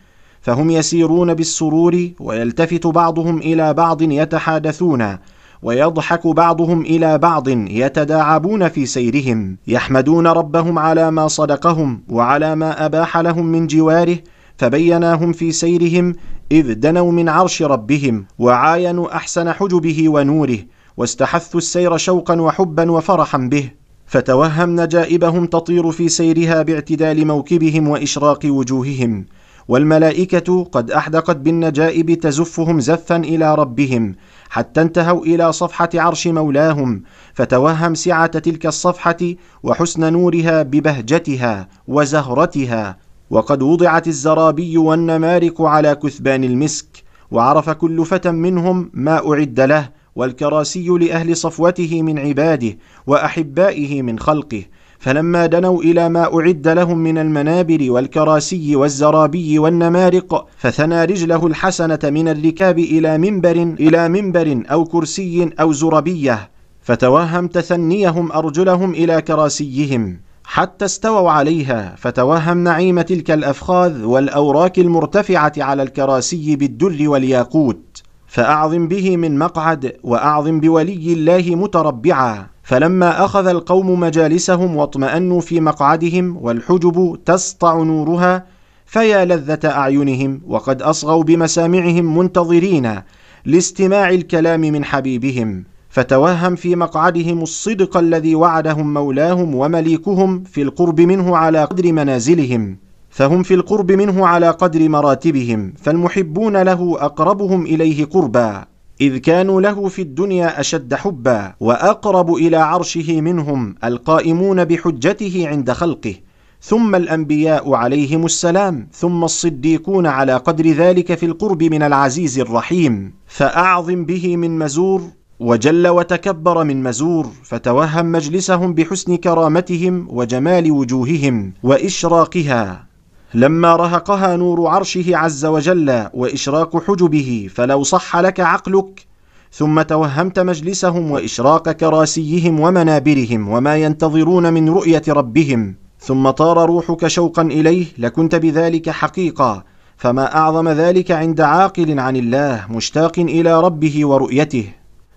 فهم يسيرون بالسرور ويلتفت بعضهم إلى بعض يتحادثون ويضحك بعضهم إلى بعض يتداعبون في سيرهم يحمدون ربهم على ما صدقهم وعلى ما أباح لهم من جواره فبيناهم في سيرهم إذ دنوا من عرش ربهم وعاينوا أحسن حجبه ونوره واستحثوا السير شوقا وحبا وفرحا به. فتوهم نجائبهم تطير في سيرها باعتدال موكبهم وإشراق وجوههم والملائكة قد أحدقت بالنجائب تزفهم زفا إلى ربهم حتى انتهوا إلى صفحة عرش مولاهم فتوهم سعة تلك الصفحة وحسن نورها ببهجتها وزهرتها وقد وضعت الزرابي والنمارق على كثبان المسك وعرف كل فتى منهم ما أعد له والكراسي لأهل صفوته من عباده وأحبائه من خلقه فلما دنوا إلى ما أعد لهم من المنابر والكراسي والزرابي والنمارق فثنى رجله الحسنة من الركاب إلى منبر إلى منبر أو كرسي أو زربيه فتوهم تثنيهم أرجلهم إلى كراسيهم. حتى استووا عليها فتوهم نعيم تلك الأفخاذ والاوراك المرتفعة على الكراسي بالدر والياقوت. فأعظم به من مقعد وأعظم بولي الله متربعا. فلما أخذ القوم مجالسهم واطمأنوا في مقعدهم والحجب تسطع نورها فيا لذة أعينهم وقد أصغوا بمسامعهم منتظرين لاستماع الكلام من حبيبهم. فتوهم في مقعدهم الصدق الذي وعدهم مولاهم ومليكهم في القرب منه على قدر منازلهم. فهم في القرب منه على قدر مراتبهم فالمحبون له أقربهم إليه قربا إذ كانوا له في الدنيا أشد حبا وأقرب إلى عرشه منهم القائمون بحجته عند خلقه ثم الأنبياء عليهم السلام ثم الصديقون على قدر ذلك في القرب من العزيز الرحيم. فأعظم به من مزور وجل وتكبر من مزور فتوهم مجلسهم بحسن كرامتهم وجمال وجوههم وإشراقها. لما رهقها نور عرشه عز وجل وإشراق حجبه فلو صح لك عقلك ثم توهمت مجلسهم وإشراق كراسيهم ومنابرهم وما ينتظرون من رؤية ربهم ثم طار روحك شوقا إليه لكنت بذلك حقيقا فما أعظم ذلك عند عاقل عن الله مشتاق إلى ربه ورؤيته.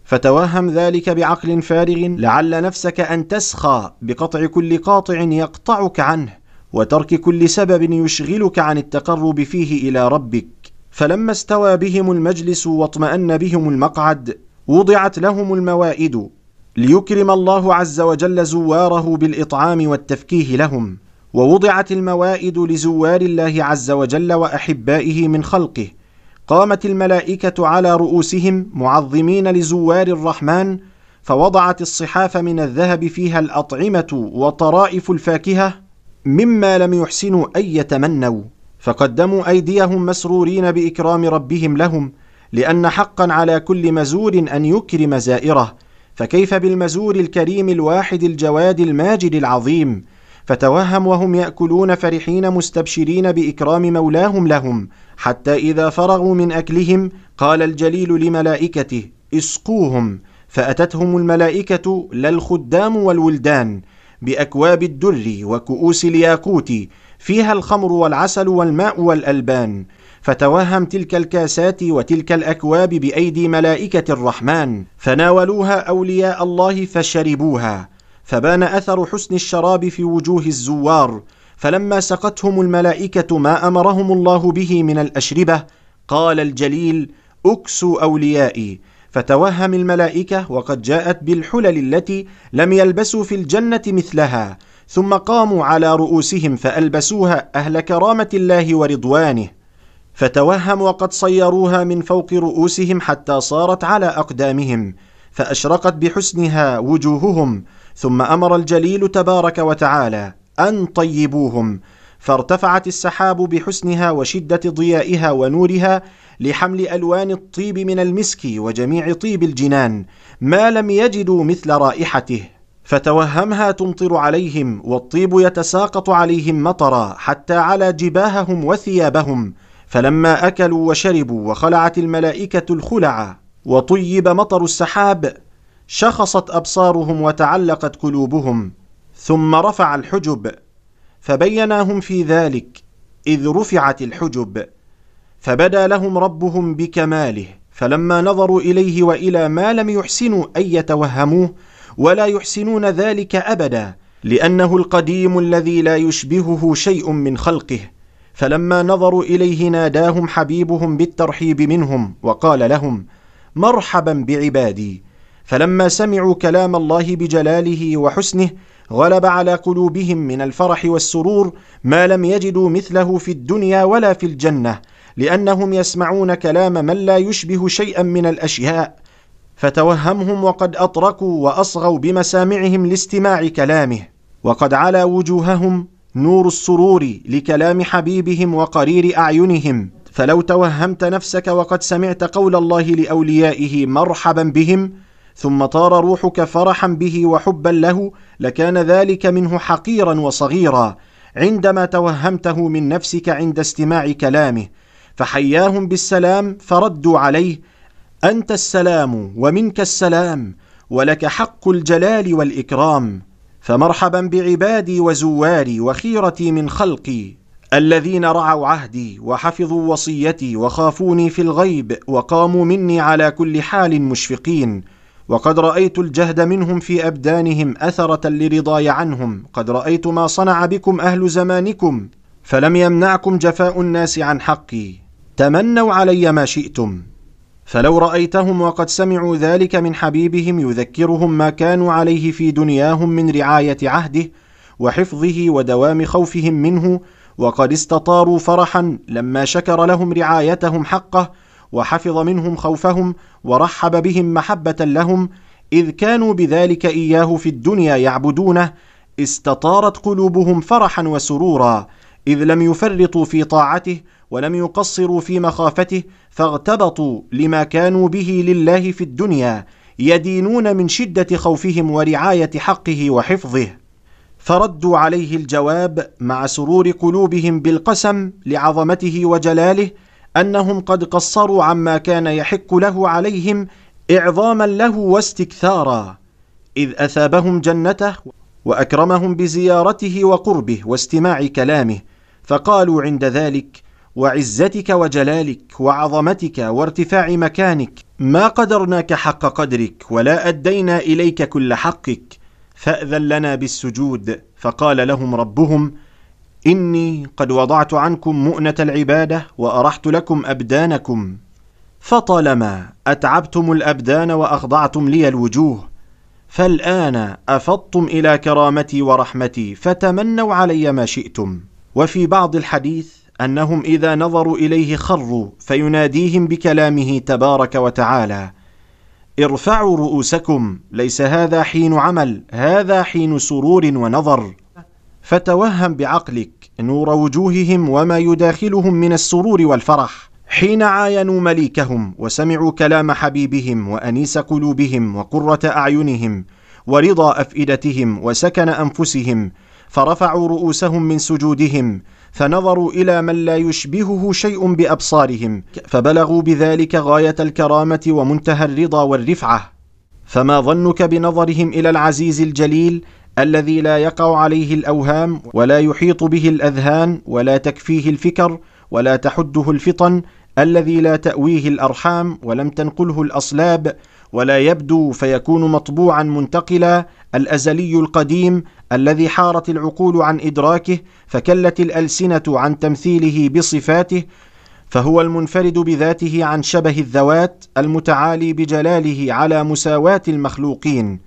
فتوهم ذلك بعقل فارغ لعل نفسك أن تسخى بقطع كل قاطع يقطعك عنه. وترك كل سبب يشغلك عن التقرب فيه إلى ربك. فلما استوى بهم المجلس واطمأن بهم المقعد وضعت لهم الموائد ليكرم الله عز وجل زواره بالإطعام والتفكيه لهم. ووضعت الموائد لزوار الله عز وجل وأحبائه من خلقه. قامت الملائكة على رؤوسهم معظمين لزوار الرحمن فوضعت الصحاف من الذهب فيها الأطعمة وطرائف الفاكهة مما لم يحسنوا أن يتمنوا فقدموا أيديهم مسرورين بإكرام ربهم لهم لأن حقا على كل مزور أن يكرم زائره. فكيف بالمزور الكريم الواحد الجواد الماجد العظيم؟ فتوهم وهم يأكلون فرحين مستبشرين بإكرام مولاهم لهم حتى إذا فرغوا من أكلهم قال الجليل لملائكته اسقوهم. فأتتهم الملائكة لا الخدام والولدان. بأكواب الدر وكؤوس الياقوت فيها الخمر والعسل والماء والألبان. فتوهم تلك الكاسات وتلك الأكواب بأيدي ملائكة الرحمن. فناولوها أولياء الله فشربوها. فبان أثر حسن الشراب في وجوه الزوار. فلما سقتهم الملائكة ما أمرهم الله به من الأشربة قال الجليل أكسوا أوليائي. فتوهم الملائكة وقد جاءت بالحلل التي لم يلبسوا في الجنة مثلها ثم قاموا على رؤوسهم فألبسوها أهل كرامة الله ورضوانه. فتوهم وقد صيروها من فوق رؤوسهم حتى صارت على أقدامهم فأشرقت بحسنها وجوههم ثم أمر الجليل تبارك وتعالى أن طيبوهم فارتفعت السحاب بحسنها وشدة ضيائها ونورها لحمل ألوان الطيب من المسك وجميع طيب الجنان ما لم يجدوا مثل رائحته. فتوهمها تمطر عليهم والطيب يتساقط عليهم مطرا حتى على جباههم وثيابهم. فلما أكلوا وشربوا وخلعت الملائكة الخلع وطيب مطر السحاب شخصت أبصارهم وتعلقت قلوبهم. ثم رفع الحجب فبيناهم في ذلك إذ رفعت الحجب. فبدا لهم ربهم بكماله فلما نظروا إليه وإلى ما لم يحسنوا أن يتوهموه ولا يحسنون ذلك أبدا لأنه القديم الذي لا يشبهه شيء من خلقه. فلما نظروا إليه ناداهم حبيبهم بالترحيب منهم وقال لهم مرحبا بعبادي. فلما سمعوا كلام الله بجلاله وحسنه غلب على قلوبهم من الفرح والسرور ما لم يجدوا مثله في الدنيا ولا في الجنة. لأنهم يسمعون كلام من لا يشبه شيئا من الأشياء فتوهمهم وقد أطرقوا وأصغوا بمسامعهم لاستماع كلامه. وقد علا وجوههم نور السرور لكلام حبيبهم وقرير أعينهم. فلو توهمت نفسك وقد سمعت قول الله لأوليائه مرحبا بهم ثم طار روحك فرحا به وحبا له لكان ذلك منه حقيرا وصغيرا عندما توهمته من نفسك عند استماع كلامه. فحياهم بالسلام فردوا عليه أنت السلام ومنك السلام ولك حق الجلال والإكرام فمرحبا بعبادي وزواري وخيرتي من خلقي الذين رعوا عهدي وحفظوا وصيتي وخافوني في الغيب وقاموا مني على كل حال مشفقين وقد رأيت الجهد منهم في أبدانهم أثرة لرضاي عنهم قد رأيت ما صنع بكم أهل زمانكم فلم يمنعكم جفاء الناس عن حقي. تمنوا علي ما شئتم فلو رأيتهم وقد سمعوا ذلك من حبيبهم يذكرهم ما كانوا عليه في دنياهم من رعاية عهده وحفظه ودوام خوفهم منه وقد استطاروا فرحا لما شكر لهم رعايتهم حقه وحفظ منهم خوفهم ورحب بهم محبة لهم إذ كانوا بذلك إياه في الدنيا يعبدونه استطارت قلوبهم فرحا وسرورا إذ لم يفرطوا في طاعته ولم يقصروا في مخافته فاغتبطوا لما كانوا به لله في الدنيا يدينون من شدة خوفهم ورعاية حقه وحفظه. فردوا عليه الجواب مع سرور قلوبهم بالقسم لعظمته وجلاله أنهم قد قصروا عما كان يحق له عليهم إعظاما له واستكثارا إذ أثابهم جنته وأكرمهم بزيارته وقربه واستماع كلامه فقالوا عند ذلك وعزتك وجلالك وعظمتك وارتفاع مكانك ما قدرناك حق قدرك ولا أدينا إليك كل حقك فأذن لنا بالسجود. فقال لهم ربهم إني قد وضعت عنكم مؤنة العبادة وأرحت لكم أبدانكم. فطالما أتعبتم الأبدان وأخضعتم لي الوجوه فالآن أفضتم إلى كرامتي ورحمتي فتمنوا علي ما شئتم. وفي بعض الحديث أنهم إذا نظروا إليه خروا فيناديهم بكلامه تبارك وتعالى ارفعوا رؤوسكم ليس هذا حين عمل هذا حين سرور ونظر. فتوهم بعقلك نور وجوههم وما يداخلهم من السرور والفرح. حين عاينوا مليكهم وسمعوا كلام حبيبهم وأنيس قلوبهم وقرة أعينهم ورضا أفئدتهم وسكن أنفسهم فرفعوا رؤوسهم من سجودهم فنظروا إلى من لا يشبهه شيء بأبصارهم فبلغوا بذلك غاية الكرامة ومنتهى الرضا والرفعة. فما ظنك بنظرهم إلى العزيز الجليل الذي لا يقع عليه الأوهام ولا يحيط به الأذهان ولا تكفيه الفكر ولا تحده الفطن الذي لا تأويه الأرحام ولم تنقله الأصلاب ولا يبدو فيكون مطبوعا منتقلا الأزلي القديم الذي حارت العقول عن إدراكه فكلت الألسنة عن تمثيله بصفاته فهو المنفرد بذاته عن شبه الذوات المتعالي بجلاله على مساواة المخلوقين.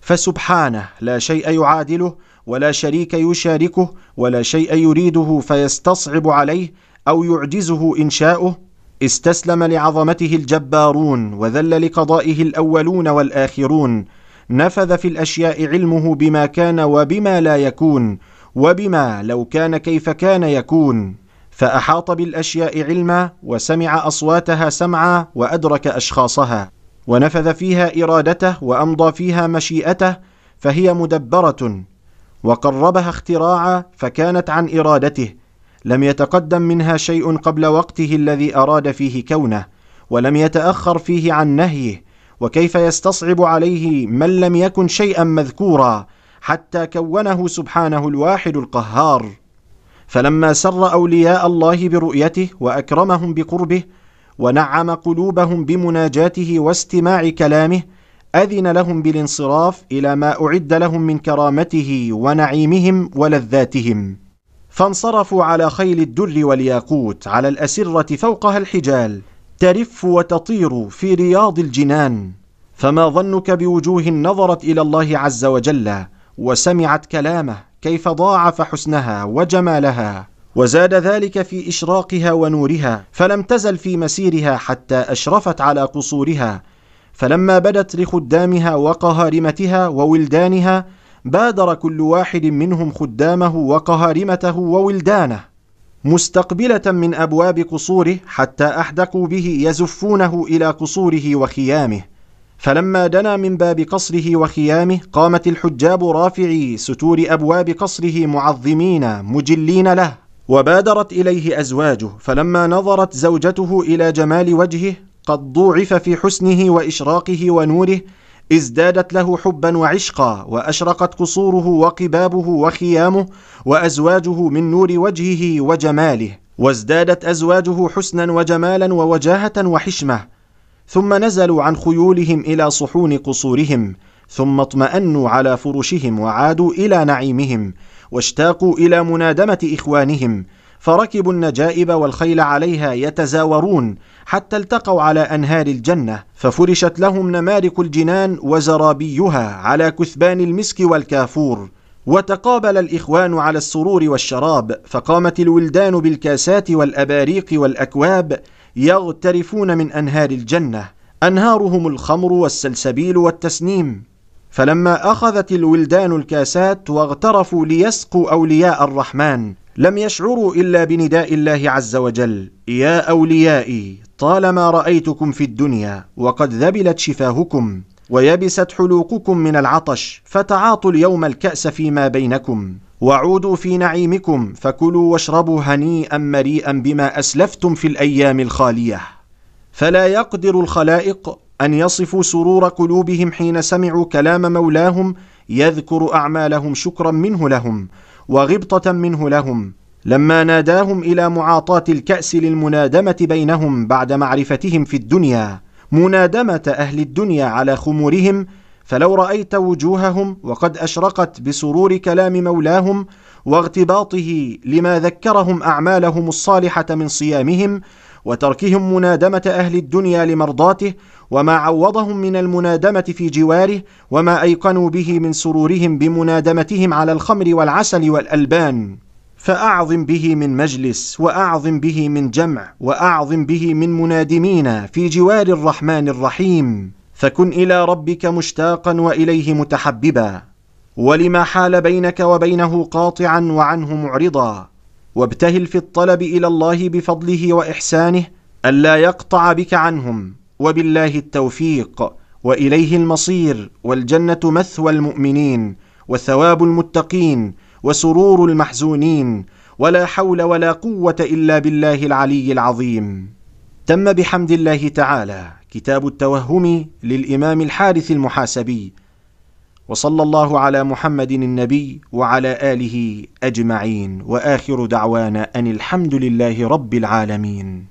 فسبحانه لا شيء يعادله ولا شريك يشاركه ولا شيء يريده فيستصعب عليه أو يعجزه إنشاؤه. استسلم لعظمته الجبارون وذل لقضائه الأولون والآخرون. نفذ في الأشياء علمه بما كان وبما لا يكون وبما لو كان كيف كان يكون. فأحاط بالأشياء علما وسمع أصواتها سمعا وأدرك أشخاصها. ونفذ فيها إرادته وأمضى فيها مشيئته فهي مدبرة. وقربها اختراعا فكانت عن إرادته. لم يتقدم منها شيء قبل وقته الذي أراد فيه كونه ولم يتأخر فيه عن نهيه. وكيف يستصعب عليه من لم يكن شيئا مذكورا حتى كونه سبحانه الواحد القهار. فلما سر أولياء الله برؤيته وأكرمهم بقربه ونعم قلوبهم بمناجاته واستماع كلامه أذن لهم بالانصراف إلى ما أعد لهم من كرامته ونعيمهم ولذاتهم. فانصرفوا على خيل الدر والياقوت على الأسرة فوقها الحجال. ترف وتطير في رياض الجنان فما ظنك بوجوه نظرت إلى الله عز وجل وسمعت كلامه كيف ضاعف حسنها وجمالها وزاد ذلك في إشراقها ونورها فلم تزل في مسيرها حتى أشرفت على قصورها فلما بدت لخدامها وقهارمتها وولدانها بادر كل واحد منهم خدامه وقهارمته وولدانه. مستقبلة من أبواب قصوره حتى أحدقوا به يزفونه إلى قصوره وخيامه. فلما دنا من باب قصره وخيامه قامت الحجاب رافعي ستور أبواب قصره معظمين مجلين له. وبادرت إليه أزواجه فلما نظرت زوجته إلى جمال وجهه قد ضوعف في حسنه وإشراقه ونوره ازدادت له حبا وعشقا وأشرقت قصوره وقبابه وخيامه وأزواجه من نور وجهه وجماله. وازدادت أزواجه حسنا وجمالا ووجاهة وحشمة. ثم نزلوا عن خيولهم إلى صحون قصورهم ثم اطمأنوا على فرشهم وعادوا إلى نعيمهم واشتاقوا إلى منادمة إخوانهم. فركبوا النجائب والخيل عليها يتزاورون حتى التقوا على أنهار الجنة ففرشت لهم نمارق الجنان وزرابيها على كثبان المسك والكافور وتقابل الإخوان على السرور والشراب فقامت الولدان بالكاسات والأباريق والأكواب يغترفون من أنهار الجنة أنهارهم الخمر والسلسبيل والتسنيم. فلما أخذت الولدان الكاسات واغترفوا ليسقوا أولياء الرحمن لم يشعروا إلا بنداء الله عز وجل. يا أوليائي طالما رأيتكم في الدنيا وقد ذبلت شفاهكم ويبست حلوقكم من العطش فتعاطوا اليوم الكأس فيما بينكم. وعودوا في نعيمكم فكلوا واشربوا هنيئا مريئا بما أسلفتم في الأيام الخالية. فلا يقدر الخلائق أن يصفوا سرور قلوبهم حين سمعوا كلام مولاهم يذكر أعمالهم شكرا منه لهم. وغبطة منه لهم لما ناداهم إلى معاطاة الكأس للمنادمة بينهم بعد معرفتهم في الدنيا منادمة أهل الدنيا على خمورهم فلو رأيت وجوههم وقد أشرقت بسرور كلام مولاهم واغتباطه لما ذكرهم أعمالهم الصالحة من صيامهم وتركهم منادمة أهل الدنيا لمرضاته وما عوضهم من المنادمة في جواره وما أيقنوا به من سرورهم بمنادمتهم على الخمر والعسل والألبان. فأعظم به من مجلس وأعظم به من جمع وأعظم به من منادمين في جوار الرحمن الرحيم. فكن إلى ربك مشتاقا وإليه متحببا. ولما حال بينك وبينه قاطعا وعنه معرضا. وابتهل في الطلب إلى الله بفضله وإحسانه الا يقطع بك عنهم وبالله التوفيق وإليه المصير والجنة مثوى المؤمنين وثواب المتقين وسرور المحزونين ولا حول ولا قوة إلا بالله العلي العظيم. تم بحمد الله تعالى كتاب التوهم للإمام الحارث المحاسبي وصلى الله على محمد النبي وعلى آله أجمعين وآخر دعوانا أن الحمد لله رب العالمين.